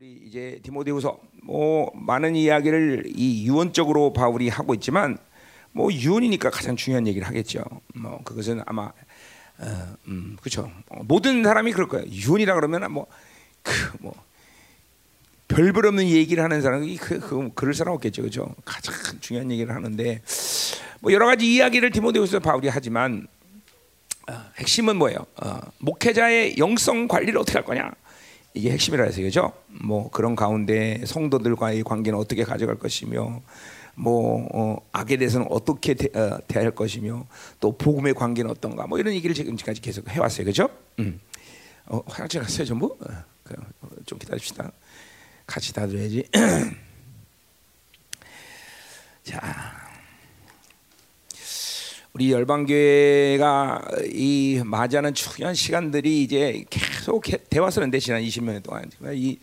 우리 이제 디모데후서 뭐 많은 이야기를 이 유언적으로 바울이 하고 있지만 뭐 유언이니까 가장 중요한 얘기를 하겠죠. 뭐 그것은 아마 어, 음, 그렇죠. 모든 사람이 그럴 거예요. 유언이라 그러면 뭐그뭐 뭐 별별 없는 얘기를 하는 사람이 그, 그 그럴 사람 없겠죠, 그렇죠? 가장 중요한 얘기를 하는데 뭐 여러 가지 이야기를 디모데후서 바울이 하지만 어, 핵심은 뭐예요? 어, 목회자의 영성 관리를 어떻게 할 거냐? 이게 핵심이라 해서 그죠? 뭐 그런 가운데 성도들과의 관계는 어떻게 가져갈 것이며 뭐 어, 악에 대해서는 어떻게 대, 어, 대할 것이며 또 복음의 관계는 어떤가 뭐 이런 얘기를 지금까지 계속 해왔어요, 그죠? 음. 어, 화장실 갔어요 전부? 어, 좀 기다립시다. 같이 닫아야지. 자, 우리 열방교회가 이 맞이하는 중요한 시간들이 이제 계속 대화서는데 지난 20년 동안 이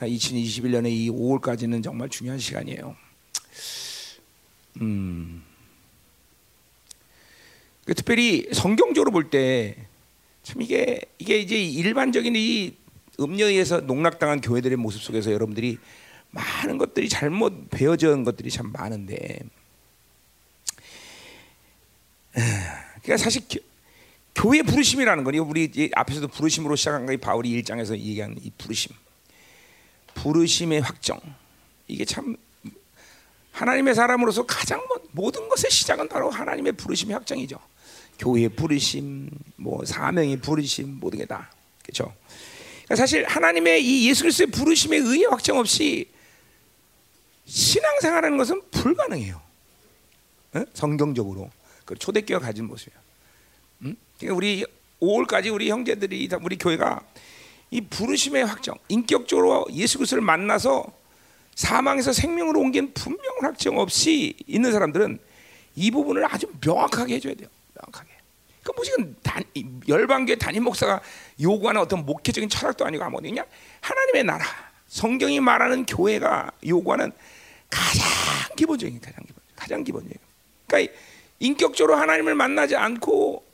2021년에 이 5월까지는 정말 중요한 시간이에요. 음. 그 특별히 성경적으로 볼 때 참 이게 이게 이제 일반적인 이 음녀에서 농락당한 교회들의 모습 속에서 여러분들이 많은 것들이 잘못 온 것들이 참 많은데 그러니까 사실 교, 회 부르심이라는 거니 우리 앞에서도 부르심으로 시작한 거이 바울이 일장에서 얘기한 이 부르심, 부르심의 확정 이게 참 하나님의 사람으로서 가장 모든 것의 시작은 바로 하나님의 부르심의 확정이죠. 교회 부르심, 뭐 사명의 부르심 모든 게 다 그렇죠. 그러니까 사실 하나님의 이 예수 그리스도의 부르심의 의의 확정 없이 신앙생활하는 것은 불가능해요. 네? 성경적으로. 그 초대교회가 가진 모습이야. 음? 그러니까 우리 5월까지 우리 형제들이 우리 교회가 이 부르심의 확정, 인격적으로 예수 그리스도를 만나서 사망에서 생명으로 옮긴 분명한 확정 없이 있는 사람들은 이 부분을 아주 명확하게 해줘야 돼요. 명확하게. 그 무슨 단, 열방교회 단임 목사가 요구하는 어떤 목회적인 철학도 아니고 그냥 하나님의 나라, 성경이 말하는 교회가 요구하는 가장 기본적인 가장 기본, 가장 기본적인. 그러니까 인격적으로 하나님을 만나지 않고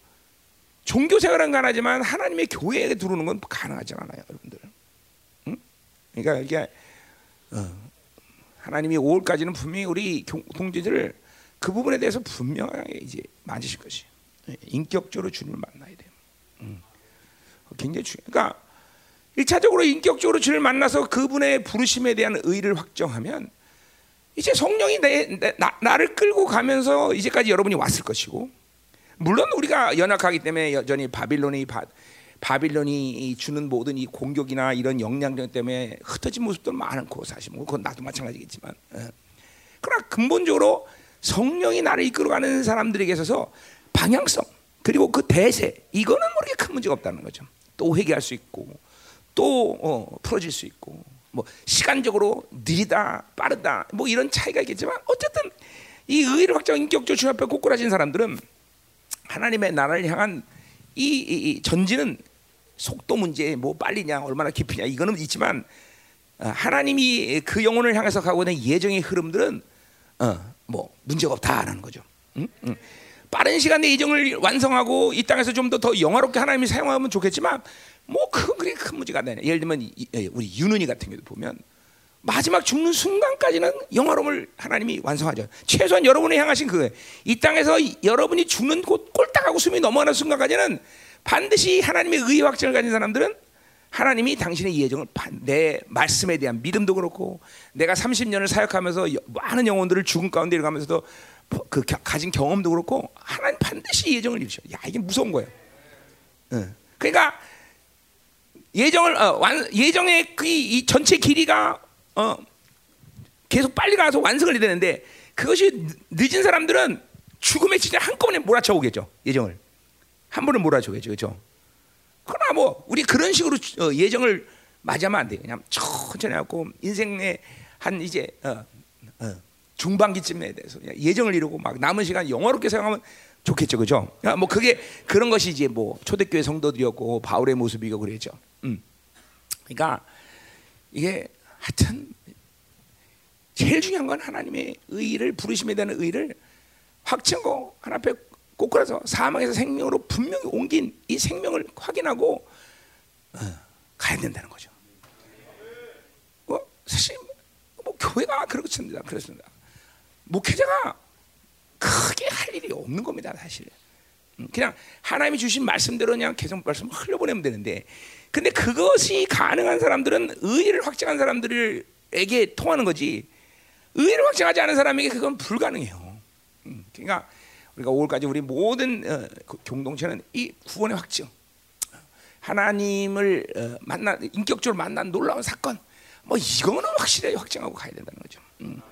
종교 생활은 가능하지만 하나님의 교회에 들어오는 건 가능하지 않아요, 여러분들. 응? 그러니까 이게 어, 하나님이 5월까지는 분명히 우리 동지들을 그 부분에 대해서 분명하게 이제 만지실 것이. 예, 인격적으로 주님을 만나야 돼요. 응. 굉장히 중요. 그러니까 일차적으로 인격적으로 주님을 만나서 그분의 부르심에 대한 의를 확정하면 이제 성령이 내, 내 나, 나를 끌고 가면서 이제까지 여러분이 왔을 것이고 물론 우리가 연약하기 때문에 여전히 바빌론이 바, 바빌론이 주는 모든 이 공격이나 이런 영향력 때문에 흩어진 모습도 많고 사실 뭐 그건 나도 마찬가지겠지만 예. 그러나 근본적으로 성령이 나를 이끌어가는 사람들에게 있어서 방향성 그리고 그 대세 이거는 모르게 큰 문제가 없다는 거죠. 또 회개할 수 있고 또 어, 풀어질 수 있고 뭐 시간적으로 느리다 빠르다 뭐 이런 차이가 있겠지만 어쨌든 이 의를 확정 인격적 주 앞에 꼬꾸라진 사람들은 하나님의 나라를 향한 이, 이, 이, 전진은 속도 문제 뭐 빨리냐 얼마나 깊이냐 이거는 있지만 어, 하나님이 그 영혼을 향해서 가고 있는 예정의 흐름들은 어, 뭐 문제가 없다라는 거죠. 응? 응. 빠른 시간에 예정을 완성하고 이 땅에서 좀 더 더 영화롭게 하나님이 사용하면 좋겠지만 뭐 그렇게 큰 문제가 안 되네. 예를 들면 예, 우리 윤은이 같은 경우도 보면 마지막 죽는 순간까지는 영화로움을 하나님이 완성하죠. 최소한 여러분이 향하신 그거이 땅에서 여러분이 죽는 곳 꼴딱하고 숨이 넘어가는 순간까지는 반드시 하나님의 의의 확증을 가진 사람들은 하나님이 당신의 예정을 내 말씀에 대한 믿음도 그렇고 내가 30년을 사역하면서 많은 영혼들을 죽음 가운데 가면서도 그 가진 경험도 그렇고 하나님 반드시 예정을 이루셔. 야 이게 무서운 거예요. 응. 그러니까 예정을 어, 완, 예정의 그 이 전체 길이가 어, 계속 빨리 가서 완성을 해야 되는데 그것이 늦은 사람들은 죽음의 진짜 한꺼번에 몰아쳐 오겠죠 예정을 한 번에 몰아쳐 오겠죠 그렇죠. 그러나 뭐 우리 그런 식으로 어, 예정을 맞이하면 안 돼. 그냥 천천히 하고 인생의 한 이제 어, 어, 중반기쯤에 대해서 예정을 이루고 막 남은 시간 영화롭게 생각하면 좋겠죠, 그죠? 그러니까 뭐 그게 그런 것이 이제 뭐 초대교회 성도들이었고 바울의 모습이고 그랬죠. 음. 그러니까 이게 하여튼 제일 중요한 건 하나님의 의를 부르심에 대한 의를 확증하고 하나 앞에 꼬꾸라서 사망에서 생명으로 분명히 옮긴 이 생명을 확인하고 어, 가야 된다는 거죠. 교회가 그렇습니다. 그렇습니다. 목회자가 크게 할 일이 없는 겁니다, 사실. 음, 그냥 하나님이 주신 말씀대로 그냥 계속 말씀 흘려보내면 되는데, 근데 그것이 가능한 사람들은 의를 확증한 사람들에게 통하는 거지, 의를 확증하지 않은 사람에게 그건 불가능해요. 음, 그러니까 우리가 5월까지 우리 모든 어, 그 공동체는 이 구원의 확증, 하나님을 어, 만나 인격적으로 만난 놀라운 사건, 뭐 이거는 확실히 확증하고 가야 된다는 거죠. 음.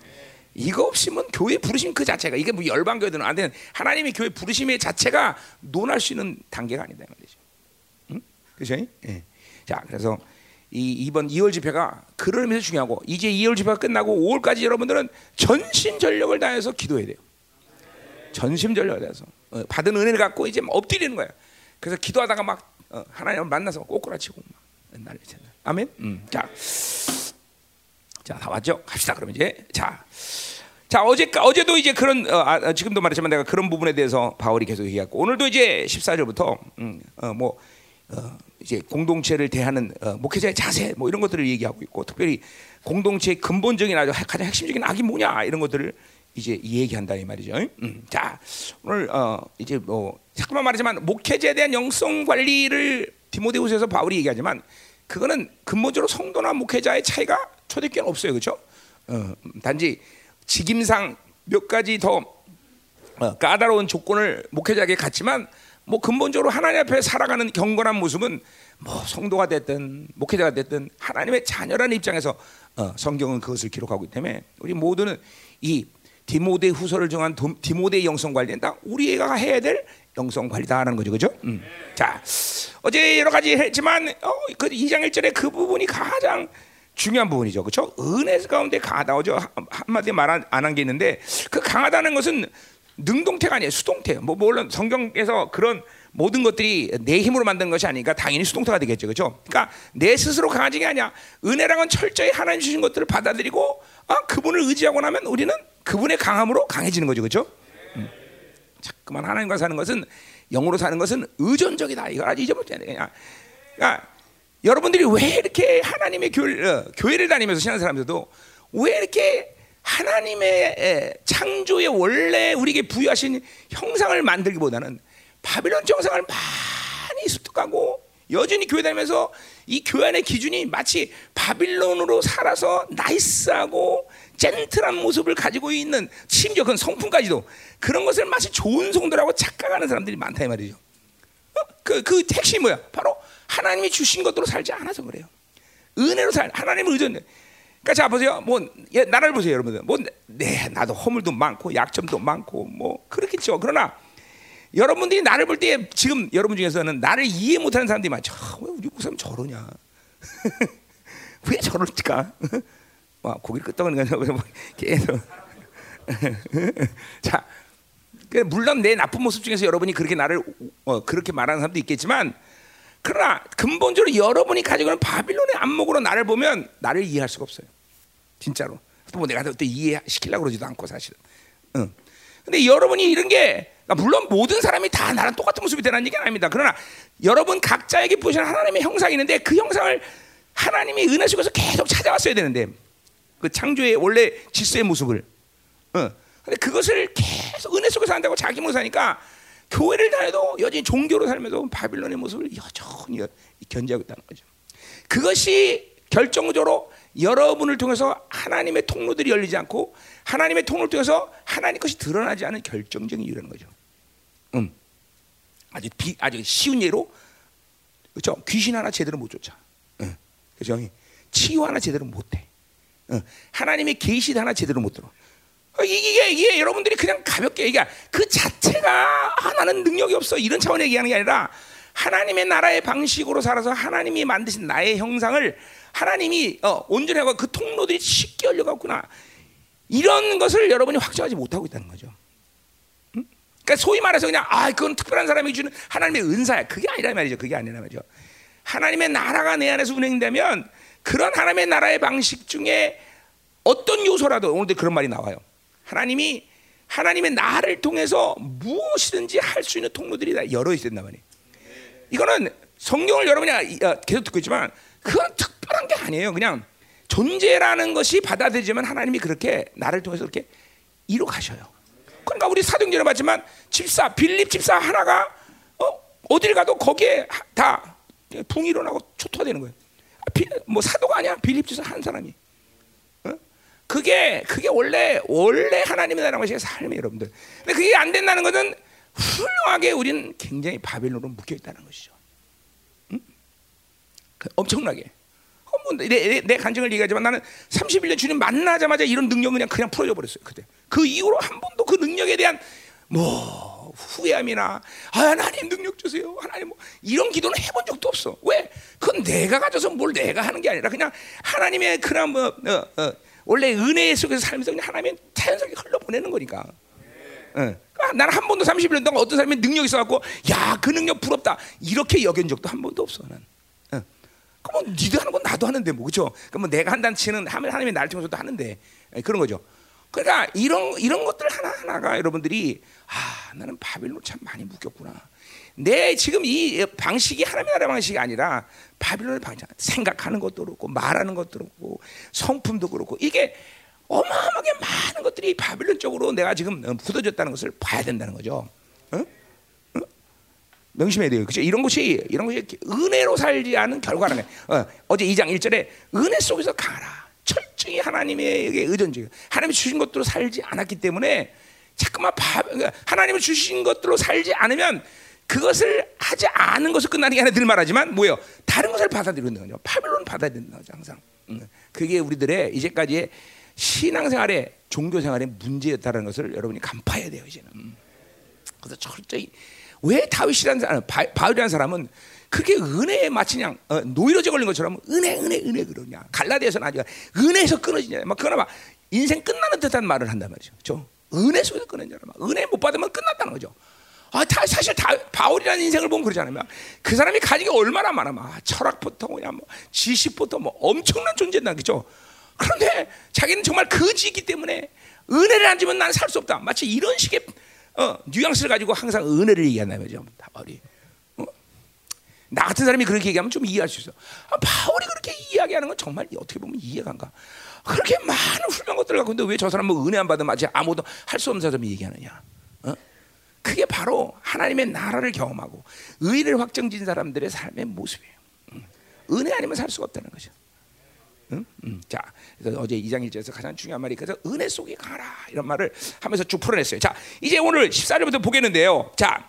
이거 없이면 교회 부르심 그 자체가 이게 뭐 열방 교회들은 안 되는 하나님의 교회 부르심의 자체가 논할 수 있는 단계가 아니다 말이죠. 응? 그죠? 예. 자, 그래서 이 이번 2월 집회가 그런 의미에서 중요하고 이제 2월 집회가 끝나고 5월까지 여러분들은 전신 전력을 다해서 기도해야 돼요. 전심 전력을 다해서 어, 받은 은혜를 갖고 이제 막 엎드리는 거야. 그래서 기도하다가 막 어, 하나님을 만나서 꼬꾸라치고 막 난리쳤네. 아멘. 음. 자. 자, 다 왔죠? 갑시다. 그러면 이제 자, 자 어제 어제도 이제 그런 어, 아, 지금도 말했지만 내가 그런 부분에 대해서 바울이 계속 얘기했고 오늘도 이제 14절부터 음, 어, 뭐 어, 이제 공동체를 대하는 어, 목회자의 자세 뭐 이런 것들을 얘기하고 있고 특별히 공동체의 근본적인 아주 가장 핵심적인 악이 뭐냐 이런 것들을 이제 얘기한다 이 말이죠. 음, 자 오늘 어, 이제 뭐 잠깐만 말하지만 목회자에 대한 영성 관리를 디모데후서에서 바울이 얘기하지만 그거는 근본적으로 성도나 목회자의 차이가 초대교회는 없어요, 그렇죠? 어, 단지 직임상 몇 가지 더 어, 까다로운 조건을 목회자에게 갖지만 뭐 근본적으로 하나님 앞에 살아가는 경건한 모습은 뭐 성도가 됐든 목회자가 됐든 하나님의 자녀라는 입장에서 어, 성경은 그것을 기록하고 있기 때문에 우리 모두는 이 디모데 후서를 정한 디모데 영성 관리는 다 우리 애가 해야 될 영성 관리다라는 거죠, 그죠? 음. 자, 어제 여러 가지 했지만 어, 그 2장 1절에 그 부분이 가장 중요한 부분이죠. 그렇죠? 은혜 가운데 강하다죠. 한마디 말 안 한 게 있는데 그 강하다는 것은 능동태가 아니에요. 수동태. 뭐 물론 성경에서 그런 모든 것들이 내 힘으로 만든 것이 아니니까 당연히 수동태가 되겠죠. 그렇죠? 그러니까 내 스스로 게 아니야. 은혜랑은 철저히 하나님 주신 것들을 받아들이고 아, 그분을 의지하고 나면 우리는 그분의 강함으로 강해지는 거죠. 그렇죠? 음. 자꾸만 하나님과 사는 것은 영으로 사는 것은 의존적이다. 이걸 잊어버려야 돼. 그냥. 그러니까 여러분들이 왜 이렇게 하나님의 교회, 어, 교회를 다니면서 신앙 사람들도 왜 이렇게 하나님의 창조의 원래 우리에게 부여하신 형상을 만들기보다는 바빌론 형상을 많이 습득하고 여전히 교회 다니면서 이 교회 안의 기준이 마치 바빌론으로 살아서 나이스하고 젠틀한 모습을 가지고 있는 심지어 그 성품까지도 그런 것을 마치 좋은 성도라고 착각하는 사람들이 많다 이 말이죠. 어? 그, 그 핵심이 뭐야? 바로 하나님이 주신 것으로 살지 않아서 그래요. 은혜로 살 하나님을 의존해. 그러니까 자 보세요. 뭐 예, 나를 보세요, 여러분들. 뭐 네, 나도 허물도 많고 약점도 많고 뭐 그렇겠죠. 그러나 여러분들이 나를 볼 때 지금 여러분 중에서는 나를 이해 못하는 사람들이 많죠. 아, 왜 우리 목사님 저러냐? 왜 저럴까? 와 고기를 끄떡거리는 거 계속. 자, 물론 내 나쁜 모습 중에서 여러분이 그렇게 나를 어, 그렇게 말하는 사람도 있겠지만 그러나 근본적으로 여러분이 가지고 있는 바빌론의 안목으로 나를 보면 나를 이해할 수가 없어요. 진짜로. 뭐 내가 그때 이해시키려고 그러지도 않고 사실은. 응. 근데 여러분이 이런 게 그러니까 물론 모든 사람이 다 나랑 똑같은 모습이 되는 얘기는 아닙니다. 그러나 여러분 각자에게 보시는 하나님의 형상이 있는데 그 형상을 하나님이 은혜 속에서 계속 찾아왔어야 되는데 그 창조의 원래 질서의 모습을. 어. 근데 그것을 계속 은혜 속에서 한다고 자기 모습 사니까 교회를 다녀도 여전히 종교로 살면서 바빌론의 모습을 여전히 견제하고 있다는 거죠. 그것이 결정적으로 여러분을 통해서 하나님의 통로들이 열리지 않고 하나님의 통로를 통해서 하나님 것이 드러나지 않은 결정적인 이유라는 거죠. 음. 아주 비, 아주 쉬운 예로 그렇죠? 귀신 하나 제대로 못 쫓아. 응. 그죠? 치유 하나 제대로 못 해. 응. 하나님의 계시 하나 제대로 못 들어. 어, 이게, 이게 여러분들이 그냥 가볍게 얘기야. 그 자체가 하나는 능력이 없어. 이런 차원에 얘기하는 게 아니라 하나님의 나라의 방식으로 살아서 하나님이 만드신 나의 형상을 하나님이 어, 온전히 하고 그 통로들이 쉽게 열려갔구나. 이런 것을 여러분이 확정하지 못하고 있다는 거죠. 응? 그러니까 소위 말해서 그냥 아 그건 특별한 사람이 주는 하나님의 은사야. 그게 아니라 말이죠. 그게 아니라 말이죠. 하나님의 나라가 내 안에서 운행되면 그런 하나님의 나라의 방식 중에 어떤 요소라도 오늘도 그런 말이 나와요. 하나님이 하나님의 나를 통해서 무엇이든지 할 수 있는 통로들이 다 열어 된단 말이에요. 이거는 성경을 여러분이 어, 계속 듣고 있지만 그건 특별한 게 아니에요. 그냥 존재라는 것이 받아들이지만 하나님이 그렇게 나를 통해서 그렇게 이루 가셔요. 그러니까 우리 사도행전에 봤지만 집사 빌립 집사 하나가 어, 어딜 가도 거기에 다 붕이 일어나고 초토화되는 거예요. 비, 뭐 사도가 아니야 빌립 집사 한 사람이. 어? 그게 그게 원래 원래 하나님의 나라는 것이 삶이 여러분들. 근데 그게 안 된다는 것은 훌륭하게 우리는 굉장히 바벨론으로 묶여 있다는 것이죠. 응? 그 엄청나게. 어, 뭐 내, 내, 내 간증을 얘기하지만 나는 31년 주님 만나자마자 이런 능력을 그냥 그냥 풀어져 버렸어요. 그때 그 이후로 한 번도 그 능력에 대한 뭐 후회함이나 아, 하나님 능력 주세요. 하나님 뭐 이런 기도는 해본 적도 없어. 왜? 그건 내가 가져서 뭘 내가 하는 게 아니라 그냥 하나님의 그런 뭐 어, 어, 원래 은혜 속에서 살면서 그냥 하나님의 자연스럽게 흘러 보내는 거니까. 어. 나는 한 번도 31년 동안 어떤 사람이 능력 있어갖고 야 그 능력 부럽다 이렇게 여긴 적도 한 번도 없어 난. 어. 그럼 니도 하는 건 나도 하는데 뭐 그렇죠? 그럼 내가 한다는 치는 하나님의 나를 통해서도 하는데 그런 거죠. 그러니까 이런 이런 것들 하나 하나가 여러분들이 아 나는 바빌론 참 많이 묶였구나. 내 지금 이 방식이 하나님의 나라 방식이 아니라 바빌론의 방식. 생각하는 것도 그렇고 말하는 것도 그렇고 성품도 그렇고 이게 어마어마하게 많은 것들이 바빌론 쪽으로 내가 지금 굳어졌다는 것을 봐야 된다는 거죠. 명심해야 돼요. 그죠? 이런 것이 이런 것이 은혜로 살지 않은 거예요. 어, 제 2장 1절에 은혜 속에서 가라. 철저히 하나님에게 의존적. 하나님이 주신 것들로 살지 않았기 때문에 자꾸만 바, 그러니까 하나님이 주신 것들로 살지 않으면 그것을 하지 않은 것을 끝나는 게 아니라 늘 말하지만 뭐예요? 다른 것을 받아들이는 거죠. 바빌론 받아들이는 거죠 항상. 그게 우리들의 이제까지의 신앙생활에 종교생활의 문제였다는 것을 여러분이 간파해야 돼요 이제는. 그래서 철저히 왜 다윗이라는 사람, 바, 바울이라는 사람은 그렇게 은혜에 마치 그냥 어, 노이로제 걸린 것처럼 은혜, 은혜, 은혜 그러냐. 갈라디아서는 아주 은혜에서 끊어지냐. 막 그러나 막 인생 끝나는 듯한 말을 한단 말이죠. 저 은혜 속에서 끊어지냐. 은혜 못 받으면 끝났다는 거죠. 아, 다, 사실 다, 바울이라는 인생을 보면 그러잖아요. 그 사람이 가진 게 얼마나 많아. 막 철학부터 뭐냐, 뭐 지식부터 뭐 엄청난 존재다. 그죠? 그런데 자기는 정말 거지이기 때문에 은혜를 안 주면 난살수 없다. 마치 이런 식의 어, 뉘앙스를 가지고 항상 은혜를 얘기한다 말이죠. 바울이. 어? 나 같은 사람이 그렇게 얘기하면 좀 이해할 수 있어. 아, 바울이 그렇게 이야기하는 건 정말 어떻게 보면 이해가 안 가. 그렇게 많은 훌륭한 것들을 갖고 있는데 왜 저 사람은 은혜 안 받으면 마치 아무도 할 수 없는 사람이 얘기하느냐. 어? 그게 바로 하나님의 나라를 경험하고 의를 확정진 사람들의 삶의 모습이에요. 은혜 아니면 살 수가 없다는 거죠. 응? 응. 자, 그래서 어제 2장 1절에서 가장 중요한 말이 그래서 은혜 속에 가라 이런 말을 하면서 쭉 풀어냈어요. 자, 이제 오늘 14절부터 보겠는데요. 자,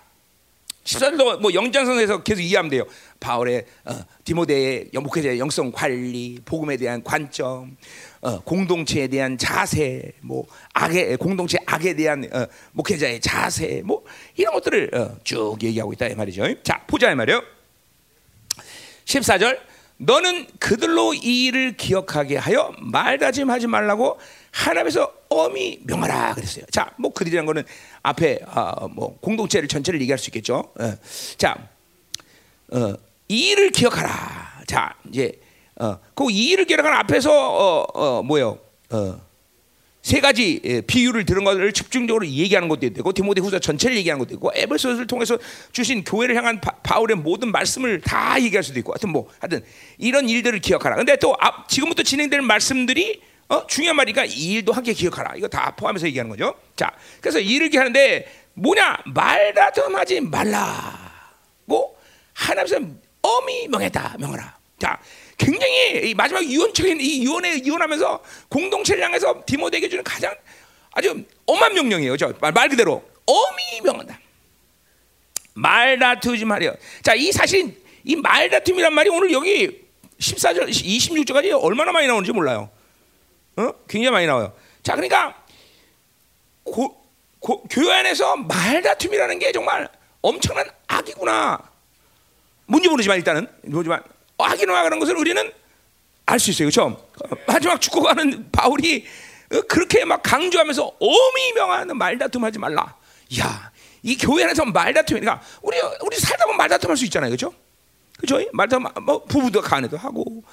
14절도 뭐 영장선에서 계속 이해하면 돼요. 바울의 어, 디모데의 목회자의 영성 관리, 복음에 대한 관점, 어, 공동체에 대한 자세, 뭐 악의 공동체 악에 대한 어, 목회자의 자세, 뭐 이런 것들을 어, 쭉 얘기하고 있다 이 말이죠. 자, 보자 이 말이요. 14절 너는 그들로 이 일을 기억하게 하여 말다짐하지 말라고 하나님에서 엄히 명하라 그랬어요. 자, 뭐 그들이란 거는 앞에 어, 뭐 공동체를 전체를 얘기할 수 있겠죠. 어. 자, 어, 이 일을 기억하라. 자, 이제 어, 그이 일을 기억하는 앞에서 어, 어, 뭐요? 어, 세 가지 비유를 들은 것을 집중적으로 얘기하는 것도 있고 디모데후서 전체를 얘기하는 것도 있고 에베소서를 통해서 주신 교회를 향한 바, 울의 모든 말씀을 다 얘기할 수도 있고 하여튼 뭐 하여튼 이런 일들을 기억하라. 근데 또 앞, 지금부터 진행될 말씀들이 어, 중요한 말이니까 이 일도 함께 기억하라. 이거 다 포함해서 얘기하는 거죠. 자, 그래서 이 일을 기하는데 뭐냐 말다툼하지 말라고 하나님께서 엄히 명했다 명하라. 자, 굉장히 마지막 유언적인 이 유언에 유언하면서 공동체를 향해서 디모데에게 주는 가장 아주 엄한 명령이에요. 말 그대로 엄히 명한다. 말 다투지 말이요. 자, 이 사실 이 말 다툼이란 말이 오늘 여기 14절, 26절까지 얼마나 많이 나오는지 몰라요. 어? 굉장히 많이 나와요. 자, 그러니까 고, 고, 교회 안에서 말 다툼이라는 게 정말 엄청난 악이구나. 뭔지 모르지만 일단은 모르지만 악이노하는 것을 우리는 알 수 있어요. 그렇죠? 마지막 죽어가는 바울이 어, 그렇게 막 강조하면서 어미 명하는 말다툼하지 말라. 야, 이 교회 안에서 말다툼이니까 우리 우리 살다 보면 말다툼할 수 있잖아요. 그렇죠? 그렇죠? 말다툼 뭐 부부도 간에도 하고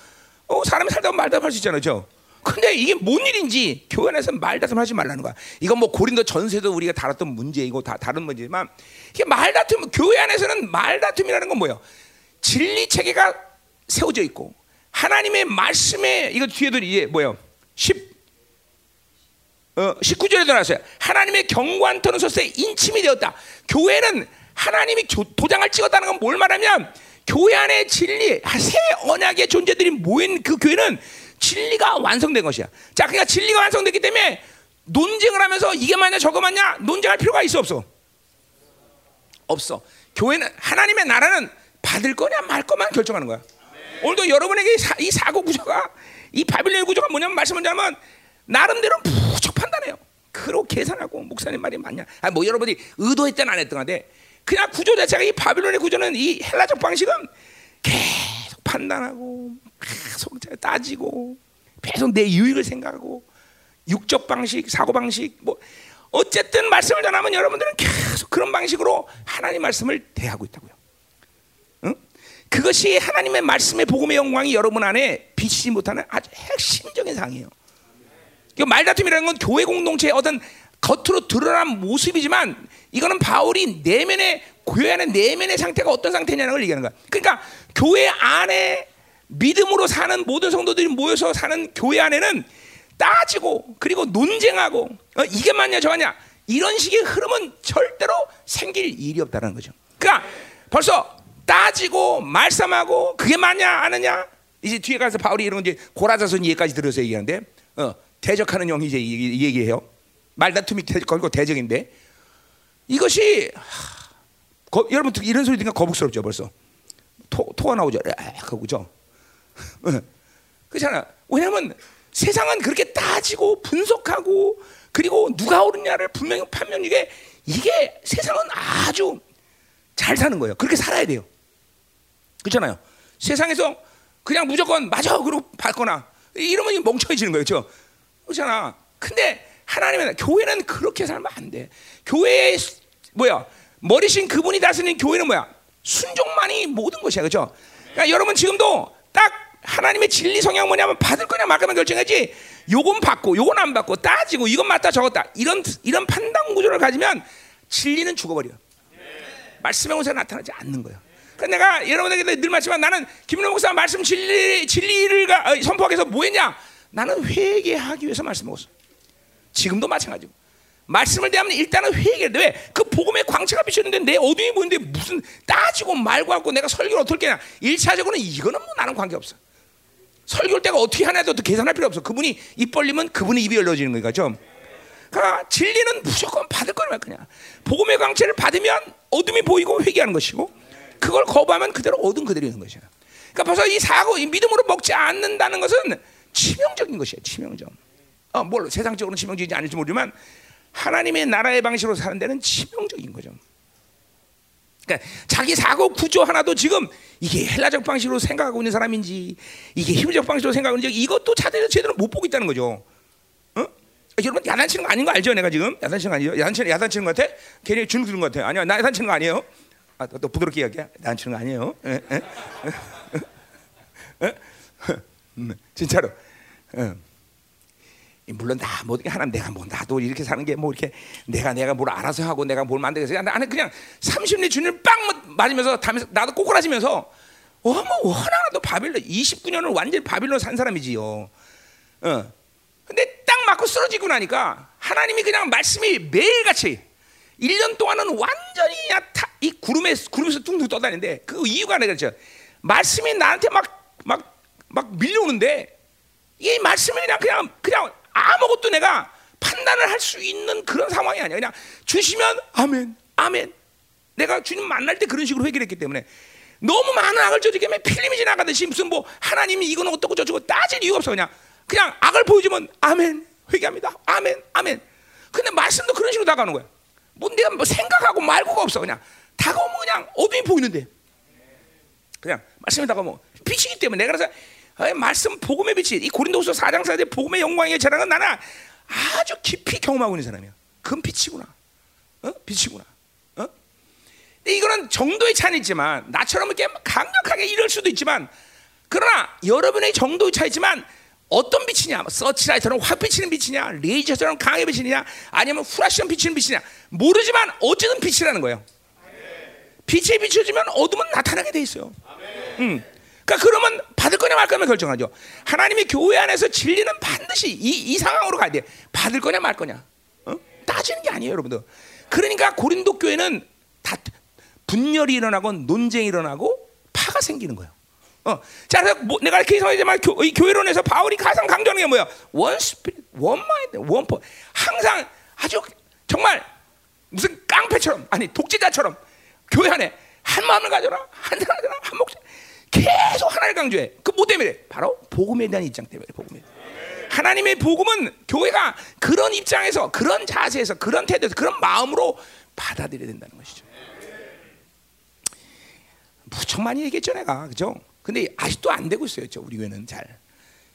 어, 사람이 살다 보면 말다툼할 수 있잖아요. 그렇죠? 근데 이게 뭔 일인지 교회 안에서 말다툼하지 말라는 거야. 이건 뭐 고린도 전세도 우리가 다뤘던 문제이고 다 다른 문제지만 이게 말다툼 교회 안에서는 말다툼이라는 건 뭐예요? 진리 체계가 세워져 있고 하나님의 말씀에 이거 뒤에도 이게 뭐예요? 10 어, 19절에 나왔어요. 하나님의 경관 터는 솥에 인침이 되었다. 교회는 하나님이 도장을 찍었다는 건 뭘 말하면 교회 안에 진리, 새 언약의 존재들이 모인 그 교회는 진리가 완성된 것이야. 자, 그러니까 진리가 완성됐기 때문에 논쟁을 하면서 이게 맞냐 저거 맞냐 논쟁할 필요가 있어 없어? 없어. 교회는 하나님의 나라는 받을 거냐 말 거만 결정하는 거야. 오늘도 여러분에게 이 사고 구조가 이 바빌론 구조가 뭐냐면 말씀을 하면 나름대로 무척 판단해요. 그로 계산하고 목사님 말이 맞냐? 아, 뭐 여러분이 의도했든 안 했든 간에 그냥 구조 자체가 이 바빌론의 구조는 이 헬라적 방식은 계속 판단하고 계속 따지고 계속 내 유익을 생각하고 육적 방식, 사고 방식 뭐 어쨌든 말씀을 전하면 여러분들은 계속 그런 방식으로 하나님 말씀을 대하고 있다고요. 응? 그것이 하나님의 말씀의 복음의 영광이 여러분 안에 비치지 못하는 아주 핵심적인 상이에요. 말다툼이라는 건 교회 공동체의 어떤 겉으로 드러난 모습이지만 이거는 바울이 내면의 교회 안의 내면의 상태가 어떤 상태냐는 걸 얘기하는 거야. 그러니까 교회 안에 믿음으로 사는 모든 성도들이 모여서 사는 교회 안에는 따지고 그리고 논쟁하고 어, 이게 맞냐 저거냐 이런 식의 흐름은 절대로 생길 일이 없다는 거죠. 그러니까 벌써 따지고 말씀하고 그게 맞냐 아느냐 이제 뒤에 가서 바울이 이런 이제 고라자선 얘기까지 들어서 얘기하는데 어, 대적하는 영이 이제 얘기해요. 말다툼이 걸고 대적인데 이것이 하, 거, 여러분 이런 소리 듣니까 거북스럽죠 벌써 토, 토가 나오죠. 그죠? 그렇잖아. 왜냐하면 세상은 그렇게 따지고 분석하고 그리고 누가 옳으냐를 분명히 판명 이게 이게 세상은 아주 잘 사는 거예요. 그렇게 살아야 돼요. 그렇잖아요. 세상에서 그냥 무조건 맞아 그러고 받거나 이러면 멍청해지는 거예요. 그렇죠? 그렇잖아. 근데 하나님의 교회는 그렇게 살면 안 돼. 교회의 뭐야? 머리신 그분이 다스리는 교회는 뭐야? 순종만이 모든 것이야. 그렇죠? 그러니까 여러분 지금도 딱 하나님의 진리 성향 뭐냐면 받을 거냐 말 거냐 결정하지. 요건 받고 요건 안 받고 따지고 이건 맞다 저것다 이런 이런 판단 구조를 가지면 진리는 죽어버려. 말씀의 원사 나타나지 않는 거예요. 그러니까 내가 여러분에게 늘 말씀한 나는 김민호 목사 말씀 진리 진리를 어, 선포하기 위해서 뭐 했냐? 나는 회개하기 위해서 말씀 먹었어. 지금도 마찬가지고. 말씀을 대하면 일단은 회개를 왜? 그 복음의 광채가 비쳤는데 내 어둠이 보이는데 무슨 따지고 말고 하고 내가 설교를 어떻게 하냐. 1차적으로는 이거는 뭐 나는 관계없어. 설교할 때가 어떻게 하나도 계산할 필요 없어. 그분이 입 벌리면 그분의 입이 열려지는 거니까 좀. 그러니까 진리는 무조건 받을 거냐 그냥. 복음의 광채를 받으면 어둠이 보이고 회개하는 것이고 그걸 거부하면 그대로 어둠 그대로 있는 것이야. 그러니까 벌써 이 사고, 이 믿음으로 먹지 않는다는 것은 치명적인 것이야. 치명적. 어, 뭘 세상적으로는 치명적이지 않을지 모르지만 하나님의 나라의 방식으로 사는 데는 치명적인 거죠. 그러니까 자기 사고 구조 하나도 지금 이게 헬라적 방식으로 생각하고 있는 사람인지 이게 히브리적 방식으로 생각하고 있는지 이것도 자대로 제대로 못 보고 있다는 거죠. 어? 여러분 야단치는 거 아닌 거 알죠? 내가 지금 야단치는 거 아니죠? 야단치는 야단치는 거 같아? 괜히 주눅 드는 거 같아? 아니야, 나 야단치는 거 아니에요. 아, 또, 또 부드럽게 이야기해. 야단치는 거 아니에요. 에? 에? 에? 음, 진짜로. 어. 물론 나 모든 게 하나님 내가 뭐 나도 이렇게 사는 게 뭐 이렇게 내가 내가 뭘 알아서 하고 내가 뭘 만들겠어 나는 그냥 30년 주님 빵 맞으면서 다면서 나도 꼬꾸라지면서 어뭐 하나도 바빌론 29년을 완전히 바빌론 산 사람이지요. 어. 근데 딱 맞고 쓰러지고 나니까 하나님이 그냥 말씀이 매일같이 1년 동안은 완전히 이 구름에 구름에서 둥둥 떠다니는데 그 이유가 내가 그렇죠. 말씀이 나한테 막 막 막 밀려오는데 이 말씀이 그냥 그냥 그냥 아무것도 내가 판단을 할 수 있는 그런 상황이 아니야. 그냥 주시면 아멘, 아멘. 내가 주님 만날 때 그런 식으로 회개했기 때문에 너무 많은 악을 저지기 때문에 필름이 지나가듯이 무슨 뭐 하나님이 이거는 어떻고 저쩌고 따질 이유가 없어. 그냥 그냥 악을 보여주면 아멘, 회개합니다. 아멘, 아멘. 근데 말씀도 그런 식으로 다가오는 거야. 뭐 내가 뭐 생각하고 말고가 없어. 그냥 다가오면 그냥 어둠이 보이는데 그냥 말씀이 다가오면 빛이기 때문에 내가 그래서 말씀 복음의 빛이 이 고린도후서 4장 4절 복음의 영광의 자랑은 나는 아주 깊이 경험하고 있는 사람이야. 그건 빛이구나. 어? 빛이구나. 어? 이거는 정도의 차이 있지만 나처럼 이렇게 강력하게 이럴 수도 있지만 그러나 여러분의 정도의 차이지만 어떤 빛이냐? 뭐 서치라이트처럼 확 비치는 빛이냐? 레이저처럼 강하게 비치느냐? 아니면 후라시처럼 비치는 빛이냐? 모르지만 어쨌든 빛이라는 거예요. 빛이 비춰지면 어둠은 나타나게 돼 있어요. 음. 그러니까 그러면 받을 거냐 말 거냐 결정하죠. 하나님의 교회 안에서 진리는 반드시 이, 이 상황으로 가야 돼. 받을 거냐 말 거냐. 어? 따지는 게 아니에요, 여러분들. 그러니까 고린도 교회는 다 분열이 일어나고 논쟁이 일어나고 파가 생기는 거예요. 어. 자, 그래서 뭐, 내가 이렇게 해서 교, 이 교회론에서 바울이 가장 강조하는 게 뭐야? one spirit, one mind, one purpose. 항상 아주 정말 무슨 깡패처럼 아니 독재자처럼 교회 안에 한 마음을 가져라, 한 사랑 가져라, 한 목숨. 계속 하나를 강조해. 그 뭐 때문에? 바로 복음에 대한 입장 때문에 복음에. 하나님의 복음은 교회가 그런 입장에서 그런 자세에서 그런 태도에서 그런 마음으로 받아들여야 된다는 것이죠. 무척 많이 얘기했죠 내가 그죠? 근데 아직도 안 되고 있어요, 우리 교회는 잘.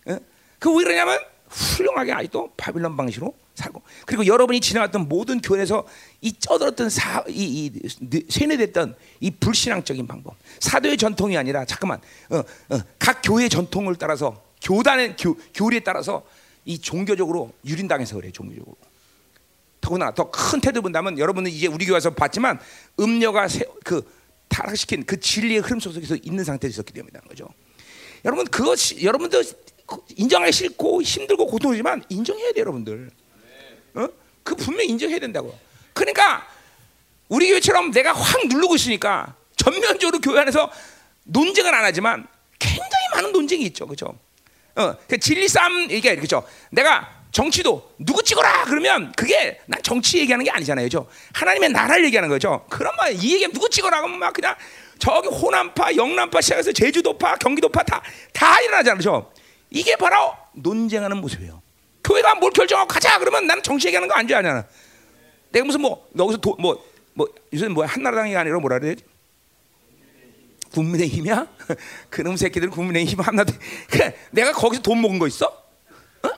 어? 그왜 그러냐면 훌륭하게 아직도 바빌론 방식으로 살고 그리고 여러분이 지나갔던 모든 교회에서 이 쩌들었던 사, 이, 이 세뇌됐던 이 불신앙적인 방법 사도의 전통이 아니라 잠깐만 어, 어, 각 교회 전통을 따라서 교단의 교, 교리에 따라서 이 종교적으로 유린당해서 그래 종교적으로 더구나 더 큰 태도 본다면 여러분은 이제 우리 교회에서 봤지만 음녀가 세, 그 타락시킨 그 진리의 흐름 속에서 있는 상태에 있었기 때문이라는 거죠. 여러분 그것 여러분도 인정하기 싫고 힘들고 고통이지만 인정해야 돼요, 여러분들. 어? 그 분명 인정해야 된다고. 그러니까 우리 교회처럼 내가 확 누르고 있으니까 전면적으로 교회 안에서 논쟁은 안 하지만 굉장히 많은 논쟁이 있죠, 그렇죠? 어, 그 진리 싸움 얘기가 그렇죠. 내가 정치도 누구 찍어라 그러면 그게 난 정치 얘기하는 게 아니잖아요, 죠 하나님의 나라를 얘기하는 거죠. 그런 말이 얘기 누구 찍어라 그러면 막 그냥 저기 호남파, 영남파 시작해서 제주도파, 경기도파 다 다 일어나잖아요, 죠 이게 바로 논쟁하는 모습이에요. 교회가 뭘 결정하고 가자 그러면 나는 정치 얘기하는 거 안 좋아하잖아. 내가 무슨 뭐 여기서 뭐뭐 뭐, 요새 뭐 한나라당이 아니라 뭐라 그래야 지 국민의힘이야? 그놈 새끼들 국민의힘 한나라. 내가 거기서 돈 먹은 거 있어? 어?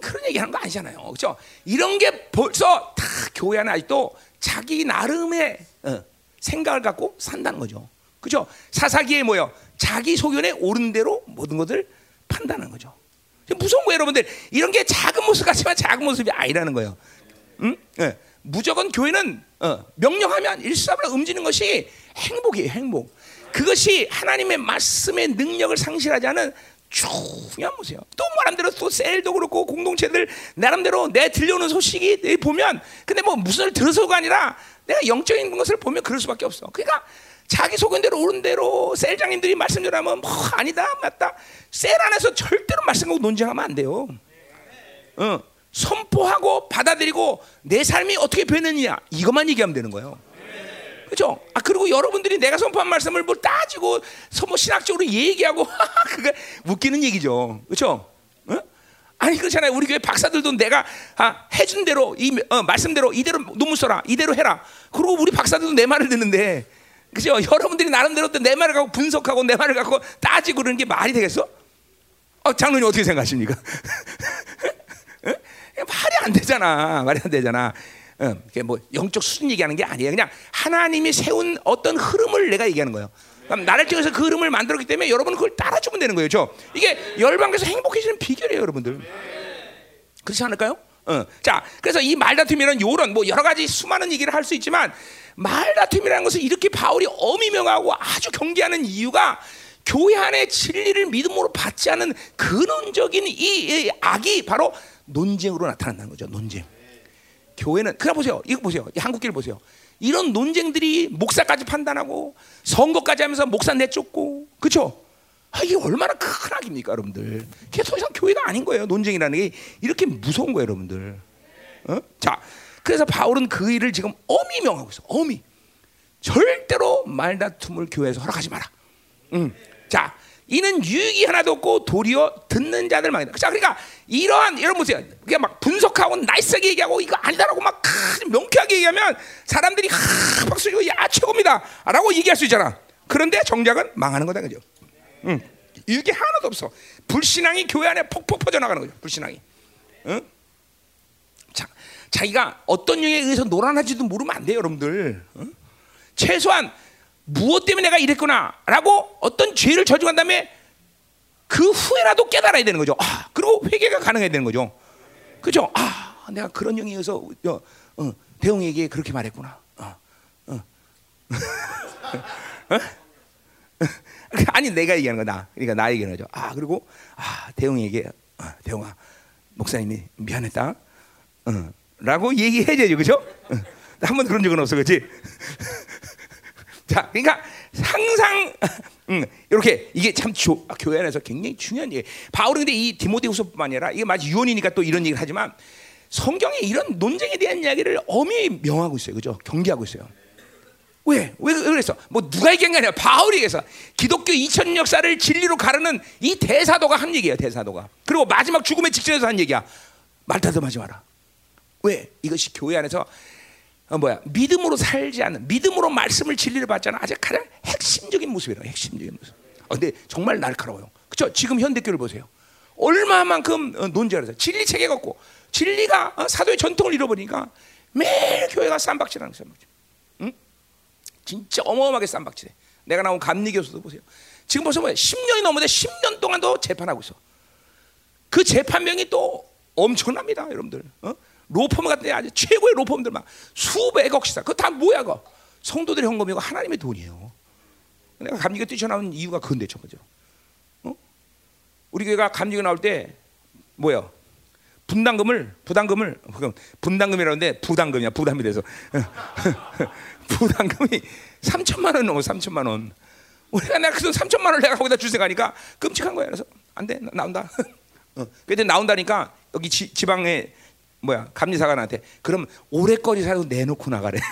그런 얘기하는 거 아니잖아요. 그렇죠? 이런 게 벌써 다 교회 안에 아직도 자기 나름의 어, 생각을 갖고 산다는 거죠. 그렇죠? 사사기에 뭐요? 자기 소견에 옳은 대로 모든 것을 판단하는 거죠. 무서운 거예요, 여러분들. 이런 게 작은 모습 같지만 작은 모습이 아니라는 거예요. 응? 네. 무조건 교회는 어, 명령하면 일사불란 움직이는 것이 행복이에요, 행복. 그것이 하나님의 말씀의 능력을 상실하지 않은 중요한 모습이에요. 또 나름대로 또 셀도 그렇고 공동체들 나름대로 내 들려오는 소식이 보면 근데 뭐 무슨 을 들어서가 아니라 내가 영적인 것을 보면 그럴 수밖에 없어. 그러니까 자기 소견대로 옳은 대로 셀장님들이 말씀 전하면 뭐 아니다 맞다 셀 안에서 절대로 말씀하고 논쟁하면 안 돼요. 어, 선포하고 받아들이고 내 삶이 어떻게 변했느냐 이것만 얘기하면 되는 거예요. 그렇죠? 아 그리고 여러분들이 내가 선포한 말씀을 뭘 따지고 뭐 신학적으로 얘기하고 그게 웃기는 얘기죠. 그렇죠? 어? 아니 그렇잖아요. 우리 교회 박사들도 내가 아, 해준 대로 이 어, 말씀대로 이대로 논문 써라 이대로 해라. 그리고 우리 박사들도 내 말을 듣는데 그죠? 여러분들이 나름대로 또내 말을 갖고 분석하고 내 말을 갖고 따지고 그러는 게 말이 되겠어? 어, 장로님 어떻게 생각하십니까? 말이 안 되잖아. 말이 안 되잖아. 어, 뭐 영적 수준 얘기하는 게 아니에요. 그냥 하나님이 세운 어떤 흐름을 내가 얘기하는 거예요. 나를 통해서 그 흐름을 만들었기 때문에 여러분은 그걸 따라주면 되는 거예요. 저 이게 열방에서 행복해지는 비결이에요, 여러분들. 그렇지 않을까요? 어. 자, 그래서 이 말다툼이라는 요런 뭐 여러 가지 수많은 얘기를 할 수 있지만 말다툼이라는 것을 이렇게 바울이 어미명하고 아주 경계하는 이유가 교회 안에 진리를 믿음으로 받지 않은 근원적인 이, 이 악이 바로 논쟁으로 나타난다는 거죠. 논쟁. 교회는 그냥 보세요. 이거 보세요. 이 한국길 보세요. 이런 논쟁들이 목사까지 판단하고 선거까지 하면서 목사 내쫓고 그렇죠? 아, 이게 얼마나 큰 악입니까, 여러분들? 그게 더 이상 교회가 아닌 거예요. 논쟁이라는 게 이렇게 무서운 거예요, 여러분들. 어? 자, 그래서 바울은 그 일을 지금 어미 명하고 있어. 어미. 절대로 말다툼을 교회에서 허락하지 마라. 음. 자, 이는 유익이 하나도 없고 도리어 듣는 자들만. 자, 그러니까 이러한 여러분 보세요. 그냥 막 분석하고 나이스하게 얘기하고 이거 아니다라고 막 명쾌하게 얘기하면 사람들이 박수 치고 야 최고입니다라고 얘기할 수 있잖아. 그런데 정작은 망하는 거다 그죠? 응. 이게 하나도 없어. 불신앙이 교회 안에 폭폭 퍼져나가는 거죠. 불신앙이. 응? 자, 자기가 어떤 영에 의해서 노란하지도 모르면 안 돼요, 여러분들. 응? 최소한 무엇 때문에 내가 이랬구나라고 어떤 죄를 저지한 다음에 그 후에라도 깨달아야 되는 거죠. 아, 그리고 회개가 가능해야 되는 거죠. 그죠? 아, 내가 그런 의해서 어, 어, 대웅에게 그렇게 말했구나. 어, 어. 어? 아니 내가 얘기하는 거나. 그러니까 나 얘기하는 거죠. 아 그리고 아 대웅에게 어, 대웅아 목사님이 미안했다. 어, 라고 얘기해야죠, 그죠? 어, 한 번도 그런 적은 없어, 그렇지? 자, 그러니까 항상 음, 이렇게 이게 참 조, 아, 교회 안에서 굉장히 중요한 얘기. 바울은 근데 이 디모데후서뿐만 아니라 이게 마치 유언이니까 또 이런 얘기를 하지만 성경에 이런 논쟁에 대한 이야기를 엄히 명하고 있어요, 그죠? 경계하고 있어요. 왜? 왜 그랬어? 뭐 누가 얘기한 게 아니라 바울이 얘기해서 기독교 2000 역사를 진리로 가르는 이 대사도가 한 얘기예요, 대사도가. 그리고 마지막 죽음의 직전에서 한 얘기야. 말다듬하지 마라. 왜? 이것이 교회 안에서 어, 뭐야 믿음으로 살지 않는 믿음으로 말씀을 진리를 받잖아 아주 가장 핵심적인 모습이라 핵심적인 모습. 어, 근데 정말 날카로워요. 그렇죠? 지금 현대교를 보세요. 얼마만큼 어, 논쟁을 해서 진리 체계가 없고 진리가 어, 사도의 전통을 잃어버리니까 매일 교회가 쌈박질하는 거예요. 응? 진짜 어마어마하게 쌈박질해. 내가 나온 감리 교수도 보세요. 지금 벌써 뭐야? 10년이 넘었는데 10년 동안도 재판하고 있어. 그 재판명이 또 엄청납니다, 여러분들. 어? 로펌 같은 데 아주 최고의 로펌들 막 수백억씩 사. 그거 다 뭐야, 그거? 성도들의 헌금이고 하나님의 돈이에요. 내가 감리교 뛰쳐나온 이유가 그건데, 저거죠. 어? 우리 교회가 감리교 나올 때 뭐야? 분담금을 부담금을 분담금이라는데 부담금이야 부담이 돼서 부담금이 3천만 원 넘어 3천만 원. 우리가 내가 그 3천만 원을 내가 거기다 줄 생각하니까 끔찍한 거야. 그래서 안 돼, 나온다. 어. 그때 나온다니까 여기 지, 지방에 뭐야 감리사가 나한테 그럼 오래거리 살고 내놓고 나가래.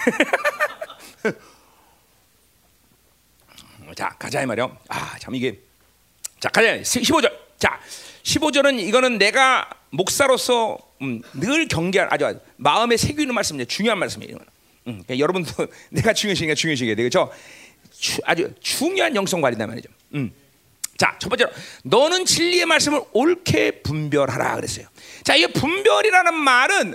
자 가자 이 말이요. 아참 이게 자 가자 15절. 자 15절은 이거는 내가 목사로서 음, 늘 경계할 아주 마음에 새기는 말씀이에요. 중요한 말씀이에요. 음, 그러니까 여러분도 내가 중요시니까 중요시게 되겠죠. 아주 중요한 영성 관리다 말이죠. 음. 자, 첫 번째로 너는 진리의 말씀을 옳게 분별하라 그랬어요. 자, 이 분별이라는 말은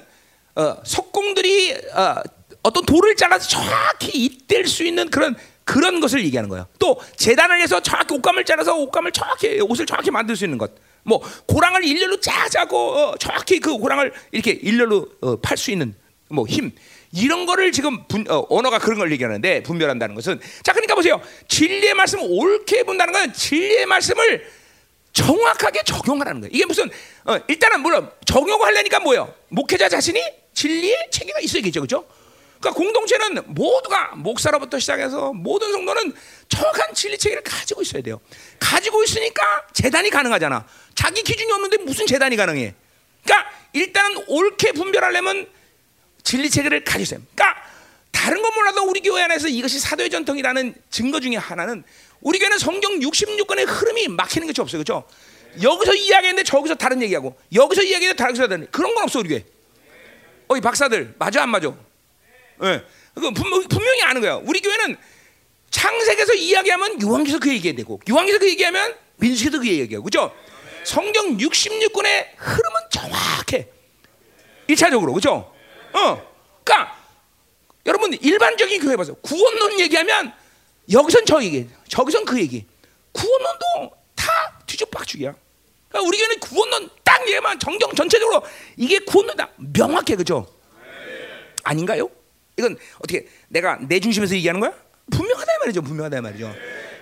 어, 석공들이 어, 어떤 돌을 잘라서 정확히 잇댈 수 있는 그런 그런 것을 얘기하는 거예요. 또 재단을 해서 정확히 옷감을 잘라서 옷감을 정확히 옷을 정확히 만들 수 있는 것. 뭐 고랑을 일렬로 짜자고 어, 정확히 그 고랑을 이렇게 일렬로 어, 팔수 있는 뭐 힘. 이런 거를 지금 분, 어, 언어가 그런 걸 얘기하는데 분별한다는 것은 자 그러니까 보세요 진리의 말씀을 옳게 본다는 건 진리의 말씀을 정확하게 적용하라는 거예요. 이게 무슨 어, 일단은 물론 적용을 하려니까 뭐예요? 목회자 자신이 진리의 체계가 있어야겠죠, 그렇죠? 그러니까 공동체는 모두가 목사로부터 시작해서 모든 성도는 정확한 진리 체계를 가지고 있어야 돼요. 가지고 있으니까 재단이 가능하잖아. 자기 기준이 없는데 무슨 재단이 가능해? 그러니까 일단은 옳게 분별하려면 진리 체계를 가지세요. 그러니까 다른 건 몰라도 우리 교회 안에서 이것이 사도의 전통이라는 증거 중에 하나는 우리 교회는 성경 66권의 흐름이 막히는 것이 없어요. 그렇죠? 여기서 이야기했는데 저기서 다른 얘기하고 여기서 이야기했는데 다른 다른 그런 건 없어 우리 교회. 어이 박사들 맞아 안 맞아? 예. 네. 그 분명히 아는 거야. 우리 교회는 창세기에서 이야기하면 요한계서 그 얘기해야 되고 요한계서 그 얘기하면 민수기도 그 얘기하고 그죠? 성경 66권의 흐름은 정확해. 1차적으로 그죠? 어. 그러니까 여러분 일반적인 교회 봐서 구원론 얘기하면 여기선 저 얘기, 저기선 그 얘기. 구원론도 다 뒤죽박죽이야. 그러니까 우리 교회는 구원론 딱 얘만 정경 전체적으로 이게 구원론 다 명확해 그죠? 아닌가요? 이건 어떻게 내가 내 중심에서 얘기하는 거야? 분명하다 말이죠. 분명하다 말이죠.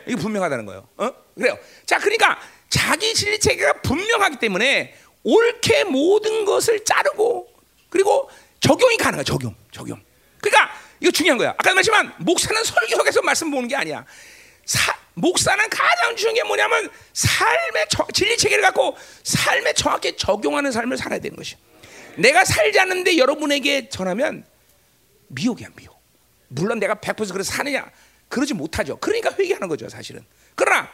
이게 분명하다는 거예요. 어? 그래요. 자, 그러니까 자기 진리 체계가 분명하기 때문에 옳게 모든 것을 자르고 그리고 적용이 가능해. 적용, 적용. 그러니까 이거 중요한 거야. 아까 말씀한 목사는 설교학에서 말씀 보는 게 아니야. 사, 목사는 가장 중요한 게 뭐냐면 삶의 저, 진리 체계를 갖고 삶에 정확히 적용하는 삶을 살아야 되는 것이. 내가 살지 않는데 여러분에게 전하면 미혹이야 미혹. 물론 내가 100% 그래서 사느냐 그러지 못하죠. 그러니까 회개하는 거죠 사실은. 그러나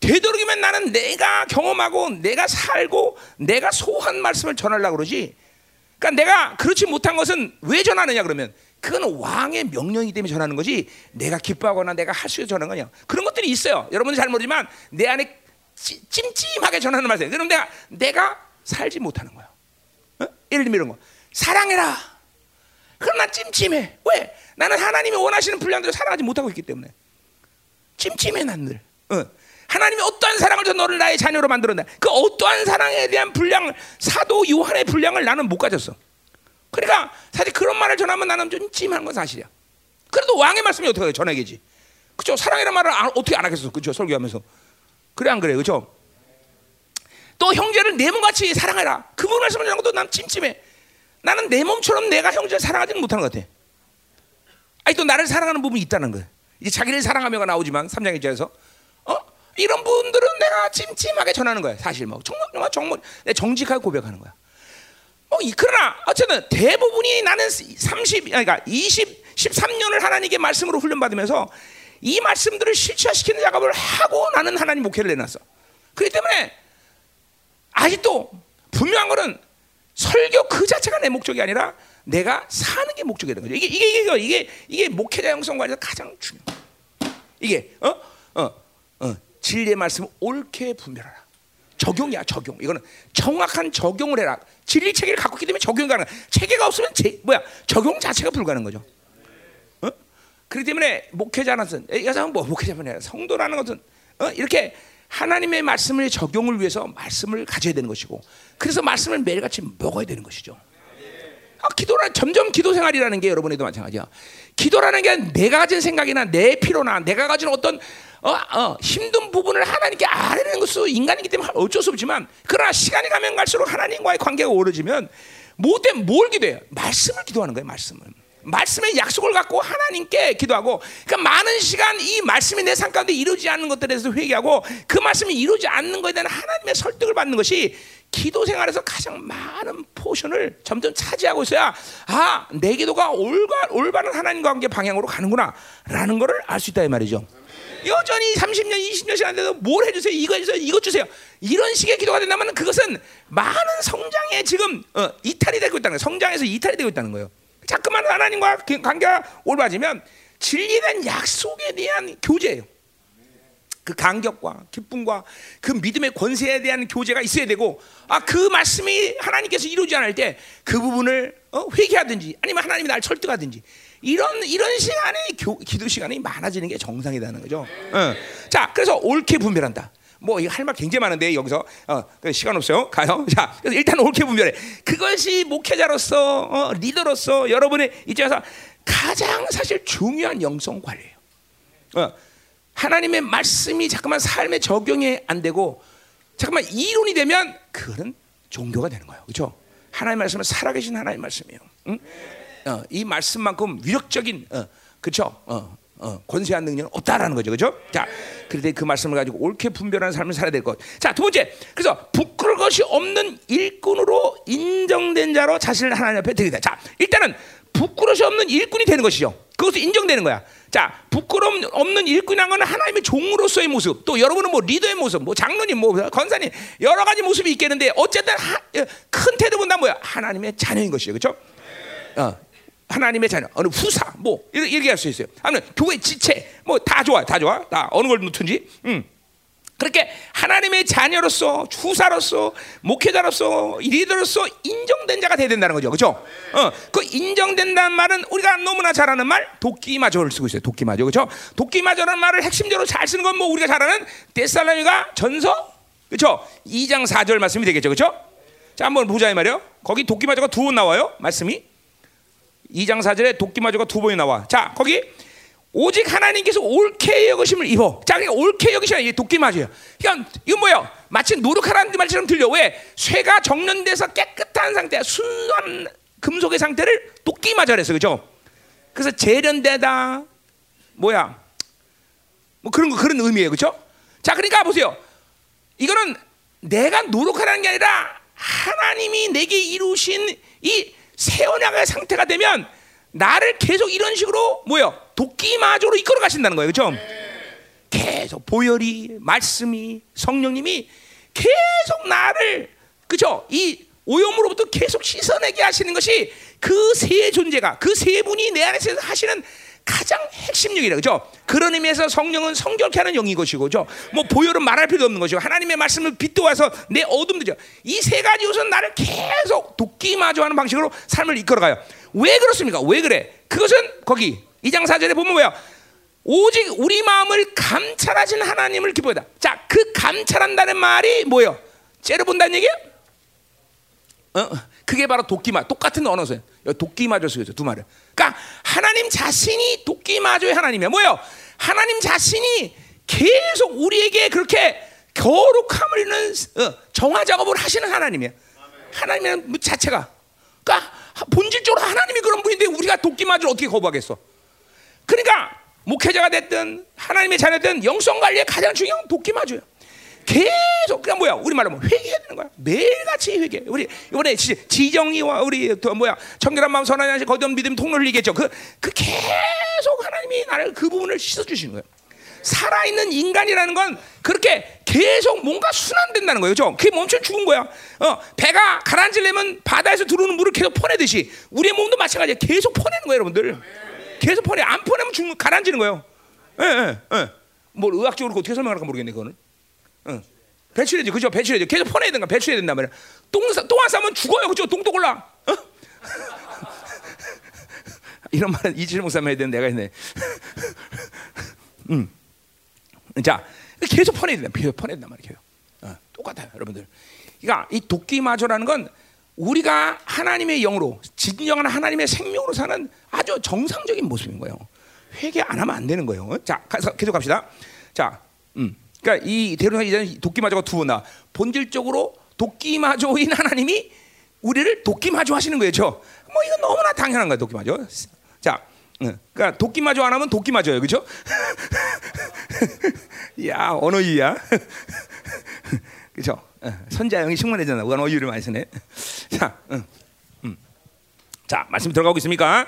되도록이면 나는 내가 경험하고 내가 살고 내가 소한 말씀을 전하려고 그러지. 그러니까 내가 그렇지 못한 것은 왜 전하느냐 그러면 그건 왕의 명령이기 때문에 전하는 거지 내가 기뻐하거나 내가 할 수 있어 전하는 거냐 그런 것들이 있어요. 여러분은 잘 모르지만 내 안에 찜찜하게 전하는 말이에요. 그럼 내가 내가 살지 못하는 거야. 어? 예를 들면 이런 거 사랑해라. 그러나 찜찜해. 왜? 나는 하나님이 원하시는 분량대로 사랑하지 못하고 있기 때문에 찜찜해 난 늘. 어. 하나님이 어떠한 사랑을 줘 너를 나의 자녀로 만들었나? 그 어떠한 사랑에 대한 분량, 사도 요한의 분량을 나는 못 가졌어. 그러니까 사실 그런 말을 전하면 나는 좀 찜한 건 사실이야. 그래도 왕의 말씀이 어떻게 전하겠지? 그죠? 사랑이란 말을 안- 어떻게 안 하겠어? 그죠? 설교하면서 그래 안 그래? 그죠? 또 형제를 내 몸같이 사랑해라. 그분 말씀을 하는 것도 난 찜찜해. 나는 내 몸처럼 내가 형제를 사랑하지는 못하는 것 같아. 아니 또 나를 사랑하는 부분이 있다는 거야. 이제 자기를 사랑하며가 나오지만 3장 1절에서 어? 이런 분들은 내가 찜찜하게 전하는 거야. 사실 뭐 정말 정말 정말 내 정직하게 고백하는 거야. 뭐 이- 그러나 어쨌든 대부분이 나는 30 그러니까 20 13년을 하나님께 말씀으로 훈련받으면서 이 말씀들을 실체화시키는 작업을 하고 나는 하나님 목회를 내놨어. 그렇기 때문에 아직도 분명한 거는 설교 그 자체가 내 목적이 아니라 내가 사는 게 목적이 되는 거죠. 이게 이게 이게 이게, 이게 목회자 형성관에서 가장 중요. 이게 어 어 어 진리의 말씀 옳게 분별하라. 적용이야 적용. 이거는 정확한 적용을 해라. 진리 체계를 갖고 있기 때문에 적용 가능. 체계가 없으면 제, 뭐야 적용 자체가 불가능한 거죠. 어? 그렇기 때문에 목회자는 여자는 뭐 목회자만 아니라 성도라는 것은 어? 이렇게 하나님의 말씀을 적용을 위해서 말씀을 가져야 되는 것이고 그래서 말씀을 매일같이 먹어야 되는 것이죠. 아, 기도란 점점 기도 생활이라는 게 여러분에도 마찬가지야. 기도라는 게 내가 가진 생각이나 내 필요나 내가 가진 어떤 어, 어, 힘든 부분을 하나님께 아뢰는 것도 인간이기 때문에 어쩔 수 없지만 그러나 시간이 가면 갈수록 하나님과의 관계가 오래지면 못된 뭘 기도해요? 말씀을 기도하는 거예요. 말씀을. 말씀의 약속을 갖고 하나님께 기도하고 그러니까 많은 시간 이 말씀이 내 삶 가운데 이루어지지 않는 것들에 대해서 회개하고 그 말씀이 이루어지지 않는 것에 대한 하나님의 설득을 받는 것이 기도 생활에서 가장 많은 포션을 점점 차지하고 있어야 아 내 기도가 올바, 올바른 하나님과 관계 방향으로 가는구나 라는 것을 알 수 있다 이 말이죠. 여전히 30년, 20년 지났는데도 뭘 해주세요, 이거 해주세요, 이거 주세요. 이런 식의 기도가 된다면 그것은 많은 성장에 지금 어, 이탈이 되고 있다는 거예요. 성장에서 이탈이 되고 있다는 거예요. 자꾸만 하나님과 그 관계가 올바지면 대한 약속에 대한 교제예요. 그 간격과 기쁨과 그 믿음의 권세에 대한 교제가 있어야 되고 아 그 말씀이 하나님께서 이루지 않을 때 그 부분을 어, 회개하든지 아니면 하나님이 날 설득하든지 이런 이런 시간에 교, 기도 시간이 많아지는 게 정상이라는 거죠. 어. 자 그래서 옳게 분별한다. 뭐 이거 할 말 굉장히 많은데 여기서 어, 그 시간 없어요. 가요. 자 그래서 일단 옳게 분별해. 그것이 목회자로서 어, 리더로서 여러분의 입장에서 가장 사실 중요한 영성 관리예요. 어. 하나님의 말씀이 잠깐만 삶에 적용이 안 되고 잠깐만 이론이 되면 그거는 종교가 되는 거예요. 그렇죠? 하나님의 말씀은 살아계신 하나님의 말씀이에요. 응? 어, 이 말씀만큼 위력적인 어, 그렇죠? 어, 어, 권세한 능력은 없다라는 거죠. 그렇죠? 자, 그런데 그 말씀을 가지고 옳게 분별하는 삶을 살아야 될 것. 자, 두 번째. 그래서 부끄러울 것이 없는 일꾼으로 인정된 자로 자신을 하나님 앞에 드리다. 자, 일단은 부끄러움이 없는 일꾼이 되는 것이죠. 그것도 인정되는 거야. 자, 부끄러움 없는 일꾼이란 건 하나님의 종으로서의 모습, 또 여러분은 뭐 리더의 모습, 뭐 장로님, 뭐 권사님 여러 가지 모습이 있겠는데 어쨌든 하, 큰 태도 본다 뭐야? 하나님의 자녀인 것이죠, 그렇죠? 어, 하나님의 자녀, 어느 후사, 뭐 이렇게 얘기할 수 있어요. 아니면 교회 지체, 뭐 다 좋아, 다 좋아, 다 어느 걸 놓든지. 음. 그렇게 하나님의 자녀로서 후사로서 목회자로서 리더로서 인정된 자가 돼야 된다는 거죠, 그렇죠? 어, 그 인정된다는 말은 우리가 너무나 잘 아는 말 도끼마저를 쓰고 있어요, 도끼마저, 그렇죠? 도끼마저라는 말을 핵심적으로 잘 쓰는 건 뭐 우리가 잘 아는 데살로니가 전서, 그렇죠? 2장 4절 말씀이 되겠죠, 그렇죠? 자, 한번 보자 이 말이요. 거기 도끼마저가 두 번 나와요, 말씀이. 2장 4절에 도끼마저가 두 번이 나와. 자, 거기 오직 하나님께서 옳게 여기심을 입어. 자, 그러니까 옳게 여기시면 이게 도끼마저예요. 그러니까 이건 뭐예요? 마치 노력하라는 말처럼 들려. 왜? 쇠가 정련돼서 깨끗한 상태, 순수한 금속의 상태를 도끼마저래서 그죠? 그래서 재련되다. 뭐야? 뭐 그런 거 그런 의미예요, 그렇죠? 자, 그러니까 보세요. 이거는 내가 노력하라는 게 아니라 하나님이 내게 이루신 이 세원양의 상태가 되면 나를 계속 이런 식으로 뭐요? 도끼마저로 이끌어 가신다는 거예요. 그렇죠? 계속 보혈이 말씀이 성령님이 계속 나를 그죠? 이 오염으로부터 계속 씻어내게 하시는 것이 그 세 존재가 그 세 분이 내 안에서 하시는 가장 핵심 영이라 그죠? 그런 의미에서 성령은 성결케 하는 영인 것이고, 죠. 뭐 보혈은 말할 필요도 없는 것이고, 하나님의 말씀을 빗도와서 내 어둠들죠. 이 세 가지 요소는 나를 계속 도끼마저 하는 방식으로 삶을 이끌어가요. 왜 그렇습니까? 왜 그래? 그것은 거기 2장 4절에 보면 뭐야? 오직 우리 마음을 감찰하신 하나님을 기뻐하다. 자, 그 감찰한다는 말이 뭐예요? 째려본다는 얘기야? 어? 그게 바로 도끼마 똑같은 언어세요. 도끼마저 쓰죠 두 말을. 그러니까 하나님 자신이 도끼 마저의 하나님이야. 뭐예요? 하나님 자신이 계속 우리에게 그렇게 거룩함을 있는 어, 정화 작업을 하시는 하나님이야. 하나님의 자체가. 그러니까 본질적으로 하나님이 그런 분인데 우리가 도끼 마저 어떻게 거부하겠어? 그러니까 목회자가 됐든 하나님의 자녀든 영성 관리의 가장 중요한 도끼 마저요. 계속 그냥 뭐야 우리 말로 뭐 회개해야 되는 거야. 매일같이 회개 우리 이번에 지, 지정이와 우리 또 뭐야 청결한 마음 선한 자식 거듭 믿음 통로리겠죠. 그, 그 계속 하나님이 나를 그 부분을 씻어주시는 거예요. 살아있는 인간이라는 건 그렇게 계속 뭔가 순환된다는 거예요. 그죠? 그게 멈춰 죽은 거야. 어, 배가 가라앉으려면 바다에서 들어오는 물을 계속 퍼내듯이 우리의 몸도 마찬가지야 계속 퍼내는 거예요 여러분들. 계속 퍼내. 안 퍼내면 죽는 가라앉는 거예요. 예, 예, 예. 뭐 의학적으로 어떻게 설명할까 모르겠네 그거는 응. 배출해야지, 그죠? 배출해야지. 계속 퍼내야 된다, 배출해야 된단 말이야. 똥, 똥안 싸면 죽어요, 그죠? 똥도 올라. 어? 이런 말은 이지일 목사님 해야 되는 내가 했네. 음. 자, 계속 퍼내야 된다, 계속 퍼내야 된단 말이에요. 어, 똑같아요, 여러분들. 그러니까 이 도끼마저라는 건 우리가 하나님의 영으로 진정한 하나님의 생명으로 사는 아주 정상적인 모습인 거예요. 회개 안 하면 안 되는 거예요. 자, 계속 갑시다. 자, 음. 그러니까 이 대로사 이자는 도끼마저가 두번 나. 본질적으로 도끼마저인 하나님이 우리를 도끼마저 하시는 거예요. 뭐 이건 너무나 당연한 거야, 도끼마저. 자, 그러니까 도끼마저 안 하면 도끼마저예요, 그렇죠? 야, 언어유야. 그렇죠? 선자형이 충만해졌나? 언어유를 많이 쓰네. 자, 응, 응. 자, 말씀 들어가고 있습니까?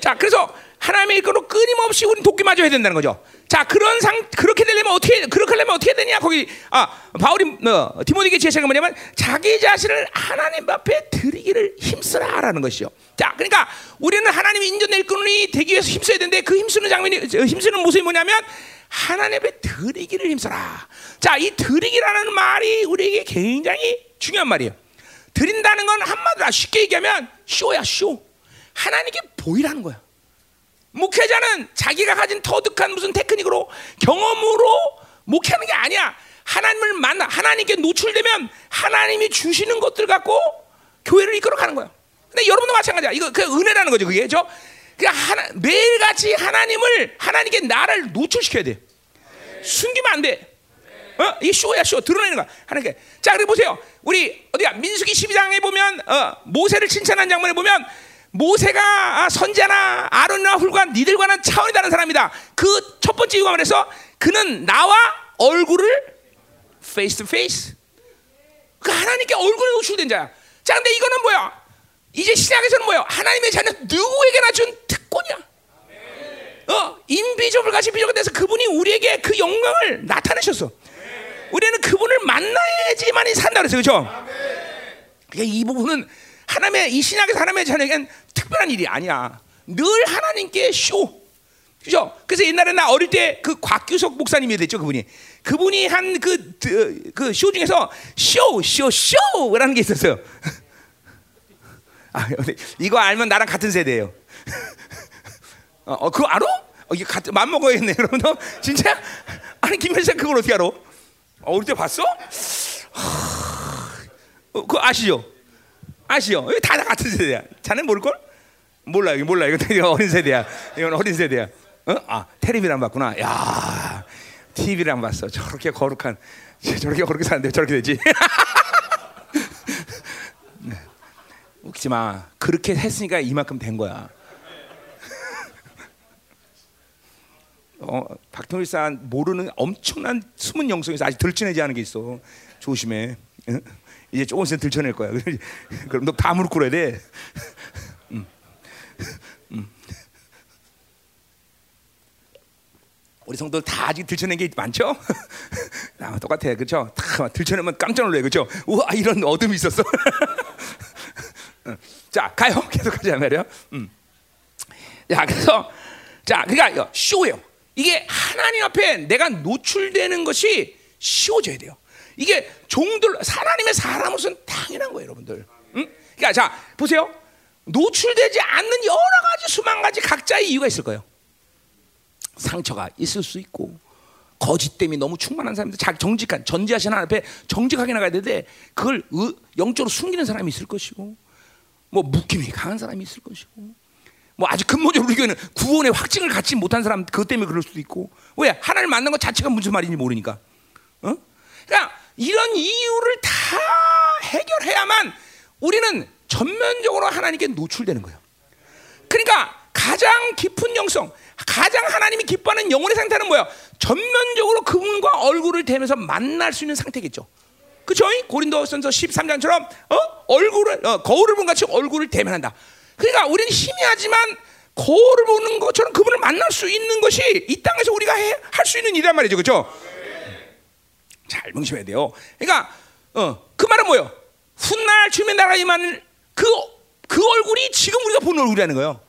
자, 그래서 하나님의 이끌로 끊임없이 우리는 도끼마저 해야 된다는 거죠. 자 그런 상 그렇게 되려면 어떻게 그렇게 하려면 어떻게 되냐 거기 아 바울이 어, 디모데에게 제시한 건 뭐냐면 자기 자신을 하나님 앞에 드리기를 힘쓰라라는 것이요. 자 그러니까 우리는 하나님 인전낼 끈이 되기 위해서 힘써야 되는데 그 힘쓰는 장면이 힘쓰는 모습이 뭐냐면 하나님 앞에 드리기를 힘써라. 자 이 드리기라는 말이 우리에게 굉장히 중요한 말이에요. 드린다는 건 한마디로 쉽게 얘기하면 쇼야 쇼. 하나님께 보이라는 거야. 목회자는 자기가 가진 터득한 무슨 테크닉으로 경험으로 목회하는 게 아니야. 하나님을 만나 하나님께 노출되면 하나님이 주시는 것들 갖고 교회를 이끌어 가는 거야. 근데 여러분도 마찬가지야. 이거 그 은혜라는 거죠. 그게 저 그냥 하나, 매일같이 하나님을 하나님께 나를 노출시켜야 돼. 숨기면 안 돼. 어? 이 쇼야 쇼 드러내는 거야. 하나님께. 자, 그리고 보세요. 우리 어디야 민수기 12장에 보면 어, 모세를 칭찬한 장면에 보면 모세가 선자나 아론이나 훌과 니들과는 차원이 다른 사람이다. 그 첫 번째 이유가 말해서 그는 나와 얼굴을 face to face. 그 하나님께 얼굴에 노출된 자야. 자, 근데 이거는 뭐야? 이제 시작에서는 뭐야? 하나님의 자녀 누구에게나 준 특권이야. 어, 인비저블 같이 비저가 돼서 그분이 우리에게 그 영광을 나타내셨어. 우리는 그분을 만나야지만이 산다 그랬어요. 그죠? 그러니까 이 부분은 하나님의 이 신약의 하나님의 자녀에겐 특별한 일이 아니야. 늘 하나님께 쇼. 그죠? 그래서 옛날에 나 어릴 때 그 곽규석 목사님이 됐죠, 그분이. 그분이 한 그, 그, 쇼 중에서 쇼, 쇼, 쇼라는 게 있었어요. 아, 이거 알면 나랑 같은 세대예요. 어, 어, 그거 알아? 어, 이게 같은, 맘 먹어야겠네, 그럼 너 진짜? 아니, 김현생 그걸 어떻게 알아? 어, 어릴 때 봤어? 어, 그거 아시죠? 아시죠? 다, 다 같은 세대야. 자네 모를걸? 몰라, 이거 몰라. 이거 어린 세대야. 이건 어린 세대야. 어? 아, 테레비를 안 봤구나. 야, TV를 안 봤어. 저렇게 거룩한, 저렇게 거룩히 사는데 저렇게 되지. 네. 웃기지 마. 그렇게 했으니까 이만큼 된 거야. 어, 박통일 사 모르는 엄청난 숨은 영성에서 아직 들춰내지 않은 게 있어. 조심해. 응? 이제 조금 있으면 들춰낼 거야. 그럼 너다 무릎 꿇어야 돼. 음. 음. 우리 성도들 다 아직 들춰낸 게 많죠? 아, 똑같아, 그렇죠? 다 들춰내면 깜짝 놀래, 그렇죠? 우와, 이런 어둠이 있었어. 자, 가요. 계속하자 말이야. 음. 자, 그래서 자, 그러니까 쇼예요. 이게 하나님 앞에 내가 노출되는 것이 쉬워져야 돼요. 이게 종들 하나님의 사람으로서는 당연한 거예요, 여러분들. 응? 그러니까 자 보세요. 노출되지 않는 여러 가지 수만 가지 각자의 이유가 있을 거예요. 상처가 있을 수 있고 거짓 때문에 너무 충만한 사람들, 자기 정직한 전지하신 하나님 앞에 정직하게 나가야 되는데 그걸 영적으로 숨기는 사람이 있을 것이고 뭐 묶임이 강한 사람이 있을 것이고 뭐 아주 근본적으로 우리 교회는 구원의 확증을 갖지 못한 사람 그것 때문에 그럴 수도 있고 왜 하나님 만난 것 자체가 무슨 말인지 모르니까. 어? 그러니까 이런 이유를 다 해결해야만 우리는 전면적으로 하나님께 노출되는 거예요. 그러니까 가장 깊은 영성, 가장 하나님이 기뻐하는 영혼의 상태는 뭐야? 전면적으로 그분과 얼굴을 대면서 만날 수 있는 상태겠죠. 그죠? 고린도전서 13장처럼 어? 얼굴을 어, 거울을 본 같이 얼굴을 대면한다. 그러니까 우리는 희미하지만 거울을 보는 것처럼 그분을 만날 수 있는 것이 이 땅에서 우리가 할 수 있는 일이란 말이죠. 그죠? 잘 명심해야 돼요. 그러니까 어, 그 말은 뭐예요? 훗날 주님의 나라 임하는 그, 그 얼굴이 지금 우리가 보는 얼굴이라는 거예요.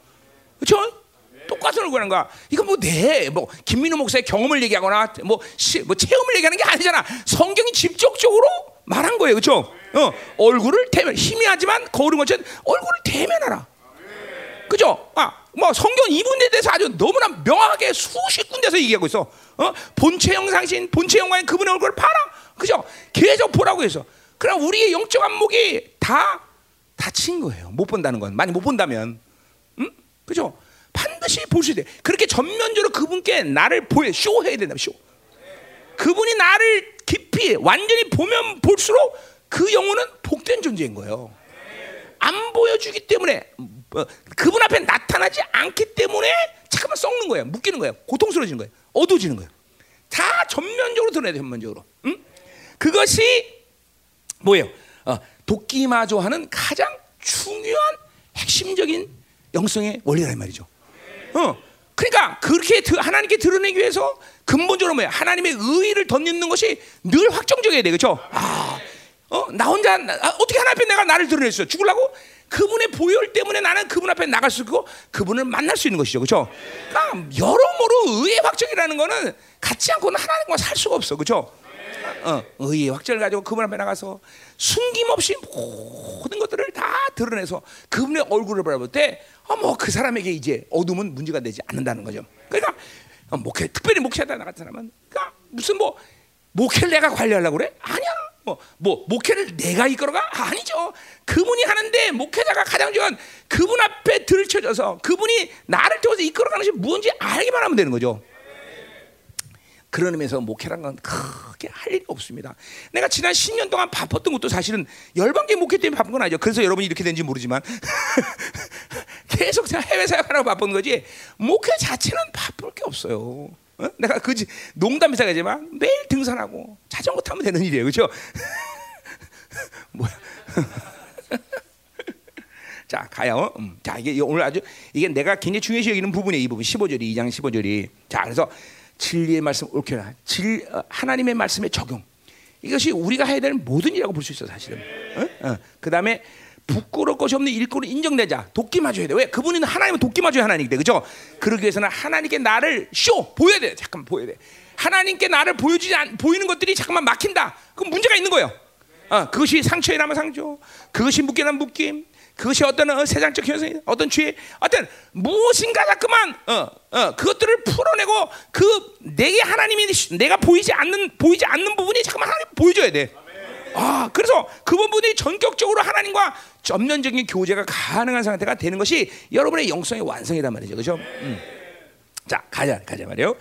그렇죠? 똑같은 얼굴이라는 거야. 이거 뭐 내, 뭐 김민호 목사의 경험을 얘기하거나 뭐, 시, 뭐 체험을 얘기하는 게 아니잖아. 성경이 직접적으로 말한 거예요, 그렇죠? 어, 얼굴을 대면 희미하지만 거울은 것처럼 얼굴을 대면하라. 그죠? 아, 뭐 성경 이분에 대해서 아주 너무나 명확하게 수십 군데서 얘기하고 있어. 어? 본체 영상신, 본체 영광인 그분의 얼굴을 봐라. 그죠? 계속 보라고 해서. 그럼 우리의 영적 안목이 다 다친 거예요. 못 본다는 건. 많이 못 본다면. 응? 그죠? 반드시 보셔야 돼. 그렇게 전면적으로 그분께 나를 보여, 쇼해야 된다, 쇼. 그분이 나를 깊이, 완전히 보면 볼수록 그 영혼은 복된 존재인 거예요. 안 보여주기 때문에, 어, 그분 앞에 나타나지 않기 때문에 잠깐만 썩는 거예요. 묶이는 거예요. 고통스러워지는 거예요. 어두워지는 거예요. 다 전면적으로 드러내야 돼, 전면적으로. 응? 그것이 뭐예요? 어, 도끼마저 하는 가장 중요한 핵심적인 영성의 원리란 말이죠. 어, 그러니까 그렇게 하나님께 드러내기 위해서 근본적으로 뭐야? 하나님의 의의를 덧입는 것이 늘 확정적이어야 돼, 그렇죠? 아, 어, 나 혼자 아, 어떻게 하나님 앞에 내가 나를 드러냈어? 죽을라고? 그분의 보혈 때문에 나는 그분 앞에 나갈 수 있고 그분을 만날 수 있는 것이죠, 그렇죠? 그러니까 여러모로 의의 확정이라는 거는 갖지 않고는 하나님과 살 수가 없어, 그렇죠? 어, 의의 확정을 가지고 그분 앞에 나가서 숨김없이 모든 것들을 다 드러내서 그분의 얼굴을 바라볼 때, 어, 뭐 그 사람에게 이제 어둠은 문제가 되지 않는다는 거죠. 그러니까 어, 목회 특별히 목회하다 나간 사람은, 그러니까 무슨 뭐 목회를 내가 관리하려고 그래? 아니야. 뭐, 뭐 목회를 내가 이끌어가? 아니죠. 그분이 하는데 목회자가 가장 중요한 그분 앞에 들쳐져서 그분이 나를 통해서 이끌어가는 것이 무엇인지 알기만 하면 되는 거죠. 그런 의미에서 목회란 건 크게 할 일이 없습니다. 내가 지난 10년 동안 바빴던 것도 사실은 열방계 목회 때문에 바쁜 건 아니죠. 그래서 여러분이 이렇게 된지 모르지만 계속 해외 사역하라고 바쁜 거지 목회 자체는 바쁠 게 없어요. 어? 내가 그지 농담이사 하지만 매일 등산하고 자전거 타면 되는 일이에요, 그렇죠? 뭐야? 자 가요. 음. 자 이게 오늘 아주 이게 내가 굉장히 중요시 여기는 부분이에요. 이 부분 15절이 2장 15절이. 자 그래서 진리의 말씀 옳게 진 어, 하나님의 말씀의 적용 이것이 우리가 해야 될 모든 일이라고 볼 수 있어 사실은. 어? 어. 그 다음에 부끄러울 것이 없는 일꾼을 인정되자 도끼 맞아야 돼. 왜? 그분은 하나님은 도끼 맞아야 하나님이기 그죠? 그러기 위해서는 하나님께 나를 쇼 보여야 돼. 잠깐만 보여야 돼. 하나님께 나를 보여주지 않, 보이는 것들이 잠깐만 막힌다. 그럼 문제가 있는 거예요. 어, 그것이 상처에 남은 상처, 그것이 남은 묶임, 그것이 어떤 어, 세상적 현상, 어떤 죄, 어떤 무엇인가 자꾸만 어, 어, 그것들을 풀어내고 그 내게 하나님이 내가 보이지 않는 보이지 않는 부분이 잠깐만 하나님 보여줘야 돼. 아, 그래서 그 부분이 전격적으로 하나님과 전면적인 교제가 가능한 상태가 되는 것이 여러분의 영성의 완성이란 말이죠, 그렇죠? 음. 자, 가자, 가자 말이요.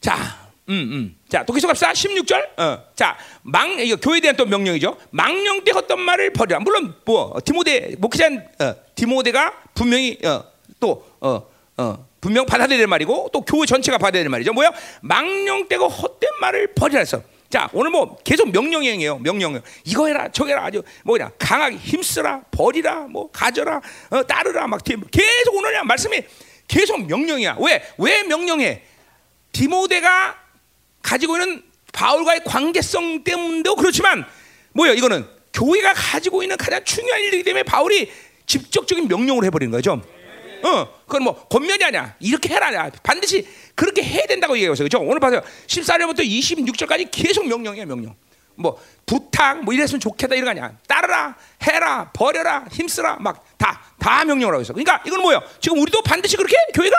자, 음, 음. 자, 도끼서 갑시다. 16절. 어. 자, 망, 이거 교회에 대한 또 명령이죠. 망령 때 헛던 말을 버리라. 물론, 뭐, 디모데, 목회자, 어, 디모데가 분명히, 어, 또, 어, 어, 분명 받아들여야 될 말이고, 또 교회 전체가 받아야 될 말이죠. 뭐야? 망령 때고 헛된 말을 버리라 했어. 자, 오늘 뭐 계속 명령형이에요. 명령형. 이거 해라, 저거 해라. 아주 뭐냐. 강하게 힘쓰라, 버리라, 뭐 가져라, 어, 따르라. 막 계속 오늘 말씀이 계속 명령이야. 왜? 왜 명령해? 디모데가 가지고 있는 바울과의 관계성 때문도 그렇지만 뭐예요? 이거는 교회가 가지고 있는 가장 중요한 일이기 때문에 바울이 직접적인 명령을 해버리는 거죠. 어, 그건 뭐 권면이 아니야. 이렇게 해라. 반드시 그렇게 해야 된다고 얘기해요. 그죠? 오늘 봐세요. 14절부터 26절까지 계속 명령이에요, 명령. 뭐 부탁 뭐 이랬으면 좋겠다 이런 거 아니야. 따르라, 해라, 버려라, 힘쓰라 막 다 다 명령을 하고 있어. 그러니까 이건 뭐예요? 지금 우리도 반드시 그렇게 교회가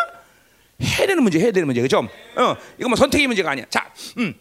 해야 되는 문제, 해야 되는 문제, 그죠? 어, 이거 뭐 선택의 문제가 아니야. 자, 음.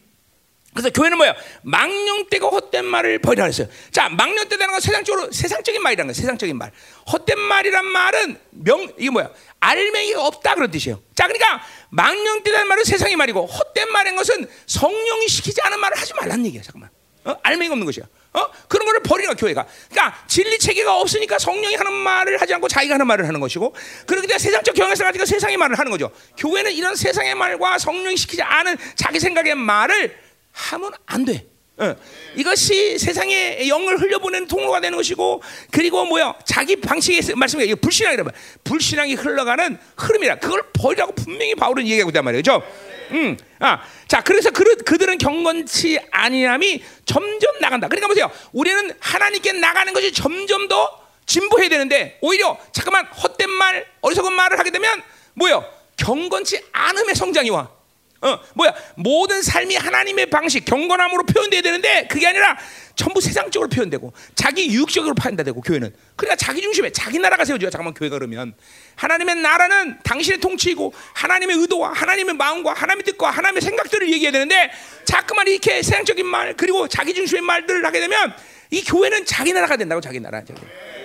그래서 교회는 뭐예요? 망령되고 헛된 말을 버리라 그랬어요. 자, 망령되다는 건 세상적으로 세상적인 말이라는 거예요. 세상적인 말. 헛된 말이란 말은 명 이게 뭐야? 알맹이가 없다 그런 뜻이에요. 자, 그러니까 망령되다는 말은 세상의 말이고 헛된 말인 것은 성령이 시키지 않은 말을 하지 말라는 얘기야. 잠깐만. 어? 알맹이 없는 것이야. 어? 그런 거를 버리는 교회가. 그러니까 진리 체계가 없으니까 성령이 하는 말을 하지 않고 자기가 하는 말을 하는 것이고 그렇게 되면 세상적 경향성 가지고 세상의 말을 하는 거죠. 교회는 이런 세상의 말과 성령이 시키지 않은 자기 생각의 말을 하면 안 돼. 어. 이것이 세상에 영을 흘려보내는 통로가 되는 것이고 그리고 뭐야 자기 방식의 말씀이 이거 불신앙이라 말 불신앙이 흘러가는 흐름이라 그걸 버리라고 분명히 바울은 얘기하고 있단 말이죠. 음, 아, 자, 그래서 그, 그들은 경건치 아니함이 점점 나간다. 그러니까 보세요. 우리는 하나님께 나가는 것이 점점 더 진보해야 되는데 오히려 잠깐만 헛된 말, 어리석은 말을 하게 되면 뭐요? 경건치 않음의 성장이 와. 어, 뭐야? 모든 삶이 하나님의 방식, 경건함으로 표현돼야 되는데 그게 아니라 전부 세상적으로 표현되고 자기 유익적으로 판단되고 교회는 그러니까 자기 중심에 자기 나라가 세워져요. 잠깐만 교회가 그러면 하나님의 나라는 당신의 통치이고 하나님의 의도와 하나님의 마음과 하나님의 뜻과 하나님의 생각들을 얘기해야 되는데 자꾸만 이렇게 세상적인 말 그리고 자기 중심의 말들을 하게 되면 이 교회는 자기 나라가 된다고 자기 나라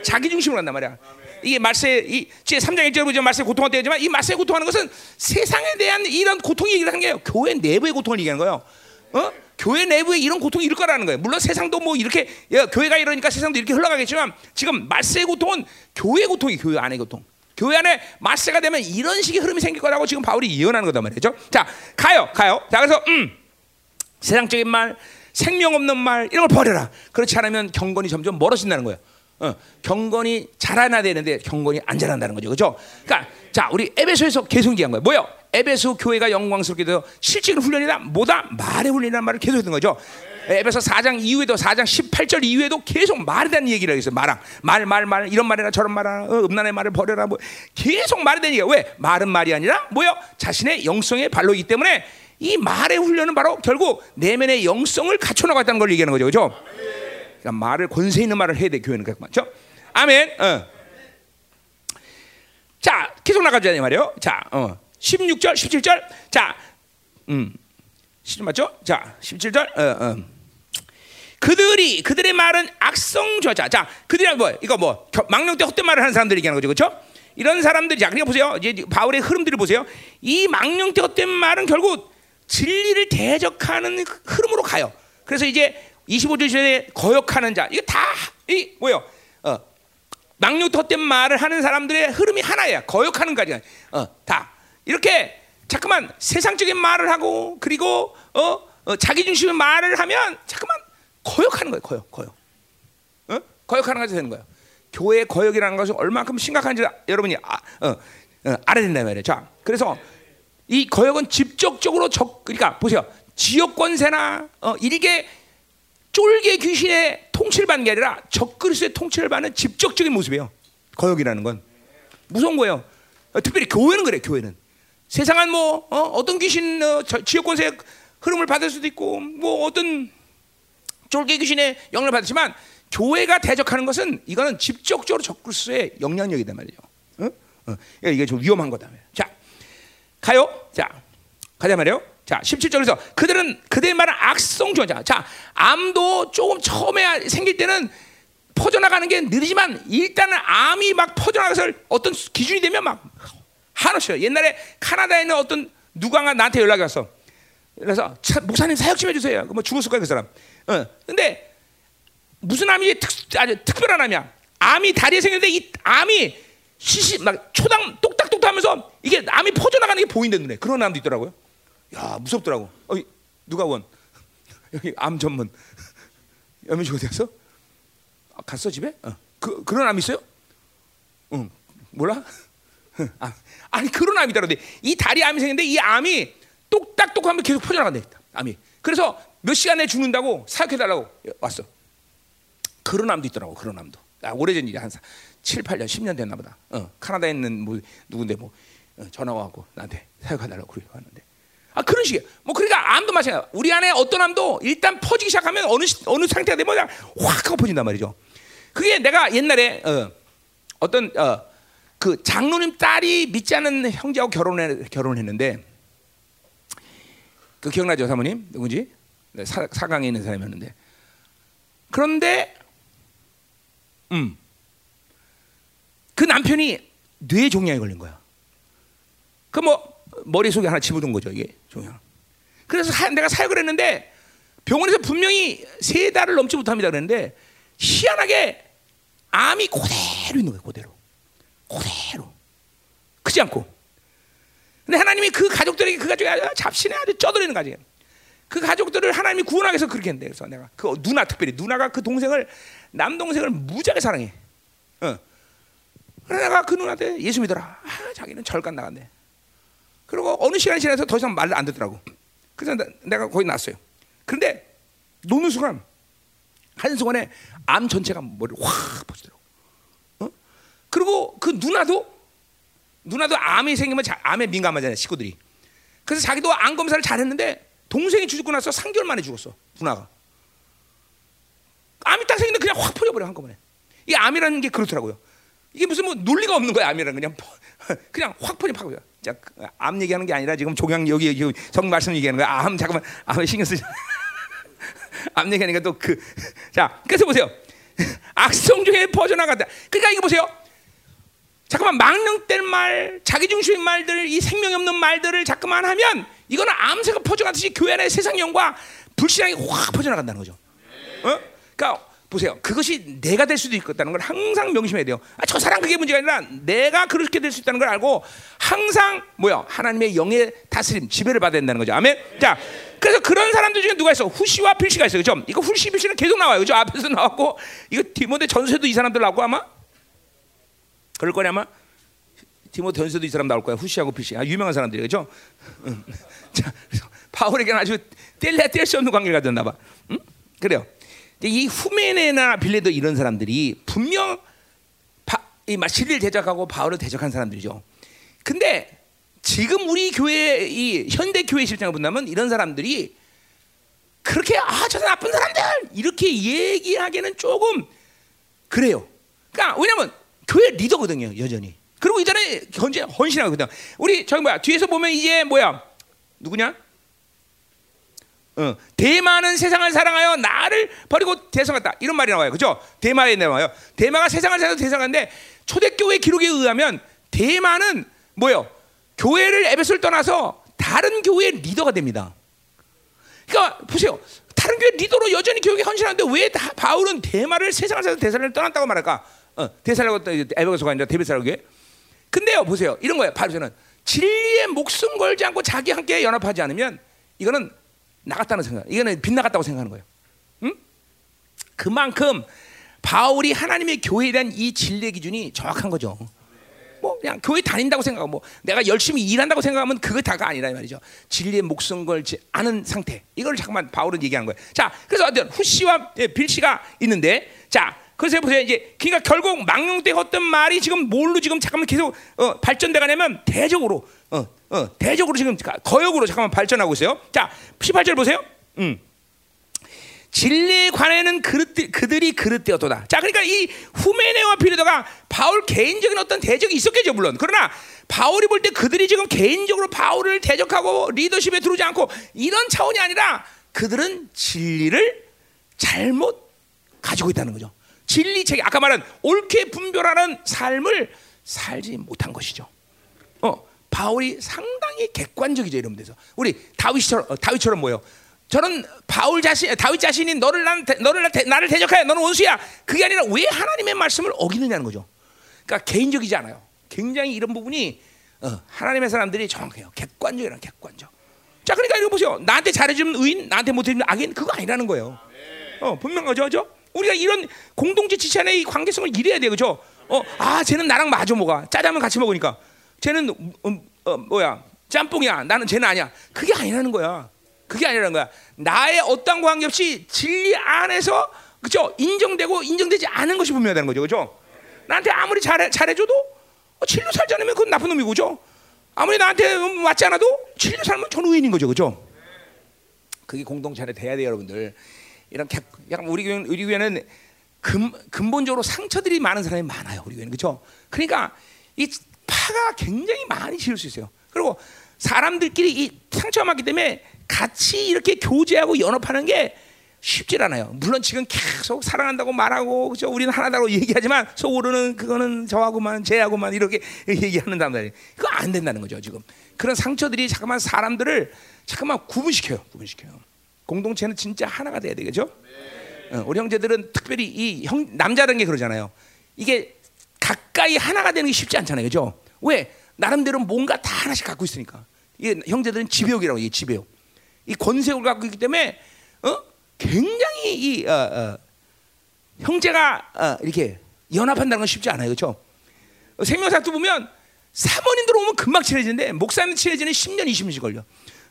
자기 중심으로 간단 말이야. 이게 말세 이 제 3장 1절 보면 말세 고통할 때지만 이 말세 고통하는 것은 세상에 대한 이런 고통 얘기를 하는 게 교회 내부의 고통을 얘기하는 거예요. 어? 교회 내부에 이런 고통이 이럴 거라는 거예요. 물론 세상도 뭐 이렇게 야, 교회가 이러니까 세상도 이렇게 흘러가겠지만 지금 말세의 고통은 교회 고통이 교회 안의 고통. 교회 안에 말세가 되면 이런 식의 흐름이 생길 거라고 지금 바울이 예언하는 거단 말이죠. 자, 가요, 가요. 자, 그래서 음, 세상적인 말, 생명 없는 말 이런 걸 버려라. 그렇지 않으면 경건이 점점 멀어진다는 거예요. 어, 경건이 자라나 되는데 경건이 안 자란다는 거죠. 그렇죠? 그러니까 자, 우리 에베소에서 계속 얘기한 거예요. 뭐요? 에베소 교회가 영광스럽게 되 실질 훈련이다. 뭐다? 말의 훈련이라는 말을 계속 했던 거죠. 에베소 4장 이후에도 4장 18절 이후에도 계속 말에 대한 얘기를 있어요. 말랑 말, 말, 말 이런 말이나 저런 말이나 어, 음란의 말을 버려라. 뭐 계속 말에 대한 얘기야. 왜? 말은 말이 아니라 뭐요? 자신의 영성의 발로이기 때문에 이 말의 훈련은 바로 결국 내면의 영성을 갖춰 나갔다는 걸 얘기하는 거죠. 그렇죠? 그러니까 말을 권세 있는 말을 해야 돼 교회는 그렇죠? 아멘. 어. 자, 계속 나가자 말이요. 자, 어. 16절, 17절. 자, 음. 10절 맞죠? 자, 17절. 어, 어. 그들이 그들의 말은 악성 저자. 자, 그들이 뭐 이거 뭐 망령 때 헛된 말을 하는 사람들이 얘기하는 거죠. 그렇죠? 이런 사람들이 자, 그러니까 보세요. 이제 바울의 흐름들을 보세요. 이 망령 때 헛된 말은 결국 진리를 대적하는 흐름으로 가요. 그래서 이제 25절 거역하는 자. 이거 다 이 뭐요? 어. 망령 헛된 말을 하는 사람들의 흐름이 하나야. 거역하는 까지. 어, 다. 이렇게 자꾸만 세상적인 말을 하고 그리고 어, 어 자기 중심의 말을 하면 자꾸만 거역하는 거예요. 거역, 거역. 어? 거역하는 것이 되는 거예요. 교회 거역이라는 것은 얼마큼 심각한지 여러분이 아, 어, 어, 알아야 된다 말이에요. 자, 그래서 이 거역은 직접적으로 적, 그러니까 보세요. 지역 권세나 어, 일개 쫄개 귀신의 통치를 받는 게 아니라 적그리스의 통치를 받는 직접적인 모습이에요. 거역이라는 건 무서운 거예요. 어, 특별히 교회는 그래. 교회는 세상은 뭐 어, 떤 귀신 어, 지역 권세 흐름을 받을 수도 있고 뭐 어떤 쫄개 귀신의 영향을 받지만 교회가 대적하는 것은 이거는 직접적으로 적그리스의 영향력이단 말이죠. 어? 어. 이게 좀 위험한 거다. 자, 가요. 자, 가자 말이요. 자, 17절에서 그들은 그들의 말은 악성 조자. 자, 암도 조금 처음에 생길 때는 퍼져나가는 게 느리지만 일단은 암이 막 퍼져나가서 어떤 기준이 되면 막 하나씩 옛날에 카나다에 있는 어떤 누가가 나한테 연락이 왔어. 그래서 목사님 사역 좀 해주세요. 뭐 죽었을 거야 그 사람. 어. 근데 무슨 암이 특, 아주 특별한 암이야. 암이 다리에 생겼는데 이 암이 시시 막 초당 똑딱똑딱하면서 이게 암이 퍼져나가는 게 보인다 눈에 그런 암도 있더라고요. 야 무섭더라고. 어, 누가 원? 여기 암 전문. 연민씨 어디 갔어? 아, 갔어 집에? 어. 그 그런 암 있어요? 응. 몰라? 아, 아니 그런 암이 있더라고. 이 다리 암이 생겼는데 이 암이 똑딱똑하면 계속 퍼져나간다. 암이. 그래서 몇 시간에 죽는다고 사역해달라고 왔어. 그런 암도 있더라고. 그런 암도. 아, 오래전 일이 한 7, 8년, 10년 됐나 보다. 어, 카나다에 있는 뭐 누군데 뭐 어, 전화 와갖고 나한테 사역해달라고 그래 왔는데. 아 그런 식이에요. 뭐 그러니까 암도 마찬가지야. 우리 안에 어떤 암도 일단 퍼지기 시작하면 어느 어느 상태가 되면 그냥 확 하고 퍼진단 말이죠. 그게 내가 옛날에 어, 어떤 어, 그 장로님 딸이 믿지 않는 형제하고 결혼해 결혼했는데 그 기억나죠 사모님 누군지? 네, 사, 사강에 있는 사람이었는데 그런데 음. 그 남편이 뇌 종양에 걸린 거야. 그 뭐 머릿속에 하나 집어둔 거죠, 이게 종양. 그래서 사, 내가 사역을 했는데 병원에서 분명히 세 달을 넘지 못합니다 그랬는데 희한하게 암이 그대로 있는 거예요, 그대로. 그대로. 크지 않고. 근데 하나님이 그 가족들에게 그 가족이 아주 잡신에 아주 쪄들이는 가족이에요. 그 가족들을 하나님이 구원하기 위해서 그렇게 했는데 그래서 내가 그 누나 특별히 누나가 그 동생을 남동생을 무지하게 사랑해. 어. 그래서 내가 그 누나한테 예수 믿어라. 아, 자기는 절간 나간대. 그리고 어느 시간이 지나서 더 이상 말을 안 듣더라고. 그래서 나, 내가 거기 놨어요. 그런데 놓는 순간 한순간에 암 전체가 머리를 확 퍼지더라고. 어? 그리고 그 누나도 누나도 암이 생기면 자, 암에 민감하잖아요 식구들이. 그래서 자기도 암 검사를 잘했는데 동생이 죽고 나서 3개월 만에 죽었어 누나가. 암이 딱 생겼는데 그냥 확 퍼져버려 한꺼번에. 이 암이라는 게 그렇더라고요. 이게 무슨 뭐 논리가 없는 거야 암이라는 그냥 그냥 확 퍼져 파고요. 자, 그암 얘기하는 게 아니라 지금 종양 여기, 여기 성 말씀 얘기하는 거야. 암 잠깐만 암에 신경 쓰지. 암 얘기하니까 또 그 자 그래서 보세요. 악성 중에 퍼져나간다. 그러니까 이거 보세요. 잠깐만 망령된 말, 자기 중심인 말들, 이 생명이 없는 말들을 자꾸만 하면 이거는 암세가 퍼져가듯이 교회 안에 세상 영과 불신앙이 확 퍼져나간다는 거죠. 어? 그러니까 보세요. 그것이 내가 될 수도 있다는 걸 항상 명심해야 돼요. 아, 저 사람 그게 문제가 아니라 내가 그렇게 될 수 있다는 걸 알고 항상 뭐야 하나님의 영의 다스림, 지배를 받아야 된다는 거죠. 아멘. 자, 그래서 그런 사람들 중에 누가 있어? 후시와 필시가 있어요. 그죠? 이거 후시 필시는 계속 나와요. 그죠? 앞에서 나왔고 이거 디모데 전서에도 이 사람들 나오고 아마 그럴 거냐 아마 디모데 전서도 이 사람 나올 거야. 후시하고 필시. 아, 유명한? 응. 자, 바울에게는 아주 뗄래야 뗄 수 없는 관계가 됐나 봐. 응? 그래요. 이 후메네나 빌레도 이런 사람들이 분명 바, 이 진리를 대적하고 바울을 대적한 사람들이죠. 근데 지금 우리 교회 이 현대 교회 실장을 본다면 이런 사람들이 그렇게 아 저 나쁜 사람들 이렇게 얘기하기는 조금 그래요. 그러니까 왜냐면 교회 리더거든요 여전히. 그리고 이전에 현재 헌신하거든. 우리 저기 뭐야 뒤에서 보면 이제 뭐야 누구냐? 어, 대마는 세상을 사랑하여 나를 버리고 대성했다. 이런 말이 나와요. 그죠? 대마에 나와요. 대마가 세상을 사랑해서 대성하는데 초대교회 기록에 의하면 대마는 뭐요? 교회를 에베소를 떠나서 다른 교회의 리더가 됩니다. 그러니까 보세요. 다른 교회 리더로 여전히 교육에 헌신하는데 왜 다, 바울은 대마를 세상을 사서 대사를 떠났다고 말할까? 어, 대사라고 에베소가 아니라 데베사라고 해 근데요 보세요. 이런 거예요. 바울은 진리의 목숨 걸지 않고 자기 함께 연합하지 않으면 이거는 나갔다는 생각. 이거는 빗나갔다고 생각하는 거예요. 응? 그만큼 바울이 하나님의 교회에 대한 이 진리 기준이 정확한 거죠. 뭐 그냥 교회 다닌다고 생각하고 뭐 내가 열심히 일한다고 생각하면 그거 다가 아니라 말이죠. 진리의 목숨 걸지 않은 상태. 이걸 잠깐만 바울은 얘기하는 거예요. 자, 그래서 어떤 후씨와 빌씨가 있는데 자, 그래서 보세요. 이제 그러니까 결국 망령 때 했던 말이 지금 뭘로 지금 잠깐만 계속 어, 발전돼 가냐면 대적으로 어, 어, 대적으로 지금 거역으로 잠깐만 발전하고 있어요. 자, 18절 보세요. 음. 진리에 관해는 그릇, 그들이 그릇되었도다. 자, 그러니까 이 후메네와 비르도가 바울 개인적인 어떤 대적이 있었겠죠, 물론. 그러나 바울이 볼 때 그들이 지금 개인적으로 바울을 대적하고 리더십에 들어오지 않고 이런 차원이 아니라 그들은 진리를 잘못 가지고 있다는 거죠. 진리 체계 아까 말한 옳게 분별하는 삶을 살지 못한 것이죠. 어, 바울이 상당히 객관적이죠 이런 데서 우리 다윗처럼 어, 다윗처럼 뭐요? 저는 바울 자신 다윗 자신이 너를 난 너를 나를 대적하여 너는 원수야. 그게 아니라 왜 하나님의 말씀을 어기느냐는 거죠. 그러니까 개인적이지 않아요. 굉장히 이런 부분이 어, 하나님의 사람들이 정확해요. 객관적이란 객관적. 자, 그러니까 이거 보세요. 나한테 잘해주면 의인, 나한테 못해주면 악인 그거 아니라는 거예요. 어, 분명하죠, 죠 우리가 이런 공동체 지체 이 관계성을 이래야 돼요, 그죠? 어, 아, 쟤는 나랑 마주 먹어. 짜장면 같이 먹으니까. 쟤는 음, 어, 뭐야? 짬뽕이야. 나는 쟤는 아니야. 그게 아니라는 거야. 그게 아니라는 거야. 나의 어떤 관계없이 진리 안에서 그죠? 인정되고 인정되지 않은 것이 분명하다는 거죠, 그죠? 나한테 아무리 잘해 잘해줘도 어, 진로 살지 않으면 그건 나쁜 놈이고, 그죠? 아무리 나한테 맞지 않아도 진로 살면 전 우인인 거죠, 그죠? 그게 공동체 안에 돼야 돼요, 여러분들. 이런 약간 우리 교회 우리 교회는 근, 근본적으로 상처들이 많은 사람이 많아요. 우리 교회는 그렇죠. 그러니까 이 파가 굉장히 많이 지을 수 있어요. 그리고 사람들끼리 이 상처가 많기 때문에 같이 이렇게 교제하고 연합하는 게 쉽질 않아요. 물론 지금 계속 사랑한다고 말하고 그죠? 우리는 하나다고 얘기하지만 속으로는 그거는 저하고만 쟤하고만 이렇게 얘기하는 사람들이 그거 안 된다는 거죠 지금. 그런 상처들이 잠깐만 사람들을 잠깐만 구분시켜요. 구분시켜요. 공동체는 진짜 하나가 돼야 되겠죠? 어, 우리 형제들은 특별히 이 형, 남자라는 게 그러잖아요. 이게 가까이 하나가 되는 게 쉽지 않잖아요. 그죠? 왜? 나름대로 뭔가 다 하나씩 갖고 있으니까. 이게 형제들은 지배욕이라고 이게 지배욕. 이 권세욕을 갖고 있기 때문에 어? 굉장히 이 어, 어, 형제가 어, 이렇게 연합한다는 건 쉽지 않아요. 그렇죠? 생명사도 보면 사모님들 오면 금방 친해지는데 목사님 친해지는 10년, 20년씩 걸려.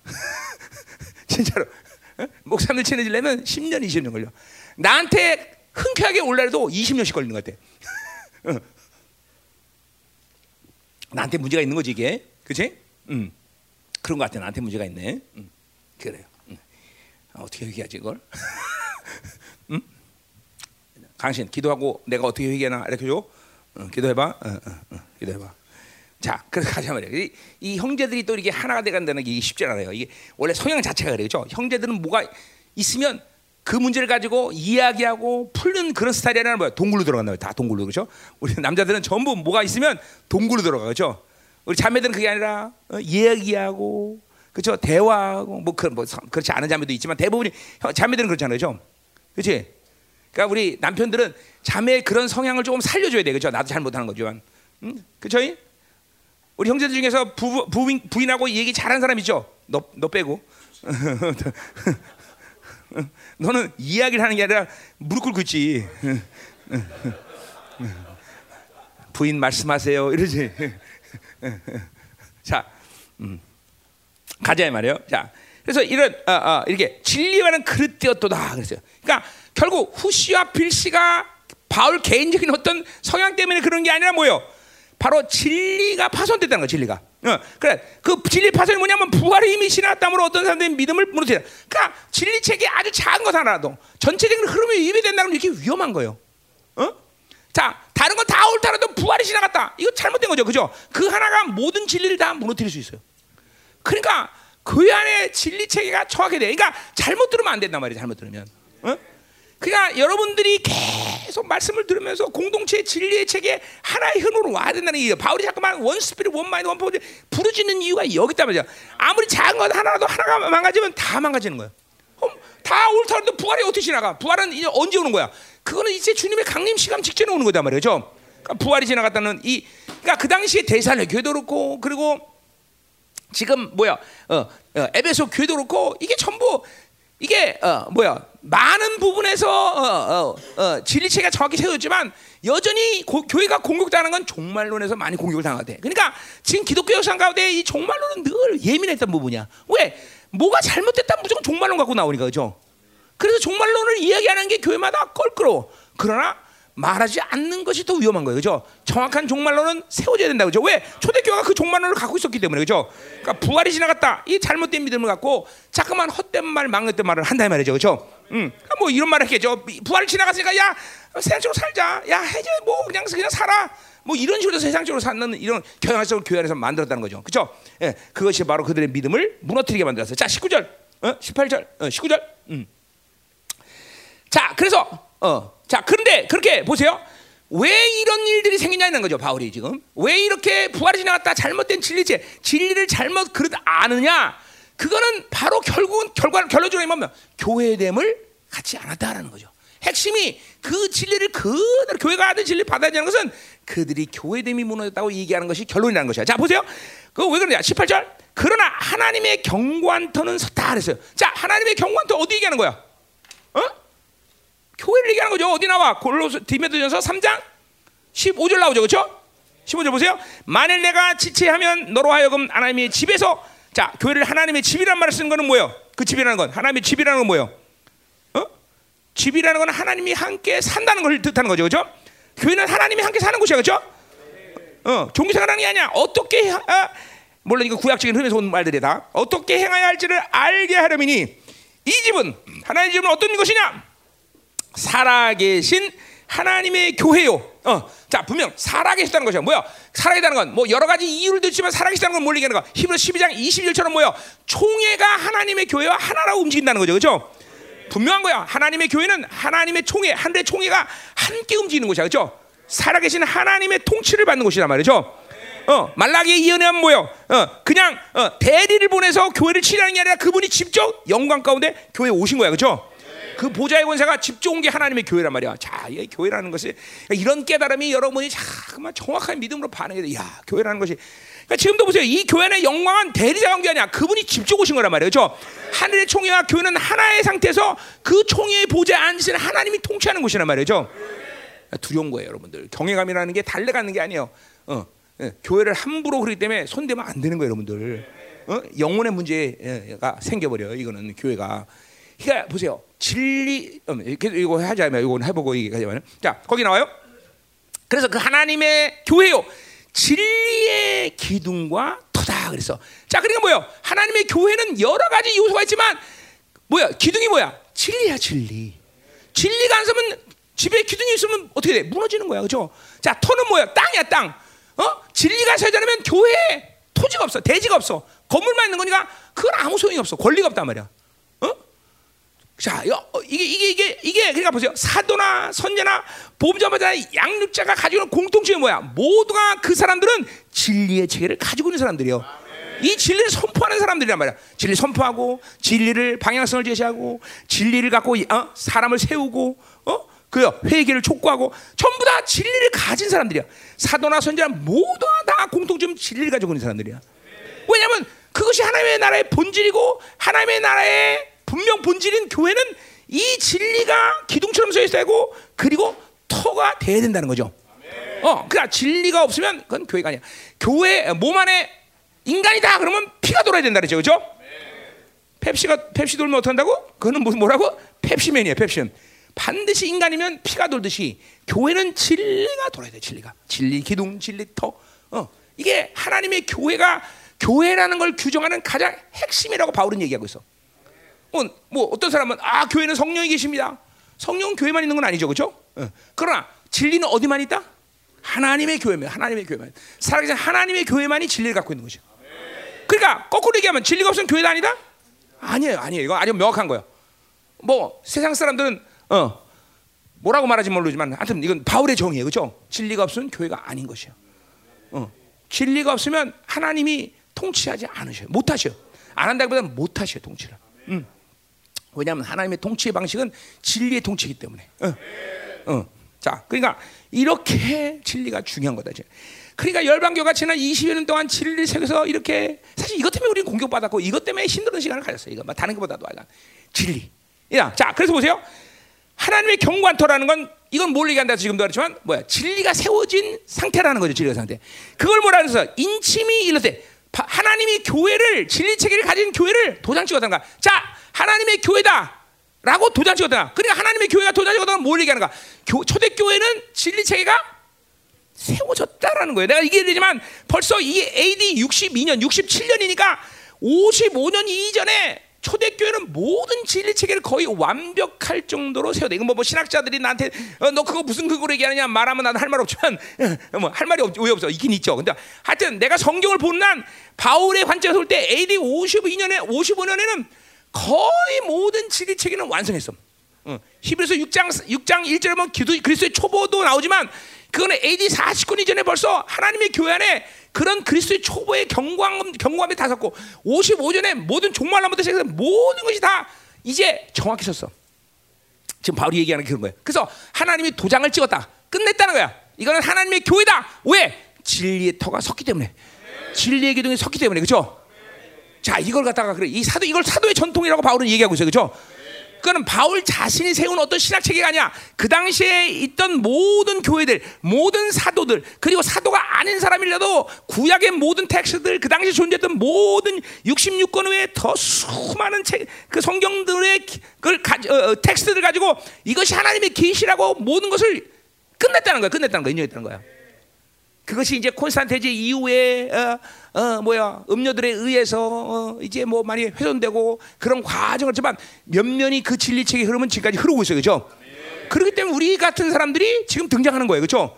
진짜로. 어? 목사님 친해지려면 10년, 20년 걸려. 나한테 흔쾌하게 올라도 20년씩 걸리는 것 같아. 어. 나한테 문제가 있는 거지 이게, 그렇지? 음. 그런 것 같아. 나한테 문제가 있네. 음. 그래요. 음. 어떻게 얘기하지 이걸? 음? 당신 기도하고 내가 어떻게 회개하나 이렇게 줘. 어, 기도해봐. 어, 어, 어, 기도해봐. 자, 그래서 가자 말이야. 이, 이, 형제들이 또 이렇게 하나가 돼간다는 게 쉽지 않아요. 이게 원래 성향 자체가 그래죠. 형제들은 뭐가 있으면 그 문제를 가지고 이야기하고 풀는 그런 스타일이 아니라 뭐야? 동굴로 들어간다. 다 동굴로 그렇죠? 우리 남자들은 전부 뭐가 있으면 동굴로 들어가 그렇죠? 우리 자매들은 그게 아니라 어, 이야기하고 그렇죠? 대화하고 뭐, 그, 뭐 그렇지 않은 자매도 있지만 대부분이 자매들은 그렇잖아요, 그렇죠? 그렇지? 그러니까 우리 남편들은 자매의 그런 성향을 조금 살려줘야 돼, 그렇죠? 나도 잘 못하는 거지만, 응? 그렇죠? 우리 형제들 중에서 부, 부인, 부인하고 얘기 잘하는 사람 있죠? 너, 너 빼고. 너는 이야기를 하는 게 아니라 무릎 꿇고 있지. 부인 말씀하세요. 이러지. 자, 음. 가자 말이에요. 자, 그래서 이런 어, 어, 이렇게 진리와는 그릇되었도다 그랬어요. 그러니까 결국 후시와 빌시가 바울 개인적인 어떤 성향 때문에 그런 게 아니라 뭐요? 바로 진리가 파손됐다는 거 진리가. 어, 그래. 그 진리 파손이 뭐냐면 부활의 힘이 지났다므로 어떤 사람들이 믿음을 무너뜨려. 그러니까 진리 책이 아주 작은 것 하나라도 전체적인 흐름이 위배된다는 게 이렇게 위험한 거예요. 어? 자, 다른 건 다 옳다라도 부활이 지나갔다. 이거 잘못된 거죠. 그죠? 그 하나가 모든 진리를 다 무너뜨릴 수 있어요. 그러니까 그 안에 진리 체계가 정확해야 돼. 그러니까 잘못 들으면 안 된단 말이야. 잘못 들으면. 어? 그러니까 여러분들이 계속 말씀을 들으면서 공동체의 진리의 체계 하나의 흐름으로 와야 된다는 얘기예요. 바울이 자꾸만 one spirit, one mind, one purpose 부르짖는 이유가 여기 있단 말이야. 아무리 작은 것 하나라도 하나가 망가지면 다 망가지는 거야. 다 옳다는데 부활이 어떻게 지나가? 부활은 이제 언제 오는 거야? 그거는 이제 주님의 강림 시간 직전에 오는 거단 말이죠. 그러니까 부활이 지나갔다는 이, 그러니까 그 당시에 대사를 교회도 그렇고 그리고 지금 뭐야? 어, 어, 에베소 교회도 그렇고 이게 전부 이게 어, 뭐야? 많은 부분에서 어, 어, 어, 진리체가 정확히 세워졌지만 여전히 고, 교회가 공격당하는 건 종말론에서 많이 공격을 당하대. 그러니까 지금 기독교 역사 가운데 이 종말론은 늘 예민했던 부분이야. 왜? 뭐가 잘못됐다 무조건 종말론 갖고 나오니까 그죠? 그래서 종말론을 이야기하는 게 교회마다 껄끄러워. 그러나 말하지 않는 것이 더 위험한 거예요. 그죠? 정확한 종말론은 세워져야 된다. 그죠? 왜? 초대교회가 그 종말론을 갖고 있었기 때문에. 그죠? 그러니까 부활이 지나갔다. 이 잘못된 믿음을 갖고 자꾸만 헛된 말, 망했던 말을 한다 말이죠. 그죠? 음. 뭐 이런 말을 했겠죠. 부활이 지나갔으니까 야, 세상적으로 살자. 야, 해제 뭐 그냥 그냥 살아. 뭐 이런 식으로 세상적으로 사는 이런 경향성을 교회 안에서 만들었다는 거죠. 그죠? 예. 그것이 바로 그들의 믿음을 무너뜨리게 만들었어요. 자, 19절. 어? 18절. 어, 19절. 음. 자, 그래서 어. 자, 그런데 그렇게 보세요. 왜 이런 일들이 생기냐는 거죠, 바울이 지금. 왜 이렇게 부활이 지나갔다 잘못된 진리체, 진리를 잘못 그릇 아느냐? 그거는 바로 결국은 결과 결론적으로 뭐면 교회됨을 갖지 않았다라는 거죠. 핵심이 그 진리를 그대로 교회가 하는 진리 받아야 되는 것은 그들이 교회됨이 무너졌다고 얘기하는 것이 결론이라는 것이야. 자, 보세요. 그거 왜 그러냐? 18절. 그러나 하나님의 경관터는 섰다 그랬어요. 자, 하나님의 경관터 어디 얘기하는 거야? 어? 교회를 얘기하는 거죠. 어디 나와? 골로스 디메드전서 3장 15절 나오죠. 그렇죠? 15절 보세요. 만일 내가 지체하면 너로 하여금 하나님의 집에서 자, 교회를 하나님의 집이란 말을 쓰는 거는 뭐예요? 그 집이라는 건 하나님의 집이라는 건 뭐예요? 어? 집이라는 건 하나님이 함께 산다는 걸 뜻하는 거죠. 그렇죠? 교회는 하나님이 함께 사는 곳이야. 그렇죠? 어, 종교생활하는 게 아니야. 어떻게 아, 물론 이거 구약적인 흐름에서 온 말들이다. 어떻게 행해야 할지를 알게 하려면이 이 집은 하나님의 집은 어떤 것이냐? 살아계신 하나님의 교회요. 어, 자 분명 살아계시다는 것이야. 뭐야? 살아계시다는 건 뭐 여러 가지 이유를 듣지만 살아계시다는 건 뭘 얘기하는 거야? 히브리 12장 21절처럼 뭐야? 총회가 하나님의 교회와 하나라고 움직인다는 거죠, 그렇죠? 분명한 거야. 하나님의 교회는 하나님의 총회, 하늘의 총회가 함께 움직이는 곳이야, 그렇죠? 살아계신 하나님의 통치를 받는 곳이란 말이죠. 어, 말라기의 예언은 뭐요? 어, 그냥 어, 대리를 보내서 교회를 치라는 게 아니라 그분이 직접 영광 가운데 교회에 오신 거야, 그렇죠? 그 보좌의 권세가 직접 온게 하나님의 교회란 말이야. 자, 이 교회라는 것이 이런 깨달음이 여러분이 자꾸만 정확한 믿음으로 반응해. 돼. 야, 교회라는 것이. 그러니까 지금도 보세요. 이 교회의 영광은 대리자 관계 아니야. 그분이 직접 오신 거란 말이에요. 그렇죠? 하늘의 총회와 교회는 하나의 상태에서 그 총회의 보좌에 앉으신 하나님이 통치하는 곳이란 말이죠. 두려운 거예요, 여러분들. 경외감이라는 게 달래가는 게 아니에요. 어, 예, 교회를 함부로 그러기 때문에 손대면 안 되는 거예요, 여러분들. 어? 영혼의 문제가 생겨버려요. 이거는 교회가. 그러니까 보세요. 진리 음, 이거 하자면 이건 해보고 얘기하자면 자 거기 나와요. 그래서 그 하나님의 교회요. 진리의 기둥과 터다. 그래서. 자 그러니까 뭐요? 하나님의 교회는 여러 가지 요소가 있지만 뭐야? 기둥이 뭐야? 진리야 진리. 진리가 안 서면 집에 기둥이 있으면 어떻게 돼? 무너지는 거야. 그죠? 자 터는 뭐야? 땅이야 땅. 어? 진리가 서지 않으면 교회에 토지가 없어. 대지가 없어. 건물만 있는 거니까 그건 아무 소용이 없어. 권리가 없단 말이야 자, 어, 이게 이게 이게 이게 그러니까 보세요. 사도나 선녀나 보험자마자 양육자가 가지고 있는 공통점이 뭐야? 모두가 그 사람들은 진리의 체계를 가지고 있는 사람들이요. 이 진리를 선포하는 사람들이란 말이야. 진리 선포하고 진리를 방향성을 제시하고 진리를 갖고 어? 사람을 세우고 어? 그요 회개를 촉구하고 전부 다 진리를 가진 사람들이야. 사도나 선지자 모두가 다 공통점 진리를 가지고 있는 사람들이야. 왜냐하면 그것이 하나님의 나라의 본질이고 하나님의 나라의 분명 본질인 교회는 이 진리가 기둥처럼 서 있어야 되고 그리고 터가 돼야 된다는 거죠. 어, 그러니까 진리가 없으면 그건 교회가 아니야. 교회 몸 안에 인간이다 그러면 피가 돌아야 된다 그러죠, 그렇죠? 펩시가 펩시 돌면 어떡한다고? 그거는 무슨 뭐라고? 펩시맨이야, 펩시맨. 반드시 인간이면 피가 돌듯이 교회는 진리가 돌아야 돼, 진리가. 진리 기둥, 진리 터. 어, 이게 하나님의 교회가 교회라는 걸 규정하는 가장 핵심이라고 바울은 얘기하고 있어. 뭐, 뭐 어떤 사람은 아 교회는 성령이 계십니다. 성령은 교회만 있는 건 아니죠, 그렇죠? 어. 그러나 진리는 어디만 있다? 하나님의 교회만, 하나님의 교회만. 살아계신 하나님의 교회만이 진리를 갖고 있는 거죠. 그러니까 거꾸로 얘기하면 진리가 없으면 교회가 아니다? 아니에요, 아니에요. 이거 아주 명확한 거예요. 뭐 세상 사람들은 어 뭐라고 말하지 모르지만 하여튼 이건 바울의 정의예요, 그렇죠? 진리가 없으면 교회가 아닌 것이요. 어 진리가 없으면 하나님이 통치하지 않으셔요, 못 하셔. 안 한다기보다는 못 하셔 통치를. 음. 왜냐하면 하나님의 통치의 방식은 진리의 통치이기 때문에. 어. 어. 자, 그러니까 이렇게 진리가 중요한 거다. 이제. 그러니까 열방교가 지난 20여 년 동안 진리를 새겨서 이렇게 사실 이것 때문에 우리는 공격받았고 이것 때문에 힘든 시간을 가졌어요. 이거 뭐 다른 것보다도 알아. 진리. 야, 자, 그래서 보세요. 하나님의 경관터라는 건 이건 뭘 얘기한다 지금도 그렇지만 뭐야 진리가 세워진 상태라는 거죠 진리의 상태. 그걸 뭐라 해서 인침이 이르되 하나님이 교회를 진리 체계를 가진 교회를 도장 거야. 자, 하나님의 교회다. 라고 도장 찍었다. 그러니까 하나님의 교회가 도장 찍었다는 뭘 얘기하는가? 교, 초대교회는 진리 체계가 세워졌다라는 거예요. 내가 얘기해 드리지만 벌써 이게 AD 62년, 67년이니까 55년 이전에 초대교회는 모든 진리 체계를 거의 완벽할 정도로 세워야 돼. 이건 뭐, 뭐 신학자들이 나한테 어, 너 그거 무슨 그거로 얘기하느냐 말하면 나는 할말 없지만 어, 뭐할 말이 없, 왜 없어? 있긴 있죠. 근데 하여튼 내가 성경을 본난 바울의 관점에서 볼 때 AD 52년에 55년에는 거의 모든 진리 체계는 완성했어. 어. 히브리서 6장 6장 1절에 보면 기도 그리스도의 초보도 나오지만 그거는 AD 49년 이전에 벌써 하나님의 교회 안에 그런 그리스도의 초보의 경광 경광이 다 섰고 55년에 모든 종말나부터 시작해서 모든 것이 다 이제 정확해졌어. 지금 바울이 얘기하는 그런 거예요. 그래서 하나님이 도장을 찍었다. 끝냈다는 거야. 이거는 하나님의 교회다. 왜? 진리의 터가 섰기 때문에. 진리의 기둥이 섰기 때문에. 그렇죠? 자, 이걸 갖다가 그래. 이 사도 이걸 사도의 전통이라고 바울은 얘기하고 있어요. 그렇죠? 그거는 바울 자신이 세운 어떤 신학 체계가 아니야. 그 당시에 있던 모든 교회들, 모든 사도들, 그리고 사도가 아닌 사람이라도 구약의 모든 텍스트들, 그 당시 존재했던 모든 66권 외에 더 수많은 책, 그 성경들의 그 어, 어, 텍스트를 가지고 이것이 하나님의 계시라고 모든 것을 끝냈다는 거야. 끝냈다는 거야. 인정했다는 거야. 그것이 이제 콘스탄테제 이후에 어, 어, 뭐야 음료들에 의해서 어, 이제 뭐 많이 훼손되고 그런 과정을 지만 면면이 그 진리책의 흐름은 지금까지 흐르고 있어요, 그죠? 그렇기 때문에 우리 같은 사람들이 지금 등장하는 거예요, 그렇죠?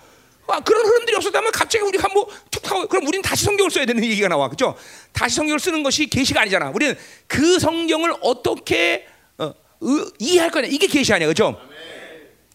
아, 그런 흐름들이 없었다면 갑자기 우리가 뭐툭 하고 그럼 우리는 다시 성경을 써야 되는 얘기가 나와, 그렇죠? 다시 성경을 쓰는 것이 계시가 아니잖아. 우리는 그 성경을 어떻게 어, 의, 이해할 거냐 이게 계시 아니야, 그렇죠?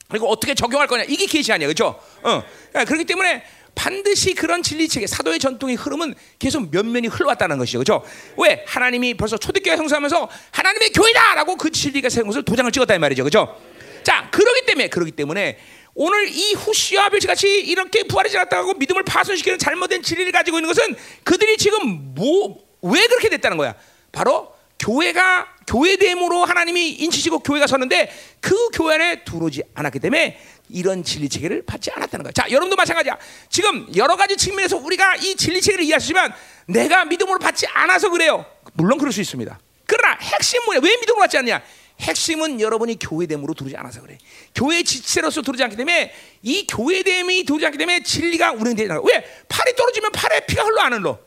그리고 어떻게 적용할 거냐 이게 계시 아니야, 그렇죠? 어, 그렇기 때문에 반드시 그런 진리 체계, 사도의 전통의 흐름은 계속 면면이 흘러왔다는 것이죠. 그렇죠? 왜? 하나님이 벌써 초대교회 형성하면서 하나님의 교회다라고 그 진리가 세운 것을 도장을 찍었다 이 말이죠. 그렇죠? 자, 그러기 때문에 그러기 때문에 오늘 이 후시와 빌시 같이 이렇게 부활이 지났다고 믿음을 파손시키는 잘못된 진리를 가지고 있는 것은 그들이 지금 뭐 왜 그렇게 됐다는 거야? 바로 교회가 교회됨으로 하나님이 인치시고 교회가 섰는데 그 교회 안에 들어오지 않았기 때문에 이런 진리 체계를 받지 않았다는 거야. 자, 여러분도 마찬가지야. 지금 여러 가지 측면에서 우리가 이 진리 체계를 이해하시지만 내가 믿음으로 받지 않아서 그래요. 물론 그럴 수 있습니다. 그러나 핵심 뭐냐? 왜 믿음으로 받지 않냐? 핵심은 여러분이 교회됨으로 들어오지 않아서 그래. 교회 지체로서 들어오지 않기 때문에 이 교회됨이 들어오지 않기 때문에 진리가 운행되지 않아. 왜? 팔이 떨어지면 팔에 피가 흘러 안 흘러?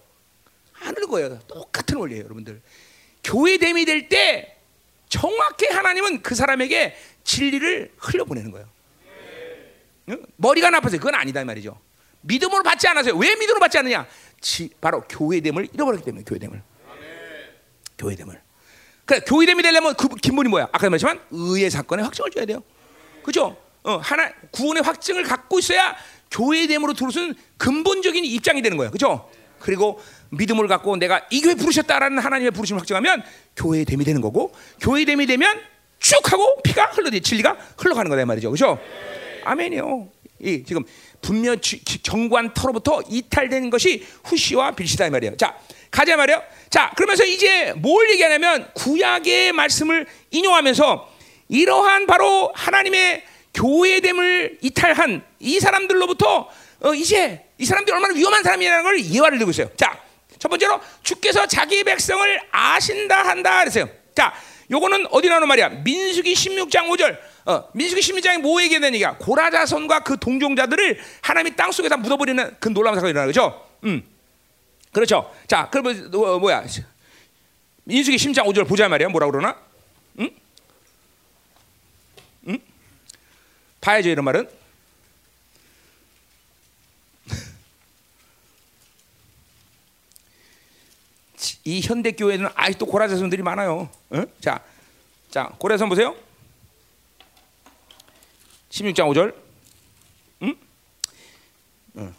안 흘러 거예요. 똑같은 원리예요, 여러분들. 교회됨이 될 때 정확히 하나님은 그 사람에게 진리를 흘려보내는 거예요. 머리가 나빠서 그건 아니다 이 말이죠. 믿음으로 받지 않아서요. 왜 믿음으로 받지 않느냐? 지, 바로 교회됨을 잃어버렸기 때문에 교회됨을. 교회됨을. 그래 교회됨이 되려면 그 기본이 뭐야? 아까 말했지만 의의 사건에 확증을 줘야 돼요. 그죠? 어, 하나 구원의 확증을 갖고 있어야 교회됨으로 들어서는 근본적인 입장이 되는 거예요. 그죠? 그리고 믿음을 갖고 내가 이 교회 부르셨다라는 하나님의 부르심을 확증하면 교회됨이 되는 거고 교회됨이 되면 쭉 하고 피가 흘러지 진리가 흘러가는 거다 말이죠. 그죠? 아멘이요. 이 지금 분명 정관 터로부터 이탈된 것이 후시와 빌시다 이 말이에요. 자, 가자 말이에요. 자, 그러면서 이제 뭘 얘기하냐면 구약의 말씀을 인용하면서 이러한 바로 하나님의 교회됨을 이탈한 이 사람들로부터 어, 이제 이 사람들이 얼마나 위험한 사람이라는 걸 예화를 들고 있어요. 자, 첫 번째로 주께서 자기 백성을 아신다 한다 그랬어요. 자, 요거는 어디 나오는 말이야? 민수기 16장 5절. 어, 민수기 16장에 뭐 얘기하는 얘기야? 고라자손과 그 동종자들을 하나님이 땅 속에다 묻어버리는 그 놀라운 사건이 일어나는 거죠. 음. 그렇죠. 자, 그러면 어, 뭐야? 민수기 16장 5절 보자 말이야. 뭐라 그러나? 응? 응? 봐야죠 이런 말은. 이 현대 교회는 아직도 고라자손들이 많아요. 응? 자, 자 고라자손 보세요. 16장 5절. 응? 응.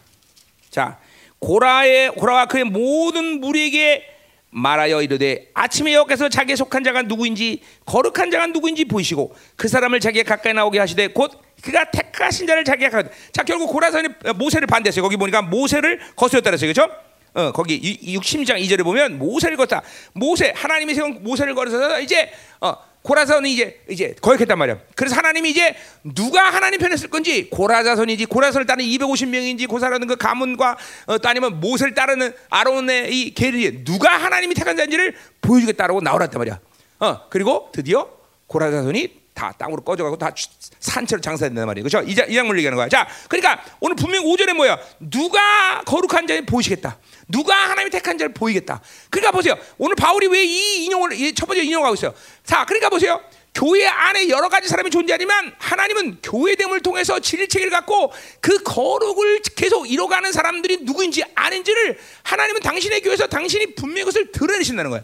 자, 고라의 고라와 그의 모든 무리에게 말하여 이르되 아침에 여호께서 자기에 속한 자가 누구인지 거룩한 자가 누구인지 보이시고 그 사람을 자기에 가까이 나오게 하시되 곧 그가 택하신 자를 자기가 가. 자 결국 고라선이 모세를 반대했어요. 거기 보니까 모세를 거스렸다 그랬어요. 그렇죠? 어, 거기 60장 2절에 보면 모세를 걷다. 모세 하나님이 세운 모세를 걸어서 이제 어, 고라선은 이제 이제 거역했단 말이야. 그래서 하나님이 이제 누가 하나님 편에 쓸 건지 고라자손인지 고라선을 따르는 250명인지 고사라는 그 가문과 어, 또 아니면 모세를 따르는 아론의 이 계리 누가 하나님이 택한 자인지를 보여주겠다라고 나오랐단 말이야. 어 그리고 드디어 고라자손이 다 땅으로 꺼져가고 다 산채로 장사된단 말이에요. 그렇죠? 이, 이 장면 얘기하는 거야. 자, 그러니까 오늘 분명 5절에 뭐야? 누가 거룩한 자를 보이시겠다. 누가 하나님이 택한 자를 보이겠다. 그러니까 보세요. 오늘 바울이 왜 이 인용을 첫 번째 인용하고 있어요. 자, 그러니까 보세요. 교회 안에 여러 가지 사람이 존재하지만 하나님은 교회됨을 통해서 진리체계를 갖고 그 거룩을 계속 이뤄가는 사람들이 누구인지 아닌지를 하나님은 당신의 교회에서 당신이 분명히 그것을 드러내신다는 거예요.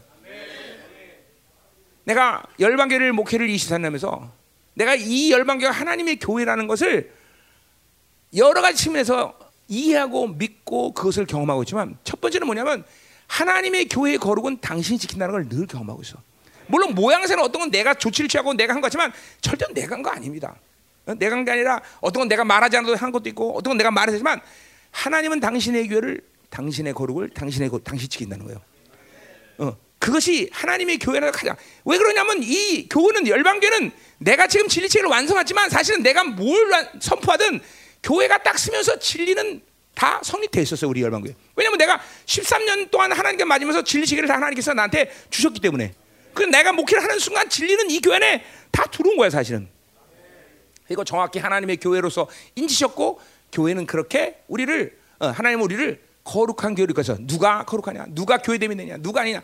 내가 열방교를 목회를 24년 하면서 내가 이 열방교가 하나님의 교회라는 것을 여러 가지 측면에서 이해하고 믿고 그것을 경험하고 있지만 첫 번째는 뭐냐면 하나님의 교회의 거룩은 당신이 지킨다는 걸 늘 경험하고 있어. 물론 모양새는 어떤 건 내가 조치를 취하고 내가 한것 같지만 절대 내가 한 거 아닙니다. 어? 내가 한 게 아니라 어떤 건 내가 말하지 않아도 한 것도 있고 어떤 건 내가 말하지만 하나님은 당신의 교회를 당신의 거룩을 당신의 거, 당신 지킨다는 거예요. 어, 그것이 하나님의 교회라는 가장 왜 그러냐면 이 교회는 열방교는 내가 지금 진리체를 완성하지만 사실은 내가 뭘 선포하든 교회가 딱 쓰면서 진리는 다 성립돼 있었어요 우리 열방교회. 왜냐면 내가 13년 동안 하나님께 맞으면서 진리체계를 다 하나님께서 나한테 주셨기 때문에. 그 내가 목회를 하는 순간 진리는 이 교회 안에 다 들어온 거야 사실은. 이거 정확히 하나님의 교회로서 인지셨고 교회는 그렇게 우리를 어, 하나님 우리를 거룩한 교회로 이끌어서 누가 거룩하냐, 누가 교회됨이 되냐, 누가 아니냐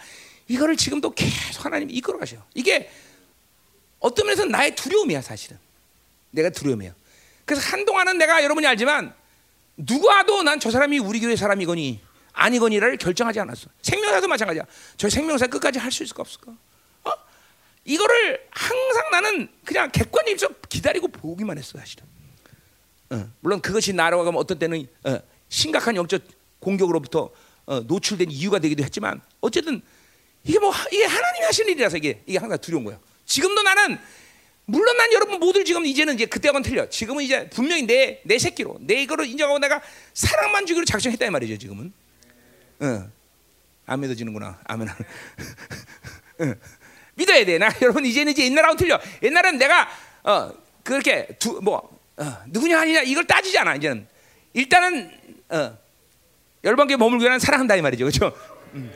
이거를 지금도 계속 하나님이 이끌어 가셔요. 이게 어떤 면에서 나의 두려움이야 사실은. 내가 두려움이에요. 그래서 한동안은 내가 여러분이 알지만 누구와도 난 저 사람이 우리 교회 사람이거니 아니거니를 결정하지 않았어. 생명사도 마찬가지야. 저 생명사 끝까지 할 수 있을까 없을까? 어? 이거를 항상 나는 그냥 객관적으로 기다리고 보기만 했어 사실은. 어, 물론 그것이 나라고 하면 어떤 때는 어, 심각한 영적 공격으로부터 어, 노출된 이유가 되기도 했지만 어쨌든 이게 뭐 이게 하나님이 하시는 일이라서 이게 이게 항상 두려운 거예요. 지금도 나는 물론 난 여러분 모두 지금 이제는 이제 그때하고는 틀려. 지금은 이제 분명히 내 내 새끼로 내 이거를 인정하고 내가 사랑만 주기로 작정했다 이 말이죠 지금은. 응. 안 믿어지는구나. 아멘. 응. 믿어야 돼. 나 여러분 이제는 이제 옛날하고 틀려. 옛날엔 내가 어 그렇게 두 뭐 어, 누구냐 아니냐 이걸 따지지 않아 이제는 일단은 어, 열방교회 머물기 위한 사랑한다 이 말이죠, 그렇죠? 음.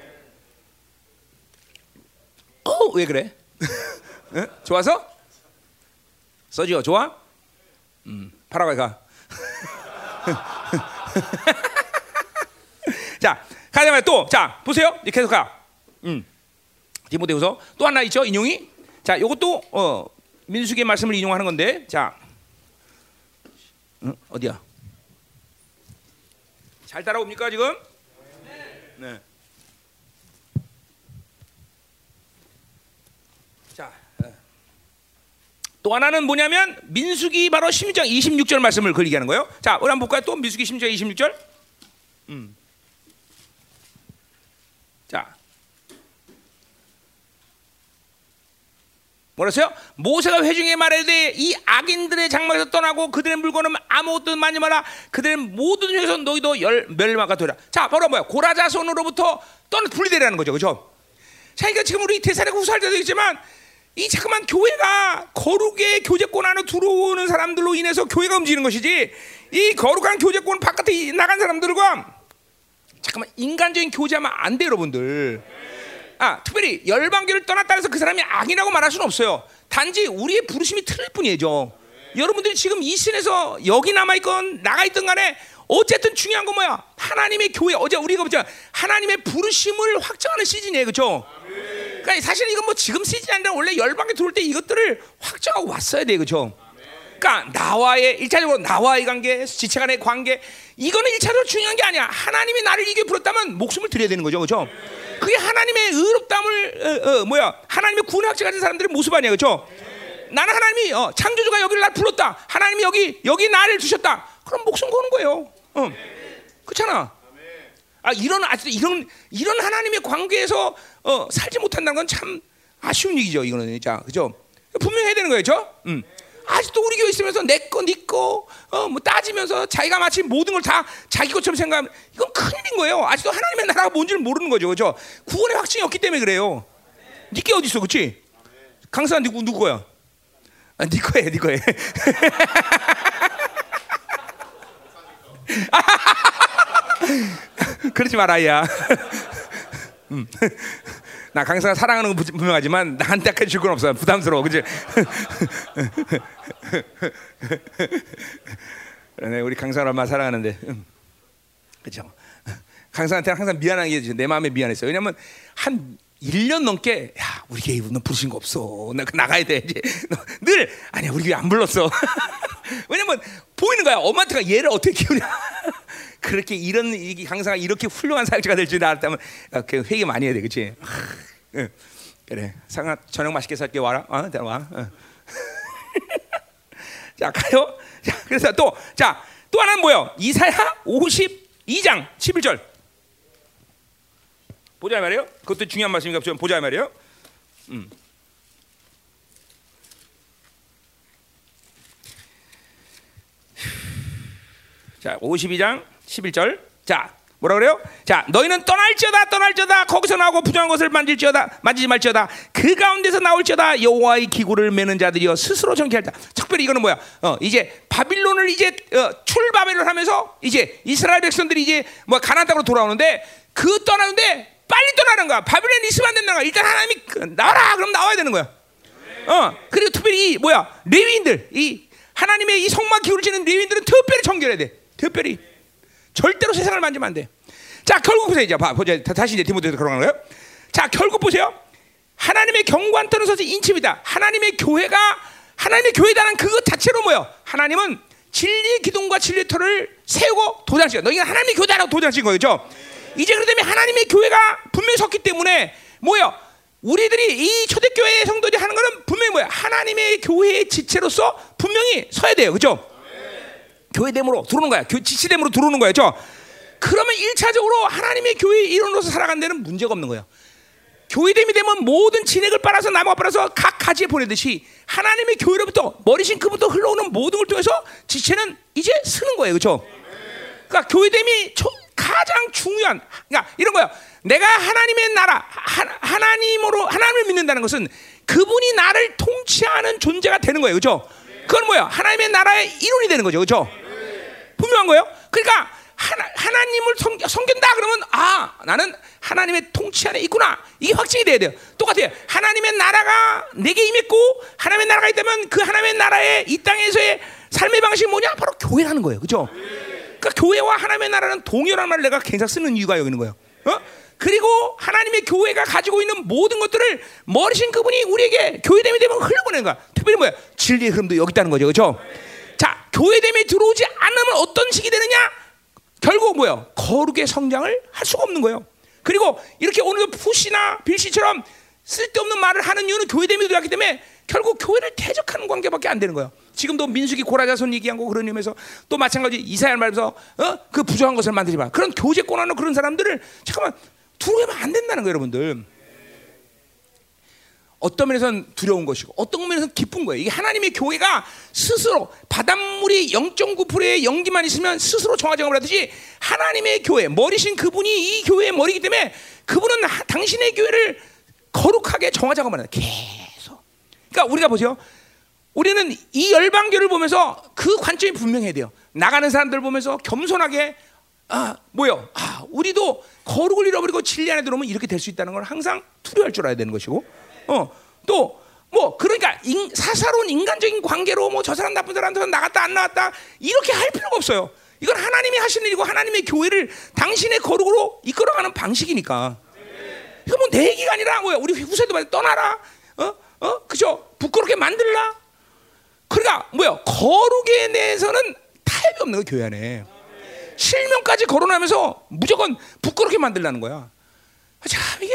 어 왜 그래? 응? 좋아서? 써지요, 좋아? 음, 파라과이 가. 자, 가자마자 또, 자, 보세요. 계속 가. 음. 디모데후서 또 하나 있죠, 인용이. 자, 이것도 어, 민수기의 말씀을 인용하는 건데, 자, 응? 어디야? 잘 따라옵니까 지금? 네. 자, 어. 또 하나는 뭐냐면 민수기 바로 16장 26절 말씀을 그 얘기하는 거예요. 자, 우리 한번 볼까요? 또 민수기 16장 26절. 음. 자, 뭐랬어요? 모세가 회중에 말하되 이 악인들의 장막에서 떠나고 그들의 물건은 아무것도 만지 마라. 그들의 모든 중에서 너희도 열, 멸망가 되라. 자, 바로 뭐야? 고라자손으로부터 떠나 분리되라는 거죠, 그렇죠? 자, 그러니까 지금 우리 대사례 후살 때도 있지만 이 잠깐만 교회가 거룩의 교제권 안에 들어오는 사람들로 인해서 교회가 움직이는 것이지 이 거룩한 교제권 바깥에 나간 사람들과 잠깐만 인간적인 교제하면 안 돼, 여러분들. 아, 특별히 열방교를 떠났다 해서 그 사람이 악이라고 말할 수는 없어요. 단지 우리의 부르심이 틀릴 뿐이죠. 여러분들이 지금 이 신에서 여기 남아 있건 나가 있든 간에 어쨌든 중요한 건 뭐야? 하나님의 교회 어제 우리가 보자 하나님의 부르심을 확정하는 시즌이에요, 그렇죠? 그러니까 사실 이건 뭐 지금 시즌이 아니라 원래 열방에 들어올 때 이것들을 확정하고 왔어야 돼, 그렇죠? 그러니까 나와의 일차적으로 나와의 관계, 지체 간의 관계 이거는 일차적으로 중요한 게 아니야. 하나님이 나를 이게 부렸다면 목숨을 드려야 되는 거죠, 그렇죠? 그게 하나님의 의롭담을 어, 어, 뭐야? 하나님의 확증 가진 사람들의 모습 아니야, 그렇죠? 나는 하나님이 어, 창조주가 여기를 날 불렀다. 하나님이 여기 여기 나를 주셨다. 그럼 목숨 거는 거예요. 어. 그렇잖아. 아 이런 아직 이런 이런 하나님의 관계에서 어, 살지 못한다는 건 참 아쉬운 얘기죠. 이거는 진짜 그죠? 분명히 해야 되는 거예요, 죠 음. 아직도 우리 교회 있으면서 내 거, 네 거, 어, 뭐 따지면서 자기가 마치 모든 걸 다 자기 것처럼 생각하면 이건 큰일인 거예요. 아직도 하나님의 나라가 뭔지를 모르는 거죠, 그죠? 구원의 확증이 없기 때문에 그래요. 니께 어디 있어, 그렇지? 강사 누구 누구 거야? 아, 네 거야, 네 거야. 그러지 마라, 야. 음. 나 강사가 사랑하는 건 분명하지만 나한테 해줄 건 없어. 부담스러워, 그지? 그러네, 우리 강사를 얼마 사랑하는데, 음. 그죠? 강사한테 항상 미안한 게내 마음에 미안했어요. 왜냐면 한 1년 넘게 야 우리 교회 너 부르신 거 없어 나 나가야 돼 이제 늘 아니야 우리 교회 안 불렀어 왜냐면 보이는 거야 엄마한테가 얘를 어떻게 키우냐 그렇게 이런 이 강사가 이렇게 훌륭한 사역자가 될 줄 알았다면 그 회개 많이 해야 돼 그렇지 그래 상아 저녁 맛있게 살게 와라 어 데려와 어. 자 가요 자 그래서 또 자 또 하나는 뭐요 이사야 52장 11절 보자 말이에요. 그것도 중요한 말씀이니까 좀 보자 말이에요. 음. 자, 52장 11절. 자, 뭐라 그래요? 자, 너희는 떠날지어다 떠날지어다 거기서 나오고 부정한 것을 만질지어다 만지지 말지어다 그 가운데서 나올지어다 여호와의 기구를 매는 자들이여 스스로 정케할다. 특별히 이거는 뭐야? 어, 이제 바빌론을 이제 어, 출바벨을 하면서 이제 이스라엘 백성들이 이제 뭐 가나안 땅으로 돌아오는데 그 떠나는데 빨리 떠나는 거야. 바빌론 있으면 안 된다는 거야. 일단 하나님이 그, 나와라. 그럼 나와야 되는 거야. 어 그리고 특별히 이 뭐야 레위인들 이 하나님의 이 성막 기울을 지는 레위인들은 특별히 정결해야 돼. 특별히 절대로 세상을 만지면 안 돼. 자 결국 보세요 이제 봐 보자 다시 이제 디모데서 걸어가는 거예요. 자 결국 보세요. 하나님의 경관 떠는 서서 인침이다. 하나님의 교회가 하나님의 교회다는 그것 자체로 뭐요? 하나님은 진리 기둥과 진리 터를 세우고 도장시켜. 너희가 하나님의 교회다라고 도장신 거죠. 이제 그러다면 하나님의 교회가 분명히 섰기 때문에 뭐요? 우리들이 이 초대교회 성도들이 하는 거는 분명히 뭐야? 하나님의 교회의 지체로서 분명히 서야 돼요. 그죠? 교회됨으로 들어오는 거야. 교, 지체됨으로 들어오는 거예요. 죠 그러면 1차적으로 하나님의 교회 일원으로서 살아간 데는 문제가 없는 거예요. 교회됨이 되면 모든 진액을 빨아서 나무가 빨아서 각 가지에 보내듯이 하나님의 교회로부터 머리싱크부터 흘러오는 모든 걸 통해서 지체는 이제 쓰는 거예요. 그렇죠? 그러니까 교회됨이 가장 중요한 그러니까 이런 거예요. 내가 하나님의 나라 하, 나님으로 하나님을 믿는다는 것은 그분이 나를 통치하는 존재가 되는 거예요. 그렇죠? 그건 뭐야? 하나님의 나라의 일원이 되는 거죠. 그렇죠? 분명한 거예요. 그러니까 하나, 섬, 섬긴다 그러면 아 나는 하나님의 통치 안에 있구나. 이게 확증이 돼야 돼요. 똑같아요. 하나님의 나라가 내게 임했고 하나님의 나라가 있다면 그 하나님의 나라의 이 땅에서의 삶의 방식이 뭐냐? 바로 교회라는 거예요. 그죠? 그러니까 교회와 하나님의 나라는 동일한 말을 내가 계속 쓰는 이유가 여기 있는 거예요. 어? 그리고 하나님의 교회가 가지고 있는 모든 것들을 머리신 그분이 우리에게 교회됨이 되면 흘려보내는 거야. 특별히 뭐야? 진리의 흐름도 여기 있다는 거죠. 그죠? 자 교회됨이 들어오지 않으면 어떤 식이 되느냐 결국 뭐예요? 거룩의 성장을 할 수가 없는 거예요. 그리고 이렇게 오늘도 푸시나 빌시처럼 쓸데없는 말을 하는 이유는 교회됨이 들어왔기 때문에 결국 교회를 대적하는 관계밖에 안 되는 거예요. 지금도 민숙이 고라자손 얘기한 거 그런 의미에서 또 마찬가지 이사야 말면서 어? 그 부정한 것을 만들지 마. 그런 교제 권하는 그런 사람들을 잠깐만 두려우면 안 된다는 거예요, 여러분들. 어떤 면에서는 두려운 것이고 어떤 면에서는 기쁜 거예요. 이게 하나님의 교회가 스스로 바닷물이 0.9%의 연기만 있으면 스스로 정화정을 하듯이 하나님의 교회 머리신 그분이 이 교회의 머리이기 때문에 그분은 하, 당신의 교회를 거룩하게 정화작업을 한다. 계속. 그러니까 우리가 보죠. 우리는 이 열방교를 보면서 그 관점이 분명해야 돼요. 나가는 사람들 보면서 겸손하게 아, 뭐요? 아, 우리도 거룩을 잃어버리고 진리 안에 들어오면 이렇게 될 수 있다는 걸 항상 투려할 줄 알아야 되는 것이고. 어, 또, 뭐, 그러니까 인, 사사로운 인간적인 관계로 뭐 저 사람 나쁜 사람 저 나갔다 안 나왔다 이렇게 할 필요가 없어요. 이건 하나님이 하시는 일이고 하나님의 교회를 당신의 거룩으로 이끌어가는 방식이니까. 이거 뭐내 얘기가 아니라 뭐야. 우리 후세도 말 떠나라. 어? 어? 그죠? 부끄럽게 만들라. 그러니까 뭐야. 거룩에 대해서는 타협이 없는 거야, 교회 안에. 실명까지 거론하면서 무조건 부끄럽게 만들라는 거야. 참 이게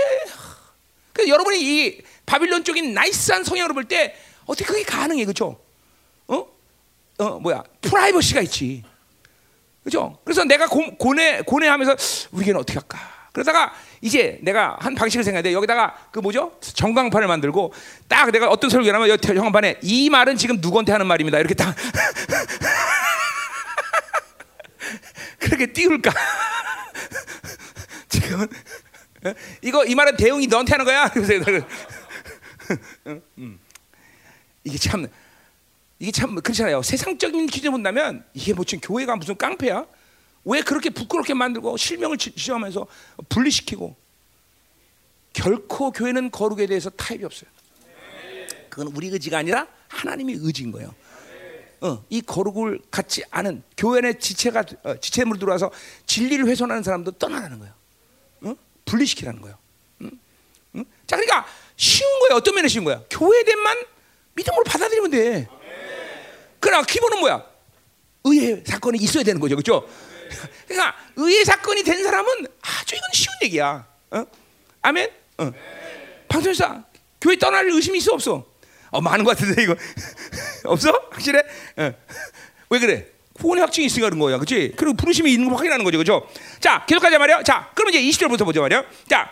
그 여러분이 이 바빌론 쪽인 나이스한 성향으로 볼 때 어떻게 그게 가능해, 그죠? 어? 어, 뭐야? 프라이버시가 있지. 그죠? 그래서 내가 고, 고뇌, 고뇌하면서 우리 교는 어떻게 할까? 그러다가 이제 내가 한 방식을 생각해. 여기다가 그 뭐죠? 전광판을 만들고 딱 내가 어떤 설교를 하면 여기 전광판에 이 말은 지금 누구한테 하는 말입니다. 이렇게 딱. 그렇게 띄울까? 지금은 이거 이 말은 대웅이 너한테 하는 거야. 음. 이게 참 이게 참 그렇잖아요. 세상적인 기준 본다면 이게 뭐 지금 교회가 무슨 깡패야? 왜 그렇게 부끄럽게 만들고 실명을 지정하면서 분리시키고 결코 교회는 거룩에 대해서 타협이 없어요. 그건 우리 의지가 아니라 하나님의 의지인 거예요. 어, 이 거룩을 갖지 않은 교회 내 지체가 어, 지체물로 들어와서 진리를 훼손하는 사람도 떠나라는 거예요. 분리시키라는 거예요. 응? 응? 자, 그러니까 쉬운 거예요. 어떤 면에 쉬운 거야? 교회된만 믿음으로 받아들이면 돼. 그러나 기본은 뭐야? 의의 사건이 있어야 되는 거죠, 그렇죠? 그러니까 의의 사건이 된 사람은 아주 이건 쉬운 얘기야. 어? 아멘. 어. 방송사 교회 떠날 의심이 있어 없어? 어 많은 것 같은데 이거 없어? 확실해? 어. 왜 그래? 구원의 확증이 있으니까 그런 거야. 그치? 그리고 부르심이 있는 거 확인하는 거죠. 그죠? 자, 계속하자 말이야. 자, 그럼 이제 20절부터 보자 말이야. 자,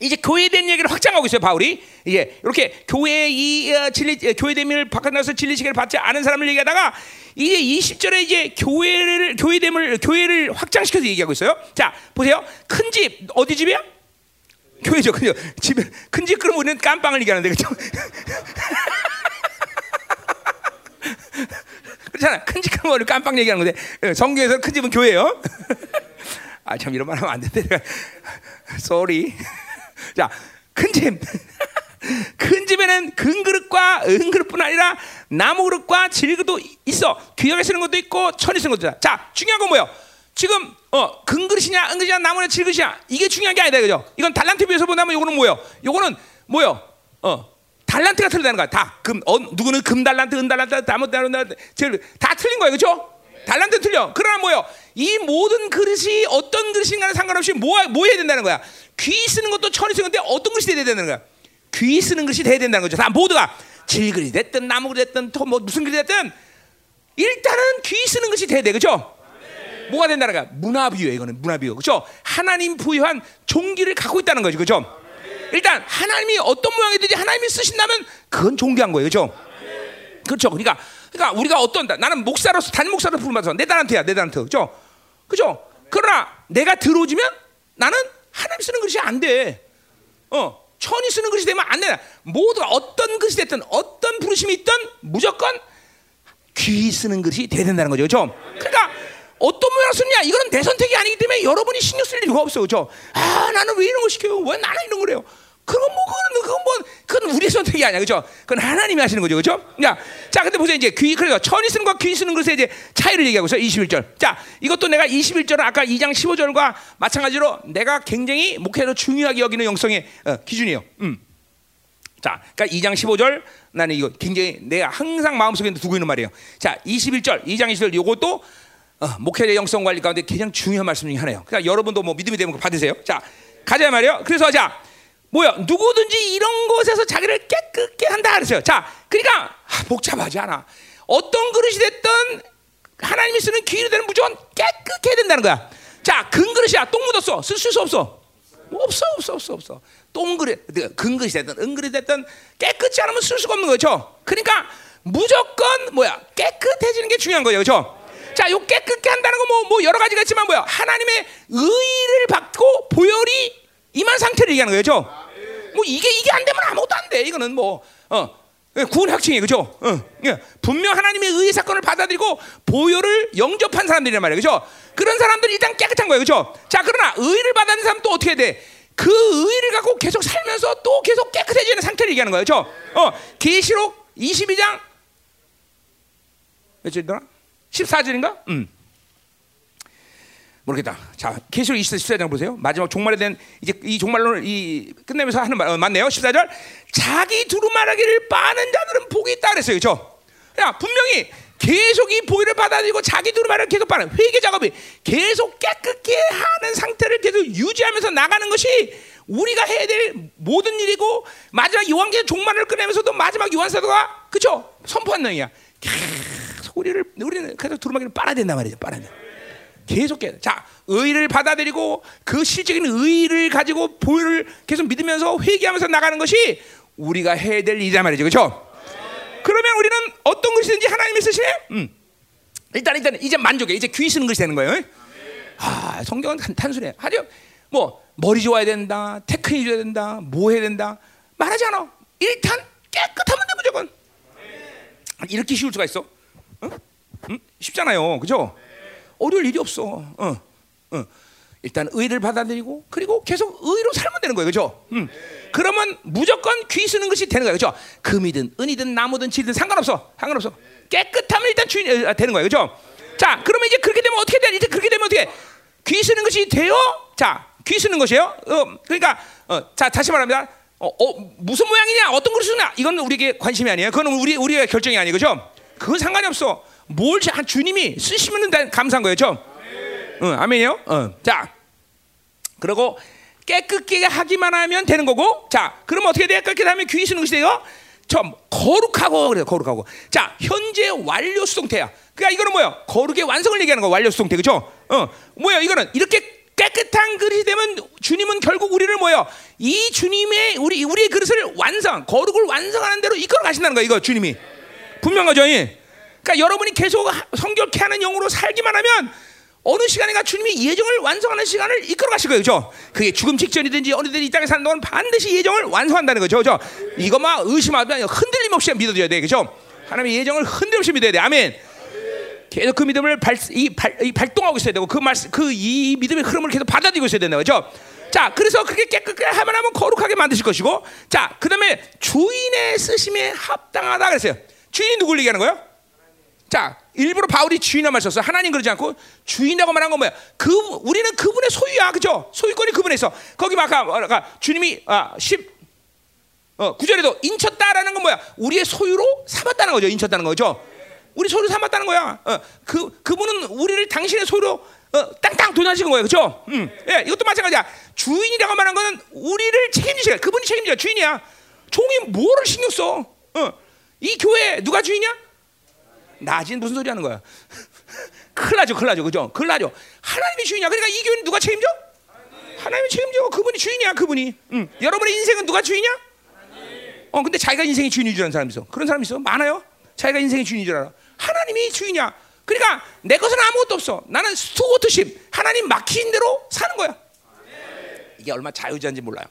이제 교회된 얘기를 확장하고 있어요 바울이 이제 이렇게 교회 이 어, 진리 어, 교회 됨을 바깥나서 진리 시계를 받지 않은 사람을 얘기하다가 이제 20절에 이제 교회를 교회 됨을 교회를 확장시켜서 얘기하고 있어요. 자 보세요 큰 집 어디 집이야? 교회죠, 그죠? 집에 큰집 그럼 우리는 깜빵을 얘기하는데 그죠? 그렇잖아. 큰 집, 큰 머리 깜빡 얘기하는 건데 예, 성경에서 큰 집은 교회예요. 아 참 이런 말 하면 안 된대. 쏘리. 자, 큰 집. 큰 집에는 큰 그릇과 은 그릇뿐 아니라 나무 그릇과 질그도 있어. 귀하게 쓰는 것도 있고 천이 쓰는 것도 있다. 자, 중요한 건 뭐예요? 지금 어, 금 그릇이냐, 은 그릇이냐, 나무냐, 질 그릇이냐 이게 중요한 게 아니다, 그죠? 이건 달란트 비해서 본다면 이거는 뭐예요? 이거는 뭐예요? 어, 달란트가 틀리다는 거야. 다 금, 어, 누구는 금 달란트, 은 달란트, 다못 달란트, 다 틀린 거예요, 그렇죠? 달란트 틀려. 그러나 뭐요? 이 모든 그릇이 어떤 그릇인가는 상관없이 뭐, 뭐 해야 된다는 거야. 귀 쓰는 것도 천이 쓰는 건데 어떤 그릇이 돼야 된다는 거야. 귀 쓰는 것이 돼야 된다는 거죠. 다 모두가 질그릇이 됐든 나무그릇 됐든 또뭐 무슨 그릇이 됐든 일단은 귀 쓰는 것이 돼야 돼, 그렇죠? 뭐가 된다는 거야? 문화비유 이거는 문화비유, 그렇죠? 하나님 부여한 종기를 갖고 있다는 거죠, 그렇죠? 일단 하나님이 어떤 모양이든지 하나님이 쓰신다면 그건 존귀한 거예요, 그렇죠? 그렇죠. 그러니까 그러니까 우리가 어떤 나는 목사로서 단 목사로 부름받아서 내 달란트야, 내 달란트, 그렇죠? 그렇죠? 그러나 내가 들어오지면 나는 하나님 쓰는 것이 안 돼. 어, 천이 쓰는 것이 되면 안 돼. 모두 어떤 것이 됐든 어떤 부르심이 있든 무조건 귀 쓰는 것이 돼야 된다는 거죠, 그렇죠? 그러니까 어떤 모양 쓰느냐 이거는 내 선택이 아니기 때문에 여러분이 신경 쓸 이유가 없어 그죠? 아 나는 왜 이런 거 시켜요? 왜 나는 이런 거래요? 그건 뭐 그건 뭐 그건 우리 선택이 아니야 그죠? 그건 하나님이 하시는 거죠 그죠? 야, 자 근데 보세요 이제 귀 그래서 천이 쓰는 것과 귀 쓰는 것에 이제 차이를 얘기하고 있어 21절. 자 이것도 내가 21절은 아까 2장 15절과 마찬가지로 내가 굉장히 목회로 중요하게 여기는 영성의 어, 기준이에요. 음. 자, 그러니까 2장 15절 나는 이거 굉장히 내가 항상 마음속에 두고 있는 말이에요. 자, 21절, 2장 20절 이것도 어, 목회자 영성 관리 가운데 가장 중요한 말씀 중에 하나예요. 그러니까 여러분도 뭐 믿음이 되면 받으세요. 자, 가자 말이요. 그래서 자, 뭐야? 누구든지 이런 곳에서 자기를 깨끗게 한다 그랬어요. 자, 그러니까 아, 복잡하지 않아. 어떤 그릇이 됐든 하나님이 쓰는 귀로 되는 무조건 깨끗해야 된다는 거야. 자, 근 그릇이야. 똥 묻었어. 쓸 수 없어. 없어, 없어, 없어, 없어. 똥 그릇, 근 그릇이 됐든 은 그릇이 됐든 깨끗지 않으면 쓸 수가 없는 거죠. 그러니까 무조건 뭐야? 깨끗해지는 게 중요한 거예요, 그렇죠? 자, 요 깨끗게 한다는 거 뭐 뭐 여러 가지가 있지만 뭐야? 하나님의 의를 받고 보혈이 임한 상태를 얘기하는 거예요, 그렇죠? 뭐 이게 이게 안 되면 아무것도 안 돼. 이거는 뭐 어. 구원 확증이에요, 그죠? 어, 예. 분명 하나님의 의의 사건을 받아들이고 보혈을 영접한 사람들이란 말이에요, 그죠? 그런 사람들이 일단 깨끗한 거예요, 그죠? 자, 그러나 의를 받는 사람 또 어떻게 돼? 그 의를 갖고 계속 살면서 또 계속 깨끗해지는 상태를 얘기하는 거예요, 그죠? 어, 계시록 22장 몇 절이더라? 14절인가? 음. 모르겠다. 자, 계시록 24장 보세요. 마지막 종말에 대한 이제 이 종말론을 이 끝내면서 하는 말 어, 맞네요. 14절. 자기 두루마라기를 빠는 자들은 복이 있다 그랬어요. 그렇죠? 야, 분명히 계속 이 보혈을 받아들이고 자기 두루마를 계속 빠는 회개 작업이 계속 깨끗게 하는 상태를 계속 유지하면서 나가는 것이 우리가 해야 될 모든 일이고 마지막 요한계시 종말을 끝내면서도 마지막 요한사도가 그렇죠? 선포한 내용이야. 우리를 우리는 계속 두루마기를 빨아야 된단 말이죠. 빨아야 돼. 계속 해. 자, 의를 받아들이고 그 실적인 의를 가지고 보혈을 계속 믿으면서 회개하면서 나가는 것이 우리가 해야 될 일이란 말이죠. 그렇죠? 그러면 우리는 어떤 것이든지 하나님이 쓰시네. 음. 일단 일단 이제 만족해. 이제 귀 쓰는 것이 되는 거예요. 아, 성경은 단, 순해 하죠. 뭐 머리 좋아야 된다, 테크닉 줘야 된다, 뭐 해야 된다 말하지 않아. 일단 깨끗하면 돼 무조건. 이렇게 쉬울 수가 있어? 어? 응? 쉽잖아요, 그죠? 어려울 일이 없어. 어, 어. 일단 의를 받아들이고 그리고 계속 의로 살면 되는 거예요, 그죠? 음. 그러면 무조건 귀 쓰는 것이 되는 거예요, 그죠? 금이든 은이든 나무든 질든 상관없어, 상관없어. 깨끗하면 일단 주인 아, 되는 거예요, 그죠? 자, 그러면 이제 그렇게 되면 어떻게 돼? 이제 그렇게 되면 어떻게? 귀 쓰는 것이 돼요? 자, 귀 쓰는 것이에요. 어, 그러니까, 어, 자 다시 말합니다. 어, 어, 무슨 모양이냐, 어떤 그릇 쓰냐, 이건 우리에게 관심이 아니에요. 그건 우리 우리의 결정이 아니에요, 그죠? 그건 상관이 없어. 뭘 주님이 쓰시면 감사한 거예요, 죠? 응, 아멘이요. 어. 자, 그리고 깨끗게 하기만 하면 되는 거고, 자, 그럼 어떻게 돼요? 깨끗게 하면 귀 쓰는 것이 돼요. 좀 거룩하고 그래, 거룩하고. 자, 현재 완료 수동태야. 그러니까 이거는 뭐야? 거룩의 완성을 얘기하는 거 완료 수동태, 그죠? 어, 뭐야? 이거는 이렇게 깨끗한 그릇이 되면 주님은 결국 우리를 뭐요? 이 주님의 우리 우리의 그릇을 완성, 거룩을 완성하는 대로 이끌어 가신다는 거야. 이거 주님이 분명하죠. 그러니까 여러분이 계속 성결케 하는 영으로 살기만 하면 어느 시간인가 주님이 예정을 완성하는 시간을 이끌어 가실 거예요. 그죠? 그게 죽음 직전이든지 어느든지 이 땅에 사는 동안 반드시 예정을 완성한다는 거죠. 그죠? 이거 막 의심하면 흔들림 없이 믿어줘야 돼. 그죠? 하나님의 예정을 흔들림 없이 믿어야 돼. 아멘. 계속 그 믿음을 발, 이, 발, 이 발동하고 있어야 되고 그 말씀 그이 믿음의 흐름을 계속 받아들이고 있어야 된다. 그죠? 자, 그래서 그게 깨끗하게 하면 하면 거룩하게 만드실 것이고, 자, 그 다음에 주인의 쓰심에 합당하다 그랬어요. 주인이 누굴 얘기하는 거예요? 자, 일부러 바울이 주인이라고 말했어. 하나님 그러지 않고 주인이라고 말한 건 뭐야? 그 우리는 그분의 소유야, 그죠? 소유권이 그분에 있어. 거기 막 아까, 주님이 아, 10 어, 구절에도 인쳤다라는 건 뭐야? 우리의 소유로 삼았다는 거죠. 인쳤다는 거죠. 우리 소유로 삼았다는 거야. 어, 그 그분은 우리를 당신의 소유로 어, 땅땅 도전하시는 거예요. 그렇죠? 음. 예, 이것도 마찬가지야. 주인이라고 말하는 거는 우리를 책임지시가 그분이 책임져 주인이야. 종이 뭐를 신경 써? 어. 이 교회 누가 주인이야? 나진 무슨 소리 하는 거야? 큰일 나죠, 큰일 나죠, 그죠? 큰일 나죠. 하나님이 주인이야. 그러니까 이 교회는 누가 책임져? 하나님이 책임져. 그분이 주인이야, 그분이. 음. 여러분의 인생은 누가 주인이야? 어, 근데 자기가 인생의 주인인 줄 아는 사람 있어. 그런 사람 있어. 많아요. 자기가 인생의 주인인 줄 알아. 하나님이 주인이야. 그러니까 내 것은 아무것도 없어. 나는 스튜어트십 하나님 막힌 대로 사는 거야. 이게 얼마나 자유자인지 몰라요.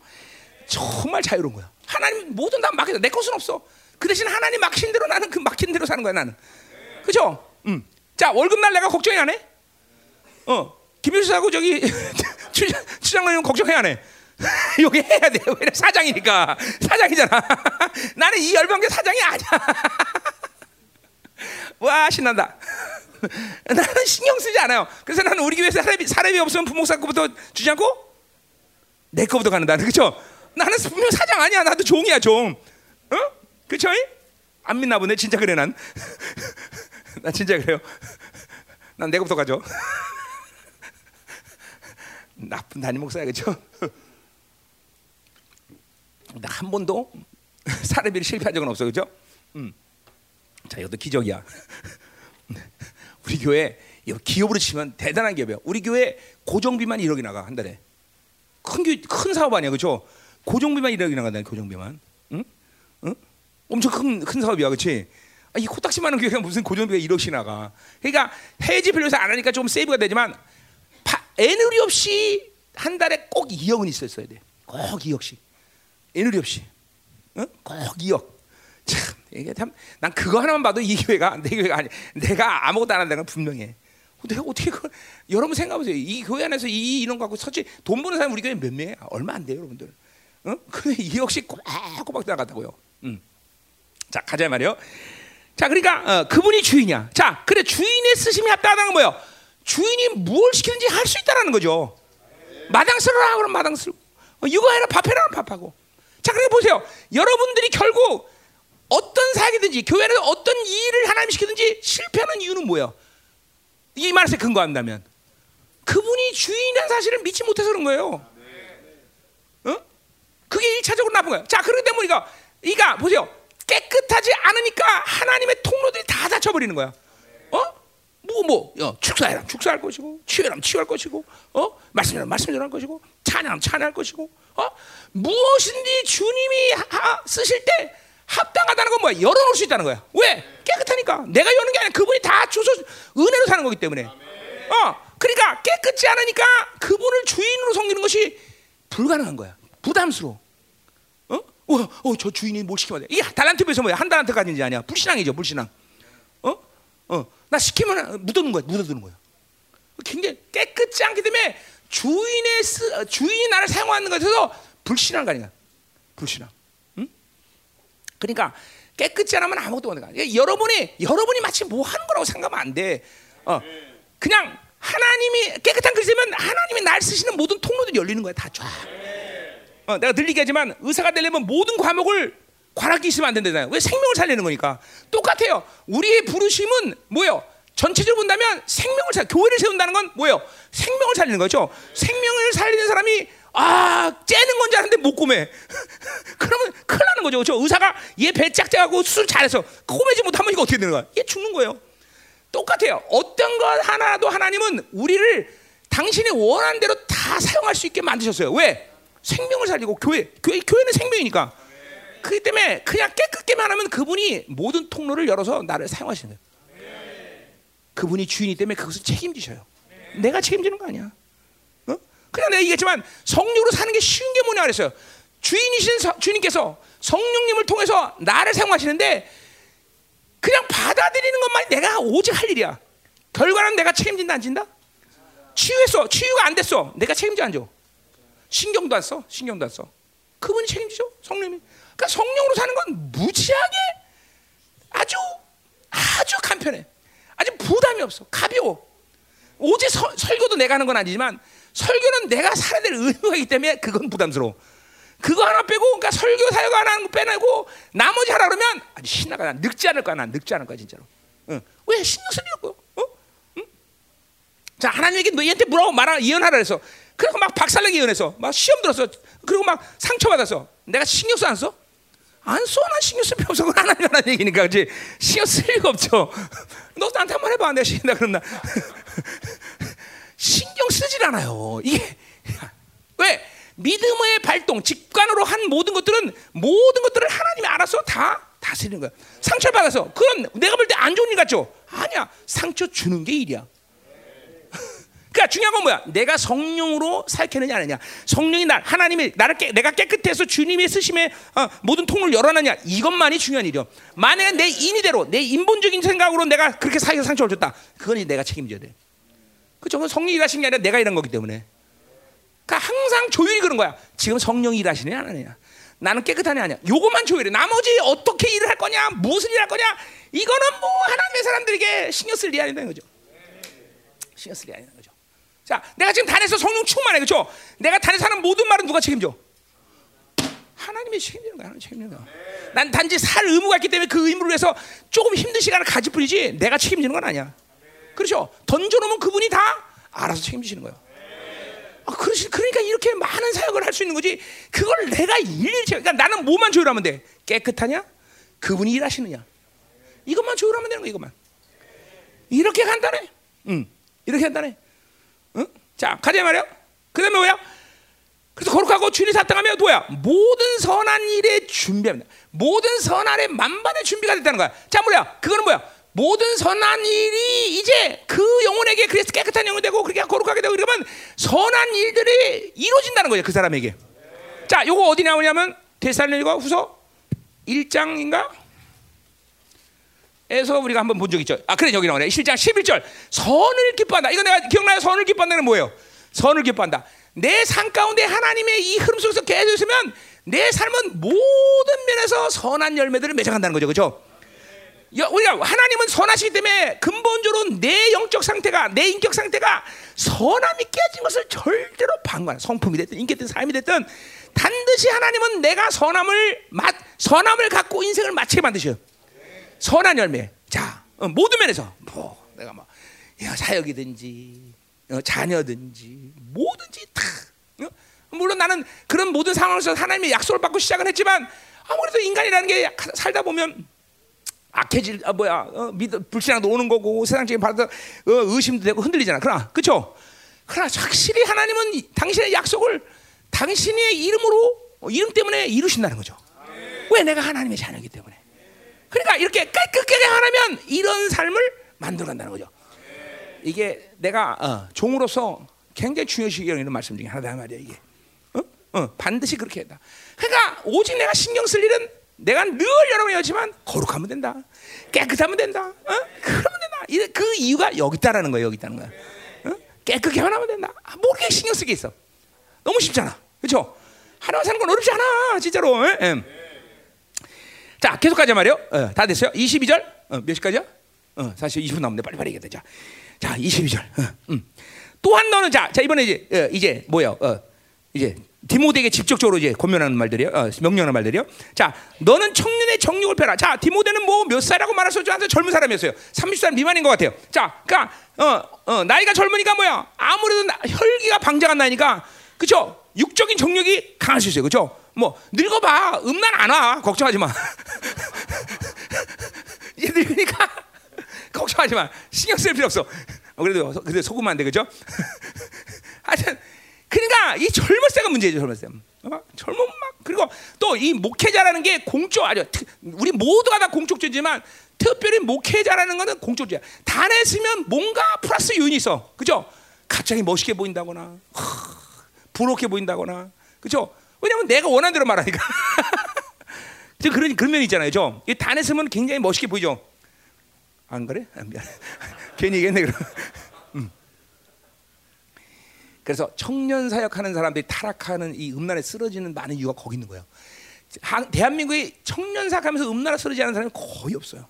정말 자유로운 거야. 하나님 모든 다 막혀. 내 것은 없어. 그 대신 하나님 막힌 대로 나는 그 막힌 대로 사는 거야 나는. 그죠? 음. 자 월급 날 내가 걱정이 안 해? 어. 김일수하고 저기 추장로님 걱정해야 안 해? 여기 해야 돼. 왜 사장이니까 사장이잖아. 나는 이 열방교 사장이 아니야. 와 신난다. 나는 신경 쓰지 않아요. 그래서 나는 우리 교회에서 사람이, 사람이 없으면 부목사 거부터 주지 않고 내 거부터 가는다. 그렇죠? 나는 분명 사장 아니야. 나도 종이야 종. 어? 그렇죠? 안 믿나 보네. 진짜 그래 난. 난 진짜 그래요. 난내 거부터 가죠. 나쁜 담임 목사야 그렇죠? 나 한 번도 사례비를 실패한 적은 없어 그죠? 음. 자 이것도 기적이야. 우리 교회 기업으로 치면 대단한 기업이야. 우리 교회 고정비만 1억이 나가 한 달에. 큰, 큰 사업 아니야 그죠? 고정비만 1억이 나간다 고정비만. 응? 응? 엄청 큰, 큰 사업이야? 아, 이 코딱지만한 교회가 무슨 고정비가 1억씩 나가. 그러니까 해지 필요해서 안 하니까 좀 세이브가 되지만 파, 애누리 없이 한 달에 꼭 2억은 있었어야 돼. 꼭 2억씩. 애누리 없이. 응? 꼭 2억. 참 이게 참 난 그거 하나만 봐도 이 교회가 내 교회가 아니 내가 아무것도 안 한다는 건 분명해. 내가 어떻게 그 여러분 생각해 보세요. 이 교회 안에서 이거 갖고 서치 돈 버는 사람 우리 교회 몇 명이야? 얼마 안 돼요, 여러분들. 어? 근데 2억씩 꼬박꼬박 나갔다고요. 음. 자 가자 말이요. 자 그러니까 어, 그분이 주인이야. 자 그래 주인의 쓰심이 건 뭐예요? 주인이 뭘 시키는지 할 수 있다라는 거죠. 마당 쓸어라 그러면 마당 쓸고 어, 육아해라 밥해라 밥하고. 자 그래 보세요. 여러분들이 결국 어떤 사역이든지 교회에서 어떤 일을 하나님 시키든지 실패하는 이유는 뭐예요? 이 말에 근거한다면 그분이 주인이라는 사실을 믿지 못해서 그런 거예요. 어? 그게 일차적으로 나쁜 거예요. 자, 그렇기 때문에 이거, 이가 보세요. 깨끗하지 않으니까 하나님의 통로들이 다 닫혀버리는 거야. 어? 뭐, 뭐, 어, 축사해라 축사할 것이고, 치유하면 치유할 것이고, 어? 말씀하면 말씀 전할 것이고, 찬양하면 찬양할 것이고, 어? 무엇인지 주님이 하, 쓰실 때 합당하다는 건 뭐야? 열어놓을 수 있다는 거야. 왜? 깨끗하니까. 내가 여는 게 아니라 그분이 다 주소 은혜로 사는 거기 때문에. 어, 그러니까 깨끗지 않으니까 그분을 주인으로 섬기는 것이 불가능한 거야. 부담스러워. 어? 어, 어, 저 주인이 뭘 시키면 돼? 이게 달란트 배서 뭐야? 한 달란트까지인지 아니야? 불신앙이죠, 불신앙. 어? 어, 나 시키면 묻어두는 거야, 묻어두는 거야. 굉장히 깨끗지 않기 때문에 주인의 쓰, 주인이 나를 사용하는 것에서 불신앙가 아니야. 불신앙. 그러니까 깨끗지 않으면 아무것도 못 해. 여러분이 여러분이 마치 뭐 하는 거라고 생각하면 안 돼. 어, 그냥 하나님이 깨끗한 그리스면 하나님이 날 쓰시는 모든 통로들이 열리는 거야 다 쫙. 어, 내가 들리게 하지만 의사가 되려면 모든 과목을 과락기 있으면 안 된다잖아요. 왜 생명을 살리는 거니까 똑같아요. 우리의 부르심은 뭐예요? 전체적으로 본다면 생명을 살 교회를 세운다는 건 뭐예요? 생명을 살리는 거죠. 생명을 살리는 사람이 아 째는 건지 아는데 못 꼬매. 그러면 큰일 나는 거죠. 저 의사가 얘 배 짝짝하고 수술 잘해서 꼬매지 못하면 이거 어떻게 되는 거야? 얘 죽는 거예요. 똑같아요. 어떤 것 하나도 하나님은 우리를 당신이 원하는 대로 다 사용할 수 있게 만드셨어요. 왜? 생명을 살리고 교회, 교회 교회는 생명이니까. 그렇기 때문에 그냥 깨끗게만 하면 그분이 모든 통로를 열어서 나를 사용하시는 거예요. 그분이 주인이 때문에 그것을 책임지셔요. 내가 책임지는 거 아니야. 그냥 내가 얘기했지만 성령으로 사는 게 쉬운 게 뭐냐 그랬어요. 주인이신 서, 주님께서 성령님을 통해서 나를 사용하시는데 그냥 받아들이는 것만 내가 오직 할 일이야. 결과는 내가 책임진다 안 진다? 치유했어. 치유가 안 됐어. 내가 책임져 안 줘. 신경도 안 써. 신경도 안 써. 그분이 책임지죠. 성령이. 그러니까 성령으로 사는 건 무지하게 아주 아주 간편해. 아주 부담이 없어. 가벼워. 오직 서, 설교도 내가 하는 건 아니지만 설교는 내가 살아야 될 의무가 있기 때문에 그건 부담스러워. 그거 하나 빼고 그러니까 설교 사역 하나 하는 거 빼내고 나머지 하라 그러면 아주 신나가 난 늙지 않을 거야 난 늙지 않을 거야 진짜로 응. 왜 신경 쓰려고 어? 응? 자 하나님에게 너희한테 뭐라고 말하 예언하라 그래서 그래서 막 박살내기 예언해서 막 시험 들었어 그리고 막 상처받아서 내가 신경 써 안 써? 안 써, 난 신경 쓸 필요 없어. 그건 하나님 하는 얘기니까, 그지? 신경 쓸 리가 없죠. 너 나한테 한번 해봐. 내가 신나 그런다. 신경 쓰질 않아요. 이게 왜 믿음의 발동, 직관으로 한 모든 것들은 모든 것들을 하나님이 알아서 다 다스리는 거야. 상처 받아서 그건 내가 볼 때 안 좋은 일 같죠? 아니야. 상처 주는 게 일이야. 그러니까 중요한 건 뭐야? 내가 성령으로 살게느냐 아니냐. 성령이 나 하나님이 나를 깨, 내가 깨끗해서 주님의 쓰심에 어, 모든 통을 열어놨냐. 이것만이 중요한 일이요. 만약에 내 인의대로 내 인본적인 생각으로 내가 그렇게 사회에 상처를 줬다. 그건 내가 책임져야 돼. 그죠? 성령이 일하신 게 아니라 내가 일한 거기 때문에. 그러니까 항상 조율이 그런 거야. 지금 성령이 일하시느냐 안 하느냐. 나는 깨끗하냐 아니야. 요것만 조율해. 나머지 어떻게 일을 할 거냐, 무슨 일을 할 거냐. 이거는 뭐 하나님의 사람들에게 신경 쓸 일이 아니다 거죠. 신경 쓸 일이 아니다. 자, 내가 지금 단에서 성령 충만해, 그렇죠? 내가 단에서 하는 모든 말은 누가 책임져? 하나님이 책임지는 거야, 하나님 책임지는 거야. 난 단지 살 의무가 있기 때문에 그 의무를 위해서 조금 힘든 시간을 가질 뿐이지 내가 책임지는 건 아니야. 그렇죠? 던져놓으면 그분이 다 알아서 책임지시는 거예요. 아, 그러시, 그러니까 이렇게 많은 사역을 할 수 있는 거지. 그걸 내가 일일이, 그러니까 나는 뭐만 조율하면 돼? 깨끗하냐? 그분이 일하시느냐? 이것만 조율하면 되는 거야, 이것만. 이렇게 간단해. 응. 이렇게 간단해. 응? 자, 가자 말이야. 그 다음에 뭐야? 그래서 거룩하고 주님 사탕하면 뭐야? 모든 선한 일에 준비합니다. 모든 선한의 만반의 준비가 됐다는 거야. 자, 뭐야? 그거는 뭐야? 모든 선한 일이 이제 그 영혼에게 그래서 깨끗한 영혼이 되고 그렇게 거룩하게 되고 이러면 선한 일들이 이루어진다는 거예요. 그 사람에게. 자, 요거 어디 나오냐면 데살로니가 후서 1장인가? 에서 우리가 한번 본 적 있죠. 아, 그래 여기 나오네. 7장 11절. 선을 기뻐한다. 이거 내가 기억나요? 선을 기뻐한다는 뭐예요? 선을 기뻐한다. 내 삶 가운데 하나님의 이 흐름 속에서 계속 있으면 내 삶은 모든 면에서 선한 열매들을 맺어간다는 거죠. 그렇죠? 우리가 하나님은 선하시기 때문에 근본적으로 내 영적 상태가 내 인격 상태가 선함이 깨진 것을 절대로 방관 성품이 됐든 인격든 삶이 됐든 반드시 하나님은 내가 선함을 맛 선함을 갖고 인생을 마치게 만드셔요. 선한 열매. 자 어, 모든 면에서 뭐 내가 뭐 야, 사역이든지 어, 자녀든지 뭐든지 다 어? 물론 나는 그런 모든 상황에서 하나님의 약속을 받고 시작은 했지만 아무래도 인간이라는 게 살다 보면 악해질 아 뭐야 어, 믿 불신앙도 오는 거고 세상적인 받아 어, 의심도 되고 흔들리잖아. 그러나 그렇죠. 그러나 확실히 하나님은 당신의 약속을 당신의 이름으로 어, 이름 때문에 이루신다는 거죠. 왜 내가 하나님의 자녀이기 때문에. 그러니까 이렇게 깨끗하게 하나면 이런 삶을 만들어간다는 거죠. 이게 내가 어, 종으로서 굉장히 중요시 여기는 말씀 중에 하나다 말이야 이게. 어? 어, 반드시 그렇게 했다. 그러니까 오직 내가 신경 쓸 일은 내가 늘 여러분이 하지만 거룩하면 된다. 깨끗하면 된다. 어? 그러면 된다. 그 이유가 여기 있다라는 거예요. 여기 있다는 거야. 어? 깨끗게 하면 된다. 아, 뭐게 신경 쓰게 있어. 너무 쉽잖아. 그렇죠? 하나만 사는 건 어렵지 않아. 진짜로. 예? 예. 자, 계속 가자 말이요. 어, 다 됐어요. 22절. 어, 몇 시까지야? 어, 사실 20분 남는데 빨리빨리 얘기해 자. 자, 22절. 어, 음. 또한 너는 자, 자 이번에 이제 어, 이제 뭐요? 어, 이제 디모데에게 직접적으로 이제 권면하는 말들이요, 어, 명령하는 말들이요. 자, 너는 청년의 정욕을 펴라. 자, 디모데는 뭐 몇 살이라고 말할 수 없지 않 젊은 사람이었어요. 30살 미만인 것 같아요. 자, 그러니까 어, 어, 나이가 젊으니까 뭐야? 아무래도 나, 혈기가 방장한 나이니까, 그렇죠? 육적인 정력이 강할 수 있어요, 그렇죠? 뭐 늙어봐, 음란 안 와, 걱정하지 마. 이제 늙으니까 걱정하지 마, 신경 쓸 필요 없어. 어, 그래도 그래도 속으면 안 돼, 그렇죠? 하여튼. 그러니까 이 젊을세가 문제죠, 젊을세. 어? 젊은 막 그리고 또 이 목회자라는 게 공적 아주 우리 모두가 다 공적죄지만 특별히 목회자라는 거는 공적죄야. 단에 쓰면 뭔가 플러스 요인이 있어, 그죠? 갑자기 멋있게 보인다거나, 부럽게 보인다거나, 그죠? 왜냐면 내가 원하는 대로 말하니까. 그런 그런 면 있잖아요, 죠? 이 단에 쓰면 굉장히 멋있게 보이죠. 안 그래? 아, 미안. 괜히 얘기했네 그럼. 그래서 청년 사역하는 사람들이 타락하는 이 음란에 쓰러지는 많은 이유가 거기 있는 거예요. 대한민국이 청년 사역하면서 음란에 쓰러지지 않은 사람이 거의 없어요.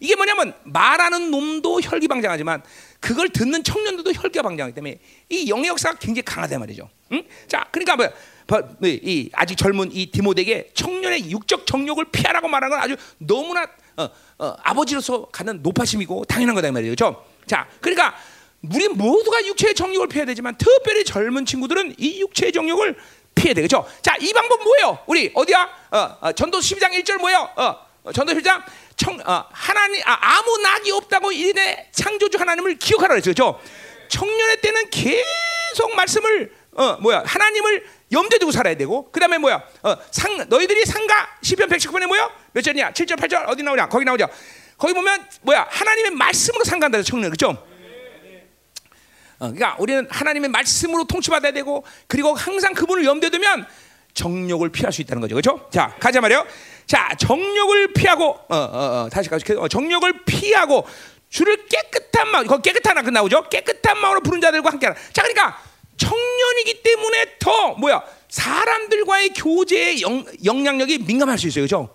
이게 뭐냐면 말하는 놈도 혈기방장하지만 그걸 듣는 청년들도 혈기방장하기 때문에 이 영의 역사가 굉장히 강하단 말이죠. 응? 자, 그러니까 뭐, 뭐, 뭐, 이 아직 젊은 이 디모데에게 청년의 육적 정욕을 피하라고 말하는 건 아주 너무나 어, 어, 아버지로서 갖는 높아심이고 당연한 거다 이 말이죠. 그렇죠? 자, 그러니까 우리 모두가 육체의 정욕을 피해야 되지만 특별히 젊은 친구들은 이 육체의 정욕을 피해야 되겠죠. 자, 이 방법 뭐예요? 우리 어디야? 어, 어, 전도 12장 1절 뭐예요? 어, 어, 전도 12장 청, 어, 하나님 아, 무 낙이 없다고 이네 창조주 하나님을 기억하라. 그렇죠? 청년의 때는 계속 말씀을 어, 뭐야? 하나님을 염두에 두고 살아야 되고 그다음에 뭐야? 어, 상 너희들이 상가 시편 119편에 뭐야? 몇 절이냐? 7절 8절 어디 나오냐? 거기 나오죠. 거기 보면 뭐야? 하나님의 말씀으로 상가한다 청년 그렇죠? 어, 그러니까 우리는 하나님의 말씀으로 통치받아야 되고 그리고 항상 그분을 염두에 두면 정욕을 피할 수 있다는 거죠. 그렇죠? 자, 가자 말이요. 자, 정욕을 피하고 어, 어, 어, 다시 가서 어, 정욕을 피하고 주를 깨끗한 마음, 거 깨끗한 그 나오죠? 깨끗한 마음으로 부른 자들과 함께하라. 자, 그러니까 청년이기 때문에 더 뭐야? 사람들과의 교제의 영, 영향력이 민감할 수 있어요. 그렇죠?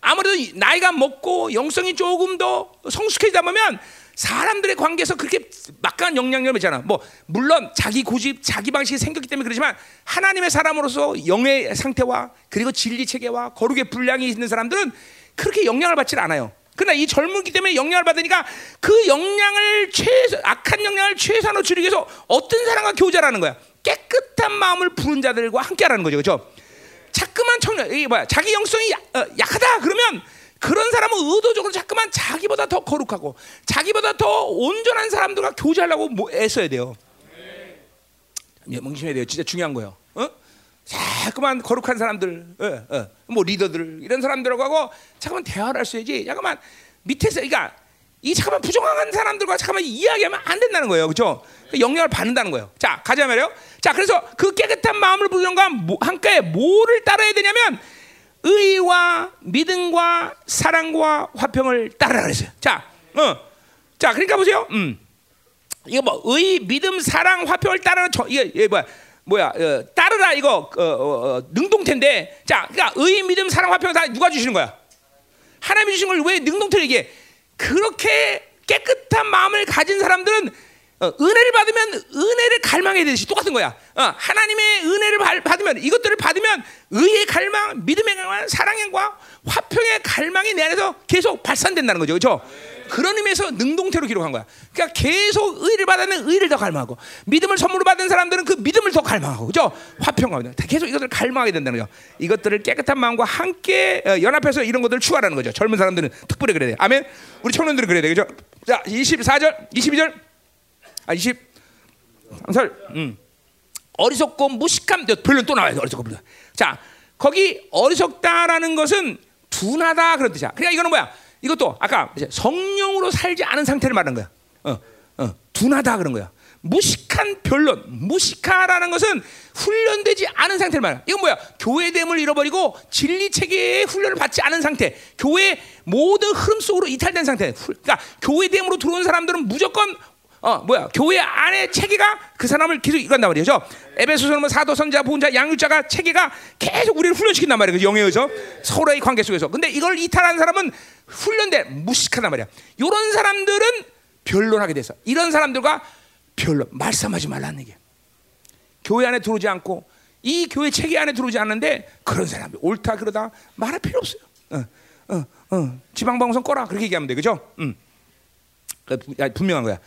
아무래도 나이가 먹고 영성이 조금 더 성숙해지다 보면 사람들의 관계에서 그렇게 막강한 영향력을 있잖아. 뭐 물론 자기 고집, 자기 방식이 생겼기 때문에 그러지만 하나님의 사람으로서 영의 상태와 그리고 진리 체계와 거룩의 분량이 있는 사람들은 그렇게 영향을 받지 않아요. 그러나 이 젊은기 때문에 영향을 받으니까 그 영향을 최소 악한 영향을 최소한으로 줄이기 위해서 어떤 사람과 교제라는 거야. 깨끗한 마음을 부른 자들과 함께하라는 거죠, 그렇죠? 자꾸만 청년, 이 뭐야, 자기 영성이 약, 어, 약하다 그러면 그런 사람은 의도적으로 자꾸만 자기보다 더 거룩하고 자기보다 더 온전한 사람들과 교제하려고 뭐 애써야 돼요. 예, 멍심해야 돼요. 진짜 중요한 거예요. 어? 자꾸만 거룩한 사람들, 어, 어, 뭐 리더들 이런 사람들하고 하고 잠깐만 대화를 할 수 있지. 잠깐만 밑에서 그러니까 이 잠깐만 부정한 사람들과 잠깐만 이야기하면 안 된다는 거예요, 그렇죠? 영향을 받는다는 거예요. 자, 가자 말이요. 자, 그래서 그 깨끗한 마음을 건 함께 뭐를 따라야 되냐면 의와 믿음과 사랑과 화평을 따르라 그랬어요. 자, 어, 자, 그러니까 보세요. 음, 이거 뭐 의, 믿음, 사랑, 화평을 따르는 저, 이게, 이게 뭐야? 뭐야? 어, 따르라 이거 어, 어, 어 능동태인데, 자, 그러니까 의, 믿음, 사랑, 화평 다 누가 주시는 거야? 하나님이 주신 걸 왜 능동태를 이게 그렇게 깨끗한 마음을 가진 사람들은 어, 은혜를 받으면 은혜를 갈망해야 되듯이 똑같은 거야. 어, 하나님의 은혜를 받으면 이것들을 받으면 의의 갈망, 믿음의 갈망, 사랑과 화평의 갈망이 내 안에서 계속 발산된다는 거죠. 그렇죠? 그런 의미에서 능동태로 기록한 거야. 그러니까 계속 의를 받으면 의를 더 갈망하고 믿음을 선물로 받은 사람들은 그 믿음을 더 갈망하고 그죠? 화평하고 계속 이것들을 갈망하게 된다는 거죠. 이것들을 깨끗한 마음과 함께 어, 연합해서 이런 것들을 추구하라는 거죠. 젊은 사람들은 특별히 그래야 돼. 아멘. 우리 청년들은 그래야 돼. 그죠? 자, 24절, 22절. 아, 23절. 음. 어리석고 무식함. 별로 또 나와요. 어리석고 무식함. 자, 거기 어리석다라는 것은 둔하다 그런 뜻이야. 그러니까 이거는 뭐야? 이것도 아까 성령으로 살지 않은 상태를 말하는 거야. 어, 어, 둔하다 그런 거야. 무식한 변론, 무식하라는 것은 훈련되지 않은 상태를 말이야. 이건 뭐야? 교회됨을 잃어버리고 진리 체계의 훈련을 받지 않은 상태, 교회 모든 흐름 속으로 이탈된 상태. 그러니까 교회됨으로 들어온 사람들은 무조건 어 뭐야 교회 안에 체계가 그 사람을 계속 이간단 말이죠. 에베소서는 뭐 사도 선자 보자 양육자가 체계가 계속 우리를 훈련시킨단 말이에요. 영에 의해서 서로의 관계 속에서. 근데 이걸 이탈한 사람은 훈련된 무식하단 말이야. 이런 사람들은 변론하게 돼서 이런 사람들과 변론 말씀하지 말라는 얘기야. 교회 안에 들어오지 않고 이 교회 체계 안에 들어오지 않는데 그런 사람이 옳다 그러다 말할 필요 없어요. 어, 어, 어. 지방방송 꺼라 그렇게 얘기하면 돼, 그죠? 음. 분명한 거야.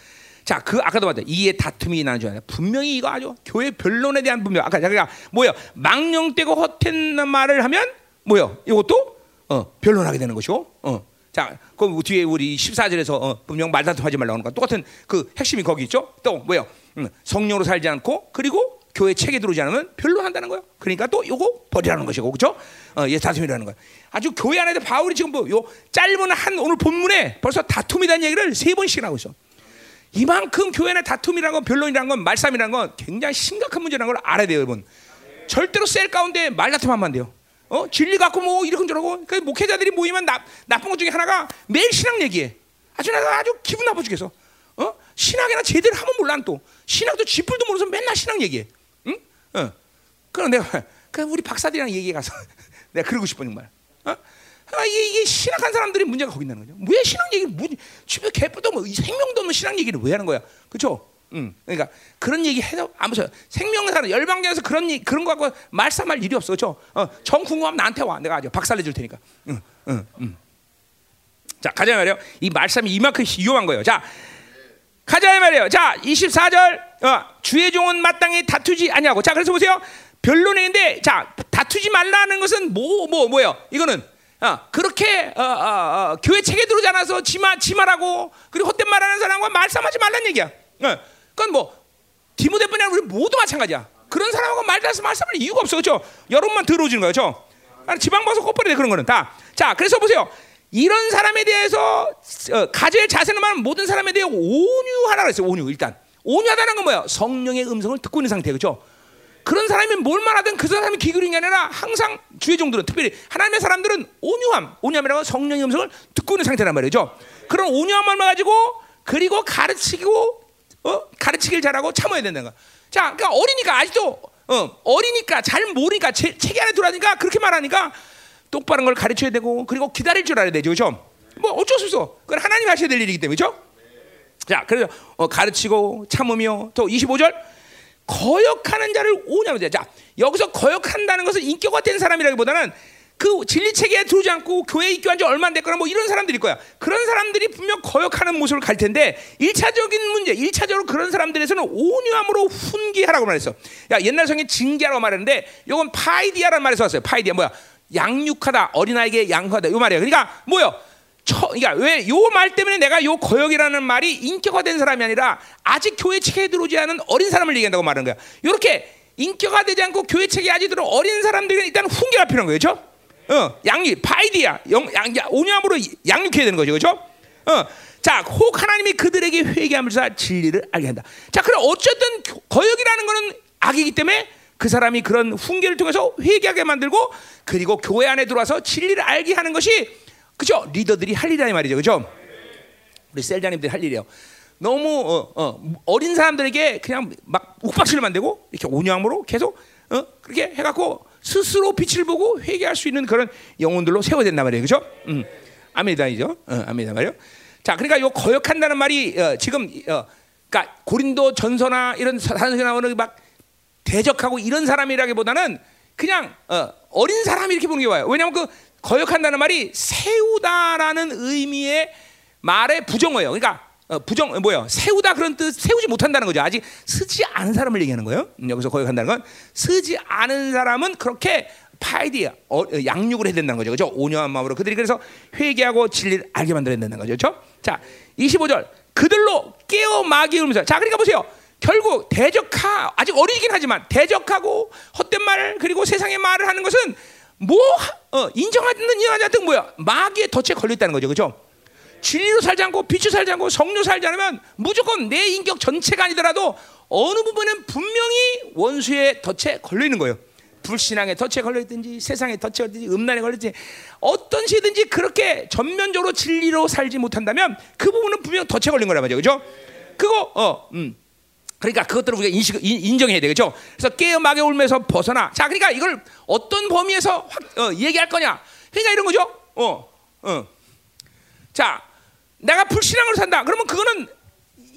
자, 그 아까도 봤죠. 이에 다툼이 나는 줄 알아요. 분명히 이거 아주 교회 변론에 대한 분명. 아까 제가 뭐요? 망령되고 헛된 말을 하면 뭐요? 이것도 어, 변론하게 되는 것이고. 어. 자, 그 뒤에 우리 14절에서 어, 분명 말다툼하지 말라고 하는 거. 똑같은 그 핵심이 거기 있죠. 또 뭐요? 음, 성령으로 살지 않고 그리고 교회 책에 들어오지 않으면 변론한다는 거예요. 그러니까 또 요거 버리라는 것이고, 그렇죠? 어, 예, 다툼이라는 거예요. 아주 교회 안에서 바울이 지금 뭐요 짧은 한 오늘 본문에 벌써 다툼이라는 얘기를 세 번씩 하고 있어. 이만큼 교회 내 다툼이라는 건 변론이라는 건 말싸움이라는 건 굉장히 심각한 문제라는 걸 알아야 돼요, 여러분. 절대로 셀 가운데 말다툼 하면 안 돼요. 어? 진리 갖고 뭐 이러고 저러고 그 목회자들이 모이면 나, 나쁜 것 중에 하나가 매일 신앙 얘기해. 아주 나 아주 기분 나빠 죽겠어. 어? 신학이나 제대로 하면 몰라 또. 신학도 쥐뿔도 모르면서 맨날 신앙 얘기해. 응? 어. 그럼 내가 그 우리 박사들이랑 얘기해 가서 내가 그러고 싶어 정말. 어? 아, 이게, 이게 신학한 사람들이 문제가 거기 있는 거죠. 왜 신학 얘기를 뭐, 집에 개뿔도 뭐 생명도 없는 신학 얘기를 왜 하는 거야? 그렇죠? 음, 그러니까 그런 얘기 해도 아무튼 생명사는 열방교에서 그런 얘기, 그런 거 갖고 말싸움할 일이 없어, 그렇죠? 어, 정 궁금하면 나한테 와, 내가 아주 박살내 줄 테니까. 응, 응, 응. 자, 가자 말이요. 이 말씀이 이만큼 위험한 거예요. 자, 가자 말이에요. 자, 24절. 어, 주의 종은 마땅히 다투지 아니하고. 자, 그래서 보세요. 변론인데 자, 다투지 말라는 것은 뭐 뭐 뭐, 예요 이거는 어, 그렇게 어, 어, 어, 교회 체계 들어오지 않아서 지마 지마라고 그리고 헛된 말하는 사람과 말싸움하지 말란 얘기야. 어, 그건 뭐 디모데뿐이 아니라 우리 모두 마찬가지야. 그런 사람하고 말싸움 말싸움할 이유가 없어, 그렇죠? 여러분만 들어오지는 거예요, 그렇죠? 지방 봐서 콧버리돼 그런 거는 다. 자, 그래서 보세요. 이런 사람에 대해서 어, 가질 자세는 많은 모든 사람에 대해 온유하라 그랬어요. 온유 일단 온유하다는 건 뭐야? 성령의 음성을 듣고 있는 상태 그죠? 그런 사람이 뭘 말하든 그 사람이 기울인 게 아니라 항상 주의 종들은 특별히 하나님의 사람들은 온유함, 온유함이라고 성령의 음성을 듣고 있는 상태란 말이죠. 그런 온유함을 가지고 그리고 가르치고 어? 가르치길 잘하고 참아야 된다는 거. 자, 그러니까 어리니까 아직도 어, 어리니까 잘 모르니까 체, 계 안에 들어가니까 그렇게 말하니까 똑바른 걸 가르쳐야 되고 그리고 기다릴 줄 알아야 되죠, 그렇죠? 뭐 어쩔 수 없어. 그건 하나님 하셔야 될 일이기 때문에, 그렇죠? 자, 그래서 어, 가르치고 참으며 또 25절 거역하는 자를 오냐면 자, 여기서 거역한다는 것은 인격화 된 사람이라기보다는 그 진리 체계에 들어오지 않고 교회에 입교한 지 얼마 안 됐거나 뭐 이런 사람들일 거야. 그런 사람들이 분명 거역하는 모습을 갈 텐데 일차적인 문제, 일차적으로 그런 사람들에서는 온유함으로 훈계하라고 말했어. 야, 옛날 성경에 징계라고 말했는데 이건 παιδεία라는 말에서 왔어요. παιδεία 뭐야? 양육하다 어린아이에게 양육하다 요 말이야. 그러니까 뭐 요? 그러니까 왜 요 말 때문에 내가 요 거역이라는 말이 인격화된 사람이 아니라 아직 교회 체계에 들어오지 않은 어린 사람을 얘기한다고 말하는 거야. 이렇게 인격화되지 않고 교회 체계에 아직 들어 어린 사람들이 일단 훈계가 필요한 거예요, 그렇죠? 어, 양육, παιδεία, 영, 양, 온유함으로 양육해야 되는 거죠, 그렇죠? 어, 자, 혹 하나님이 그들에게 회개하면서 진리를 알게 한다. 자, 그럼 어쨌든 거역이라는 거는 악이기 때문에 그 사람이 그런 훈계를 통해서 회개하게 만들고 그리고 교회 안에 들어와서 진리를 알게 하는 것이 그죠? 리더들이 할 일이란 말이죠, 그죠? 우리 셀자님들이 할 일이에요. 너무 어, 어, 린 사람들에게 그냥 막 욱박지를 만들고 이렇게 온유함으로 계속 어? 그렇게 해갖고 스스로 빛을 보고 회개할 수 있는 그런 영혼들로 세워야 된단 말이에요, 그죠? 음. 아멘이죠, 어, 아멘이다 말이요. 자, 그러니까 요 거역한다는 말이 어, 지금 어, 그러니까 고린도 전서나 이런 사전에 나오는 막 대적하고 이런 사람이라기보다는 그냥 어, 린 사람 이렇게 보는 게 와요. 왜냐하면 그 거역한다는 말이 세우다라는 의미의 말의 부정어예요. 그러니까 어, 부정 어, 뭐요? 세우다 그런 뜻 세우지 못한다는 거죠. 아직 쓰지 않은 사람을 얘기하는 거예요. 음, 여기서 거역한다는 건 쓰지 않은 사람은 그렇게 파이디야 어, 양육을 해야 된다는 거죠. 그죠? 온유한 마음으로 그들이 그래서 회개하고 진리를 알게 만들어야 된다는 거죠. 그렇죠? 자, 25절 그들로 깨어 마귀 울면서 자, 그러니까 보세요. 결국 대적하 아직 어리긴 하지만 대적하고 헛된 말 그리고 세상의 말을 하는 것은 뭐 어, 인정하지 않든 뭐야 마귀의 덫에 걸려 있다는 거죠, 그렇죠? 진리로 살지 않고 빛으로 살지 않고 성령 살지 않으면 무조건 내 인격 전체가 아니더라도 어느 부분은 분명히 원수의 덫에 걸려 있는 거예요. 불신앙의 덫에 걸려 있든지 세상의 덫에 걸든지 음란에 걸든지 어떤 시든지 그렇게 전면적으로 진리로 살지 못한다면 그 부분은 분명 덫에 걸린 거란 말이죠, 그렇죠? 그거 어 음. 그러니까 그것들을 우리가 인식, 인정해야 되겠죠. 그래서 깨어 막에 울면서 벗어나. 자, 그러니까 이걸 어떤 범위에서 확, 어, 얘기할 거냐. 그러니까 이런 거죠. 어, 어. 자, 내가 불신앙으로 산다. 그러면 그거는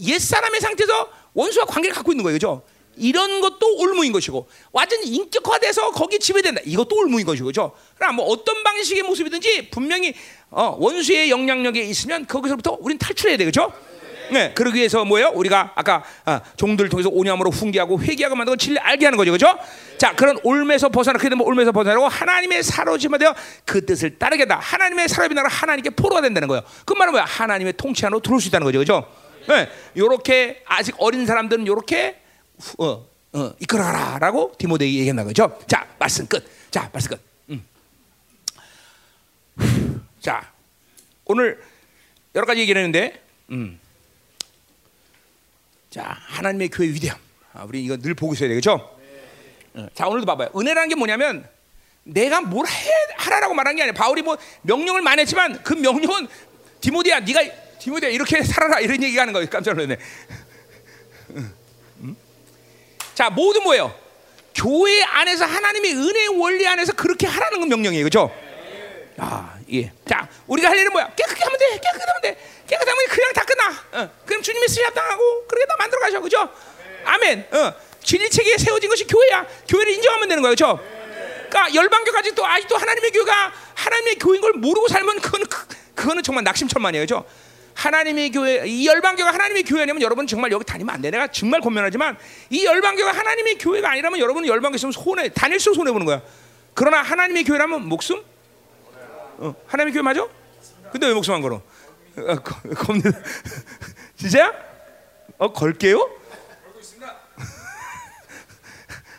옛 사람의 상태에서 원수와 관계를 갖고 있는 거예요, 그죠? 이런 것도 올무인 것이고 완전히 인격화돼서 거기 지배된다. 이것도 올무인 것이고, 그죠? 그러나 뭐 어떤 방식의 모습이든지 분명히 어, 원수의 영향력에 있으면 거기서부터 우리는 탈출해야 되겠죠? 네, 그러기 위해서 뭐예요? 우리가 아까 아, 종들을 통해서 오념으로 훈계하고 회개하고 만들고 진리 알게 하는 거죠, 그렇죠? 자, 그런 올매서 벗어나 그게 되면 올매서 벗어나고 하나님의 사로짐에 되어 그 뜻을 따르겠다. 하나님의 사로짐 나라 하나님께 포로가 된다는 거예요. 그 말은 뭐야? 하나님의 통치 안으로 들어올 수 있다는 거죠, 그렇죠? 네, 요렇게 아직 어린 사람들은 요렇게 어, 어, 이끌어가라라고 디모데에게 얘기한다 거죠. 자, 말씀 끝. 자, 말씀 끝. 음. 자, 오늘 여러 가지 얘기를 했는데, 음. 자, 하나님의 교회 위대함. 아, 우리 이거 늘 보고 있어야 되겠죠? 네. 자, 오늘도 봐봐요. 은혜라는 게 뭐냐면 내가 뭘 해, 하라라고 말한 게 아니야. 바울이 뭐 명령을 많이 했지만 그 명령은 디모데야, 네가 디모데야 이렇게 살아라 이런 얘기하는 거예요. 깜짝 놀랐네. 음? 자, 모두 뭐예요? 교회 안에서 하나님의 은혜의 원리 안에서 그렇게 하라는 건 명령이에요. 그죠? 아, 예. 자, 우리가 할 일은 뭐야? 깨끗게 하면 돼. 깨끗게 하면 돼. 깨끗하면 그냥 다 끝나. 어. 그럼 주님이 쓰시 합당하고 그렇게 다 만들어 가셔. 그죠? 아멘. 어. 진리 체계에 세워진 것이 교회야. 교회를 인정하면 되는 거예요. 그죠? 그러니까 열방교까지 또 아직도 하나님의 교회가 하나님의 교회인 걸 모르고 살면 그건 그, 그거는 정말 낙심천만이에요. 그죠? 하나님의 교회 이 열방교가 하나님의 교회냐면 여러분 정말 여기 다니면 안 돼. 내가 정말 권면하지만 이 열방교가 하나님의 교회가 아니라면 여러분은 열방교 있으면 손해 다닐수록 손해 보는 거야. 그러나 하나님의 교회라면 목숨 어, 하나님의 교회 맞아? 근데 왜 목숨 안 걸어? 어, 거- 겁니다. 진짜야? 어 걸게요?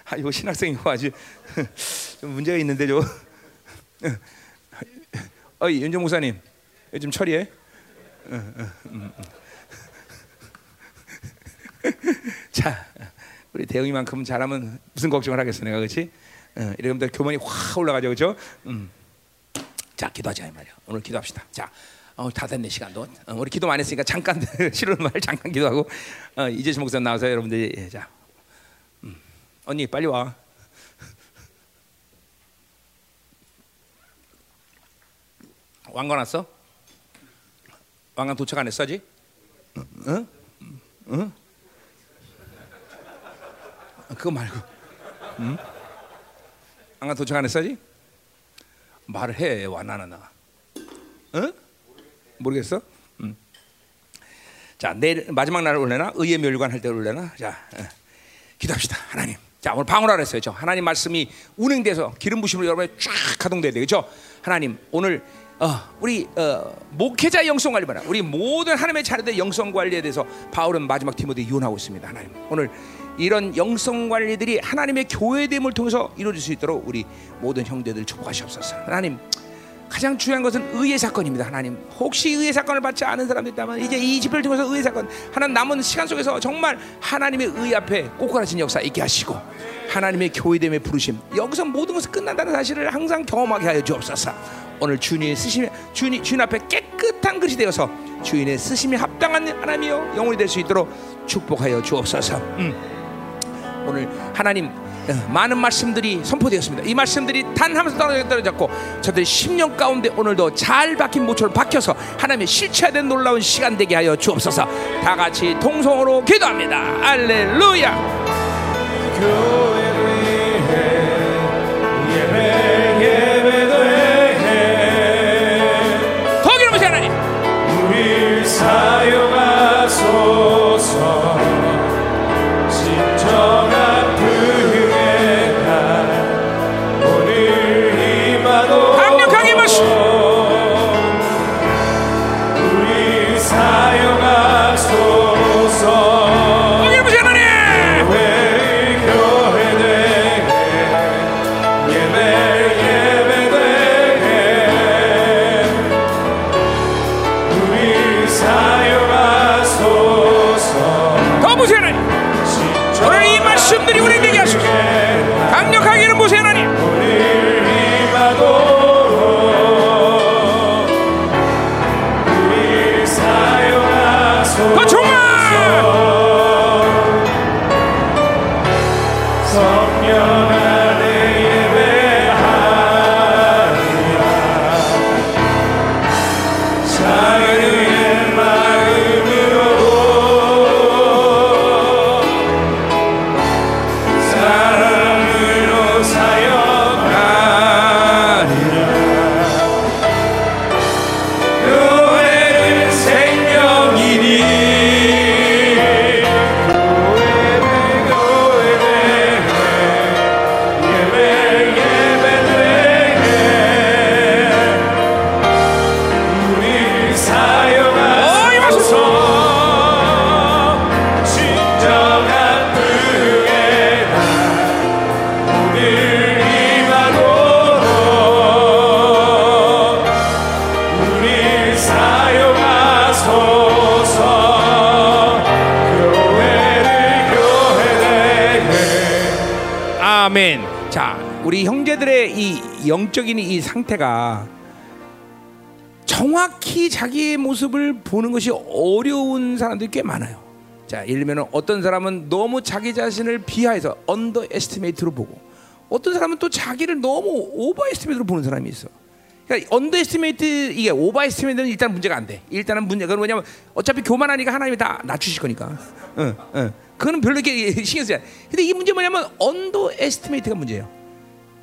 아 이거 신학생이고 아주 좀 문제가 있는데 저. 어 윤정 목사님 요즘 처리해? 어, 어, 음, 음. 자 우리 대영이만큼 잘하면 무슨 걱정을 하겠어 내가 그렇지? 어, 이러면 교만이 확 올라가죠 그렇죠? 음. 자 기도하자 이 말이야. 오늘 기도합시다. 자, 어, 다 됐네 시간도. 어, 우리 기도 많이 했으니까 잠깐 싫은 말 잠깐 기도하고 어, 이재신 목사 나와서 여러분들 예, 자, 음. 언니 빨리 와. 왕관 왔어? 왕관 도착 안 했어 아직? 응? 응? 아, 그거 말고, 응? 왕관 도착 안 했어 아직? 말을 해 와나나 나. 응? 모르겠어? 응. 자 내일 마지막 날 올래나 의의 멸관 할 때 올래나 자 예. 기도합시다 하나님. 자 오늘 방언하라 했어요. 저 하나님 말씀이 운행돼서 기름 부심으로 여러분이 쫙 가동돼야 되겠죠. 하나님 오늘 어, 우리 어, 목회자 영성 관리 바라. 우리 모든 하나님의 자녀들 영성 관리에 대해서 바울은 마지막 디모데 유언하고 있습니다. 하나님 오늘 이런 영성 관리들이 하나님의 교회됨을 통해서 이루어질 수 있도록 우리 모든 형제들 축복하시옵소서. 하나님 가장 중요한 것은 의의 사건입니다. 하나님 혹시 의의 사건을 받지 않은 사람들 있다면 이제 이 집회를 통해서 의의 사건 하나님 남은 시간 속에서 정말 하나님의 의 앞에 꼬꾸라진 역사 있게 하시고 하나님의 교회됨의 부르심 여기서 모든 것이 끝난다는 사실을 항상 경험하게 하여 주옵소서. 오늘 주님의 쓰심 주님 주인 앞에 깨끗한 것이 되어서 주인의 쓰심이 합당한 하나님이여 영혼이 될 수 있도록 축복하여 주옵소서. 음. 오늘 하나님 어, 많은 말씀들이 선포되었습니다. 이 말씀들이 단 하면서 떨어져 떨어졌고 저들이 10년 가운데 오늘도 잘 박힌 모처럼 박혀서 하나님의 실체된 놀라운 시간 되게 하여 주옵소서. 다 같이 통성으로 기도합니다. 알렐루야. 더 기름부세 하나님. 이 영적인 이 상태가 정확히 자기의 모습을 보는 것이 어려운 사람들이 꽤 많아요. 자, 예를 들면 어떤 사람은 너무 자기 자신을 비하해서 underestimate로 보고 어떤 사람은 또 자기를 너무 overestimate로 보는 사람이 있어. 그러니까 underestimate 이게 overestimate는 일단 문제가 안 돼. 일단은 문제가 그건 뭐냐면 어차피 교만하니까 하나님이 다 낮추실 거니까. 응, 응. 그거는 별로 이렇게 신경 쓰지 않아. 근데 이 문제 뭐냐면 underestimate가 문제예요.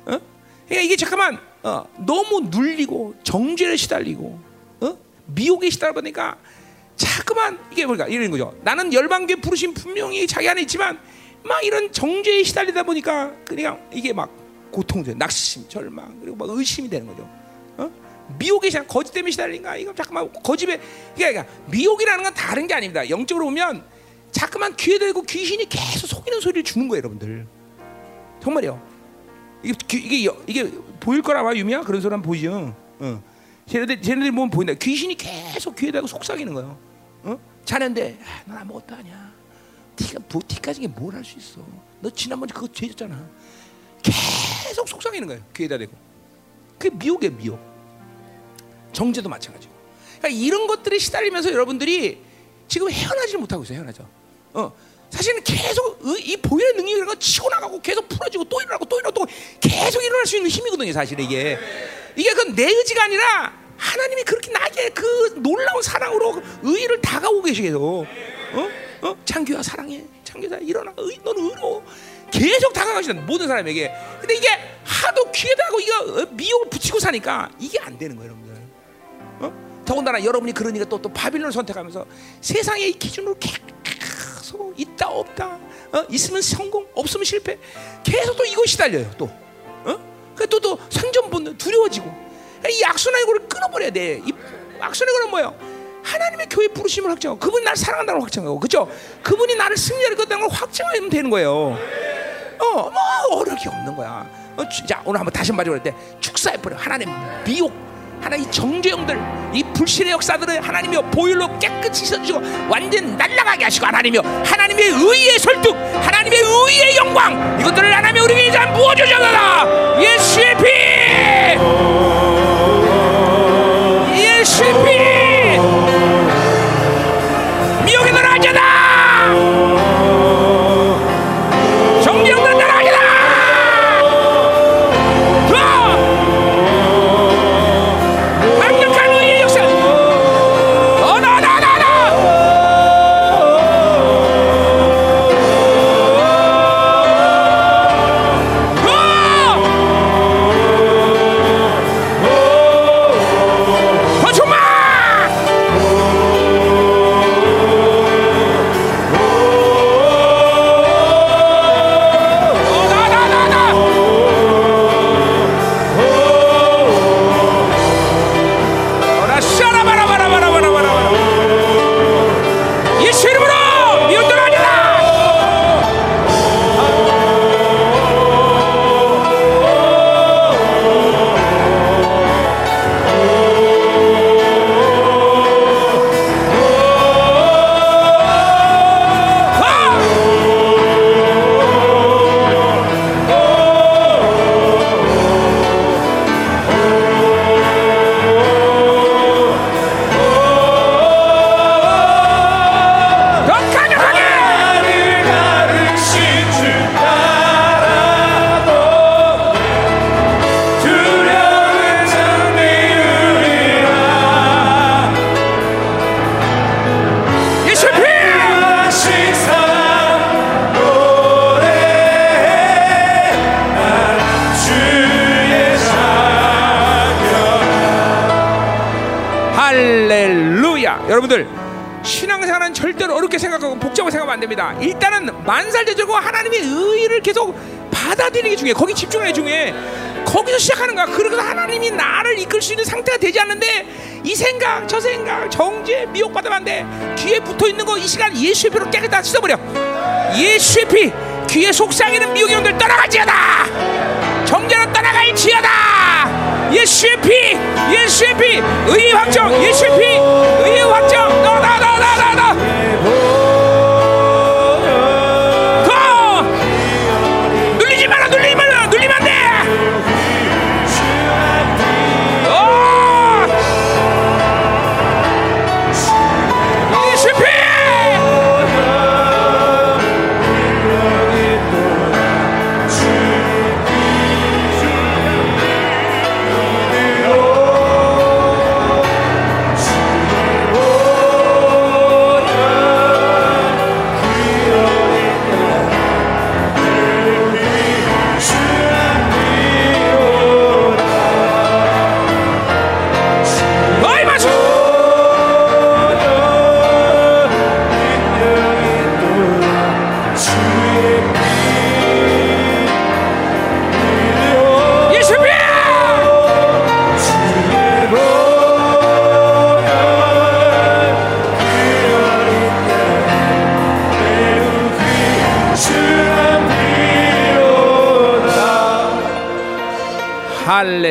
어? 그러니까 이게 잠깐만 어, 너무 눌리고 정죄를 시달리고 어? 미혹에 시달려 보니까 자꾸만 이게 뭘까 이런 거죠. 나는 열방계 부르심 분명히 자기 안에 있지만 막 이런 정죄에 시달리다 보니까 그냥 이게 막 고통돼, 낙심, 절망 그리고 막 의심이 되는 거죠. 어? 미혹에 시달 거짓 때문에 시달린가 이거 잠깐만 거짓에 그러니까 미혹이라는 건 다른 게 아닙니다. 영적으로 보면 자꾸만 귀에 대고 귀신이 계속 속이는 소리를 주는 거예요, 여러분들. 정말이요. 이게 귀- 이게 여- 이게 보일 거라 봐 유미야 그런 사람 보이죠. 어. 쟤네들 쟤네들 보면 보인다. 귀신이 계속 귀에 대고 속삭이는 거예요. 어? 자는데 아, 넌 아무것도 아니야. 티가 뭐 티까지 뭘 할 수 있어? 너 지난번에 그거 죄졌잖아. 계속 속삭이는 거예요. 귀에다 대고. 그게 미혹이에요, 미혹. 정제도 마찬가지고. 그러니까 이런 것들에 시달리면서 여러분들이 지금 헤어나지를 못하고 있어요. 헤어나죠. 어. 사실은 계속 의- 이 보혈의 능력이라는 건 치고 나가고 계속 풀어지고 또 일어나고 또 일어나고 또 계속 일어날 수 있는 힘이거든요. 사실 이게 이게 그 내 의지가 아니라 하나님이 그렇게 나게 그 놀라운 사랑으로 의를 다가오고 계시게도 어? 어? 창규야 사랑해. 창규야 일어나. 의, 너는 의로 계속 다가가시는 모든 사람에게. 근데 이게 하도 귀에다가 이거 어, 미혹을 붙이고 사니까 이게 안 되는 거예요, 여러분들. 어? 더군다나 여러분이 그러니까 또, 또 바빌론을 선택하면서 세상의 이 기준으로 계속 있다 없다 어? 있으면 성공 없으면 실패 계속 또 이거 시달려요 또 어? 또또 생존 본능 두려워지고 이 악순환의 고를 끊어버려야 돼이 악순환의 고는 뭐예요? 하나님의 교회 부르심을 확정하고 그분이 나를 사랑한다는 걸 확정하고 그죠? 그분이 나를 승리할 거다는 걸 확정하면 되는 거예요 어, 뭐 어려울 게 없는 거야. 어, 주- 자 오늘 한번 다시 말해볼 때 축사해 버려. 하나님 미혹, 하나님 이 정죄형들, 이 불신의 역사들을 하나님이여 보혈로 깨끗이 씻어주시고 완전 날아가게 하시고 하나님이여 하나님의 의의 설득, 하나님의 의의 영광 이것들을 하나님 우리에게 이제 부어주셔라. 예수의 피, 예수의 피, 받아들이는 게 중요해 거기 게 중요해 거기서 시작하는 거야. 그래서 하나님이 나를 이끌 수 있는 상태가 되지 않는데 이 생각 저 생각 정죄 미혹받으면 안 돼 귀에 붙어 있는 거 이 시간 예수의 피로 깨끗이 다 씻어버려. 예수의 피 귀에 속삭이는 미혹의 영들 떠나가지어다. 정죄는 떠나갈지어다. 예수의 피 예수의 피 의의 확정 예수의 피 의의 확정. 너나나나나 나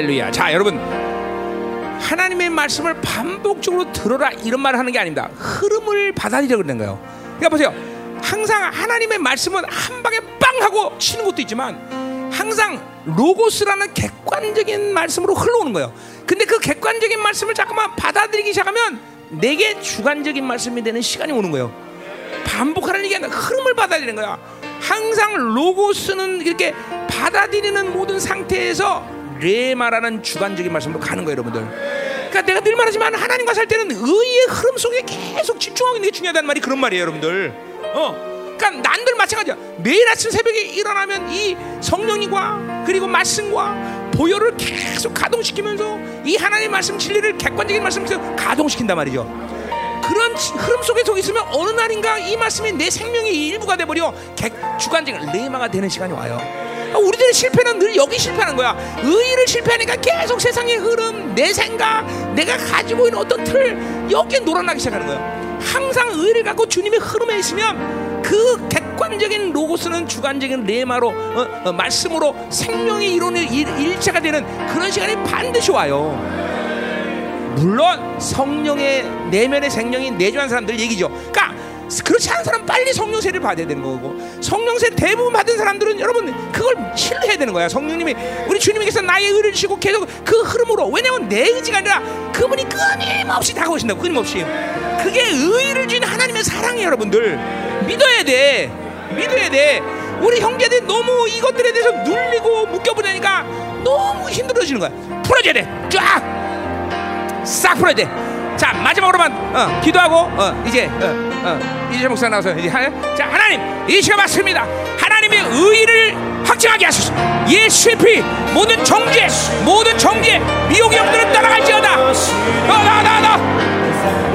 할렐루야. 자, 여러분. 하나님의 말씀을 반복적으로 들어라 이런 말을 하는 게 아닙니다. 흐름을 받아들여 그러는 거예요. 그러니까 보세요. 항상 하나님의 말씀은 한 방에 빵 하고 치는 것도 있지만 항상 로고스라는 객관적인 말씀으로 흘러오는 거예요. 근데 그 객관적인 말씀을 잠깐만 받아들이기 시작하면 내게 주관적인 말씀이 되는 시간이 오는 거예요. 반복하는 얘기 아니라 흐름을 받아들이는 거야. 항상 로고스는 이렇게 받아들이는 모든 상태에서 레마라는 주관적인 말씀으로 가는 거예요, 여러분들. 그러니까 내가 늘 말하지만 하나님과 살 때는 의의 흐름 속에 계속 집중하는 게 중요하다는 말이 그런 말이에요, 여러분들. 어. 그러니까 난들 마찬가지야. 매일 아침 새벽에 일어나면 이 성령님과 그리고 말씀과 보혈을 계속 가동시키면서 이 하나님의 말씀 진리를 객관적인 말씀에서 가동시킨단 말이죠. 그런 지- 흐름 속에 속 있으면 어느 날인가 이 말씀이 내 생명의 일부가 돼버려 객, 주관적인 레마가 되는 시간이 와요. 아, 우리들의 실패는 늘 여기 실패하는 거야. 의의를 실패하니까 계속 세상의 흐름, 내 생각, 내가 가지고 있는 어떤 틀 여기에 놀아나기 시작하는 거야. 항상 의의를 갖고 주님의 흐름에 있으면 그 객관적인 로고스는 주관적인 레마로 어, 어, 말씀으로 생명의 이론의 일, 일체가 되는 그런 시간이 반드시 와요. 물론 성령의 내면의 생명이 내주한 사람들 얘기죠. 그러니까 그렇지 않은 사람 은 빨리 성령 세를 받아야 되는 거고 성령 세 대부분 받은 사람들은 여러분 그걸 신뢰해야 되는 거야. 성령님이 우리 주님께서 나의 의를 주시고 계속 그 흐름으로 왜냐면 내 의지가 아니라 그분이 끊임없이 다가오신다고 끊임없이 그게 의를 주는 하나님의 사랑이에요, 여러분들 믿어야 돼, 믿어야 돼. 우리 형제들 너무 이것들에 대해서 눌리고 묶여보내니까 너무 힘들어지는 거야. 풀어줘야 돼, 쫙. 싹 풀어야 돼. 자 마지막으로만 어, 기도하고 어, 이제 어, 어, 이제 목사 나와서 이제 하, 자 하나님 이 시간 맞습니다. 하나님의 의를 확증하게 하소서. 예수의 피 모든 정죄 모든 정죄 미혹의 영들은 떠나갈지어다. 나나 나 나.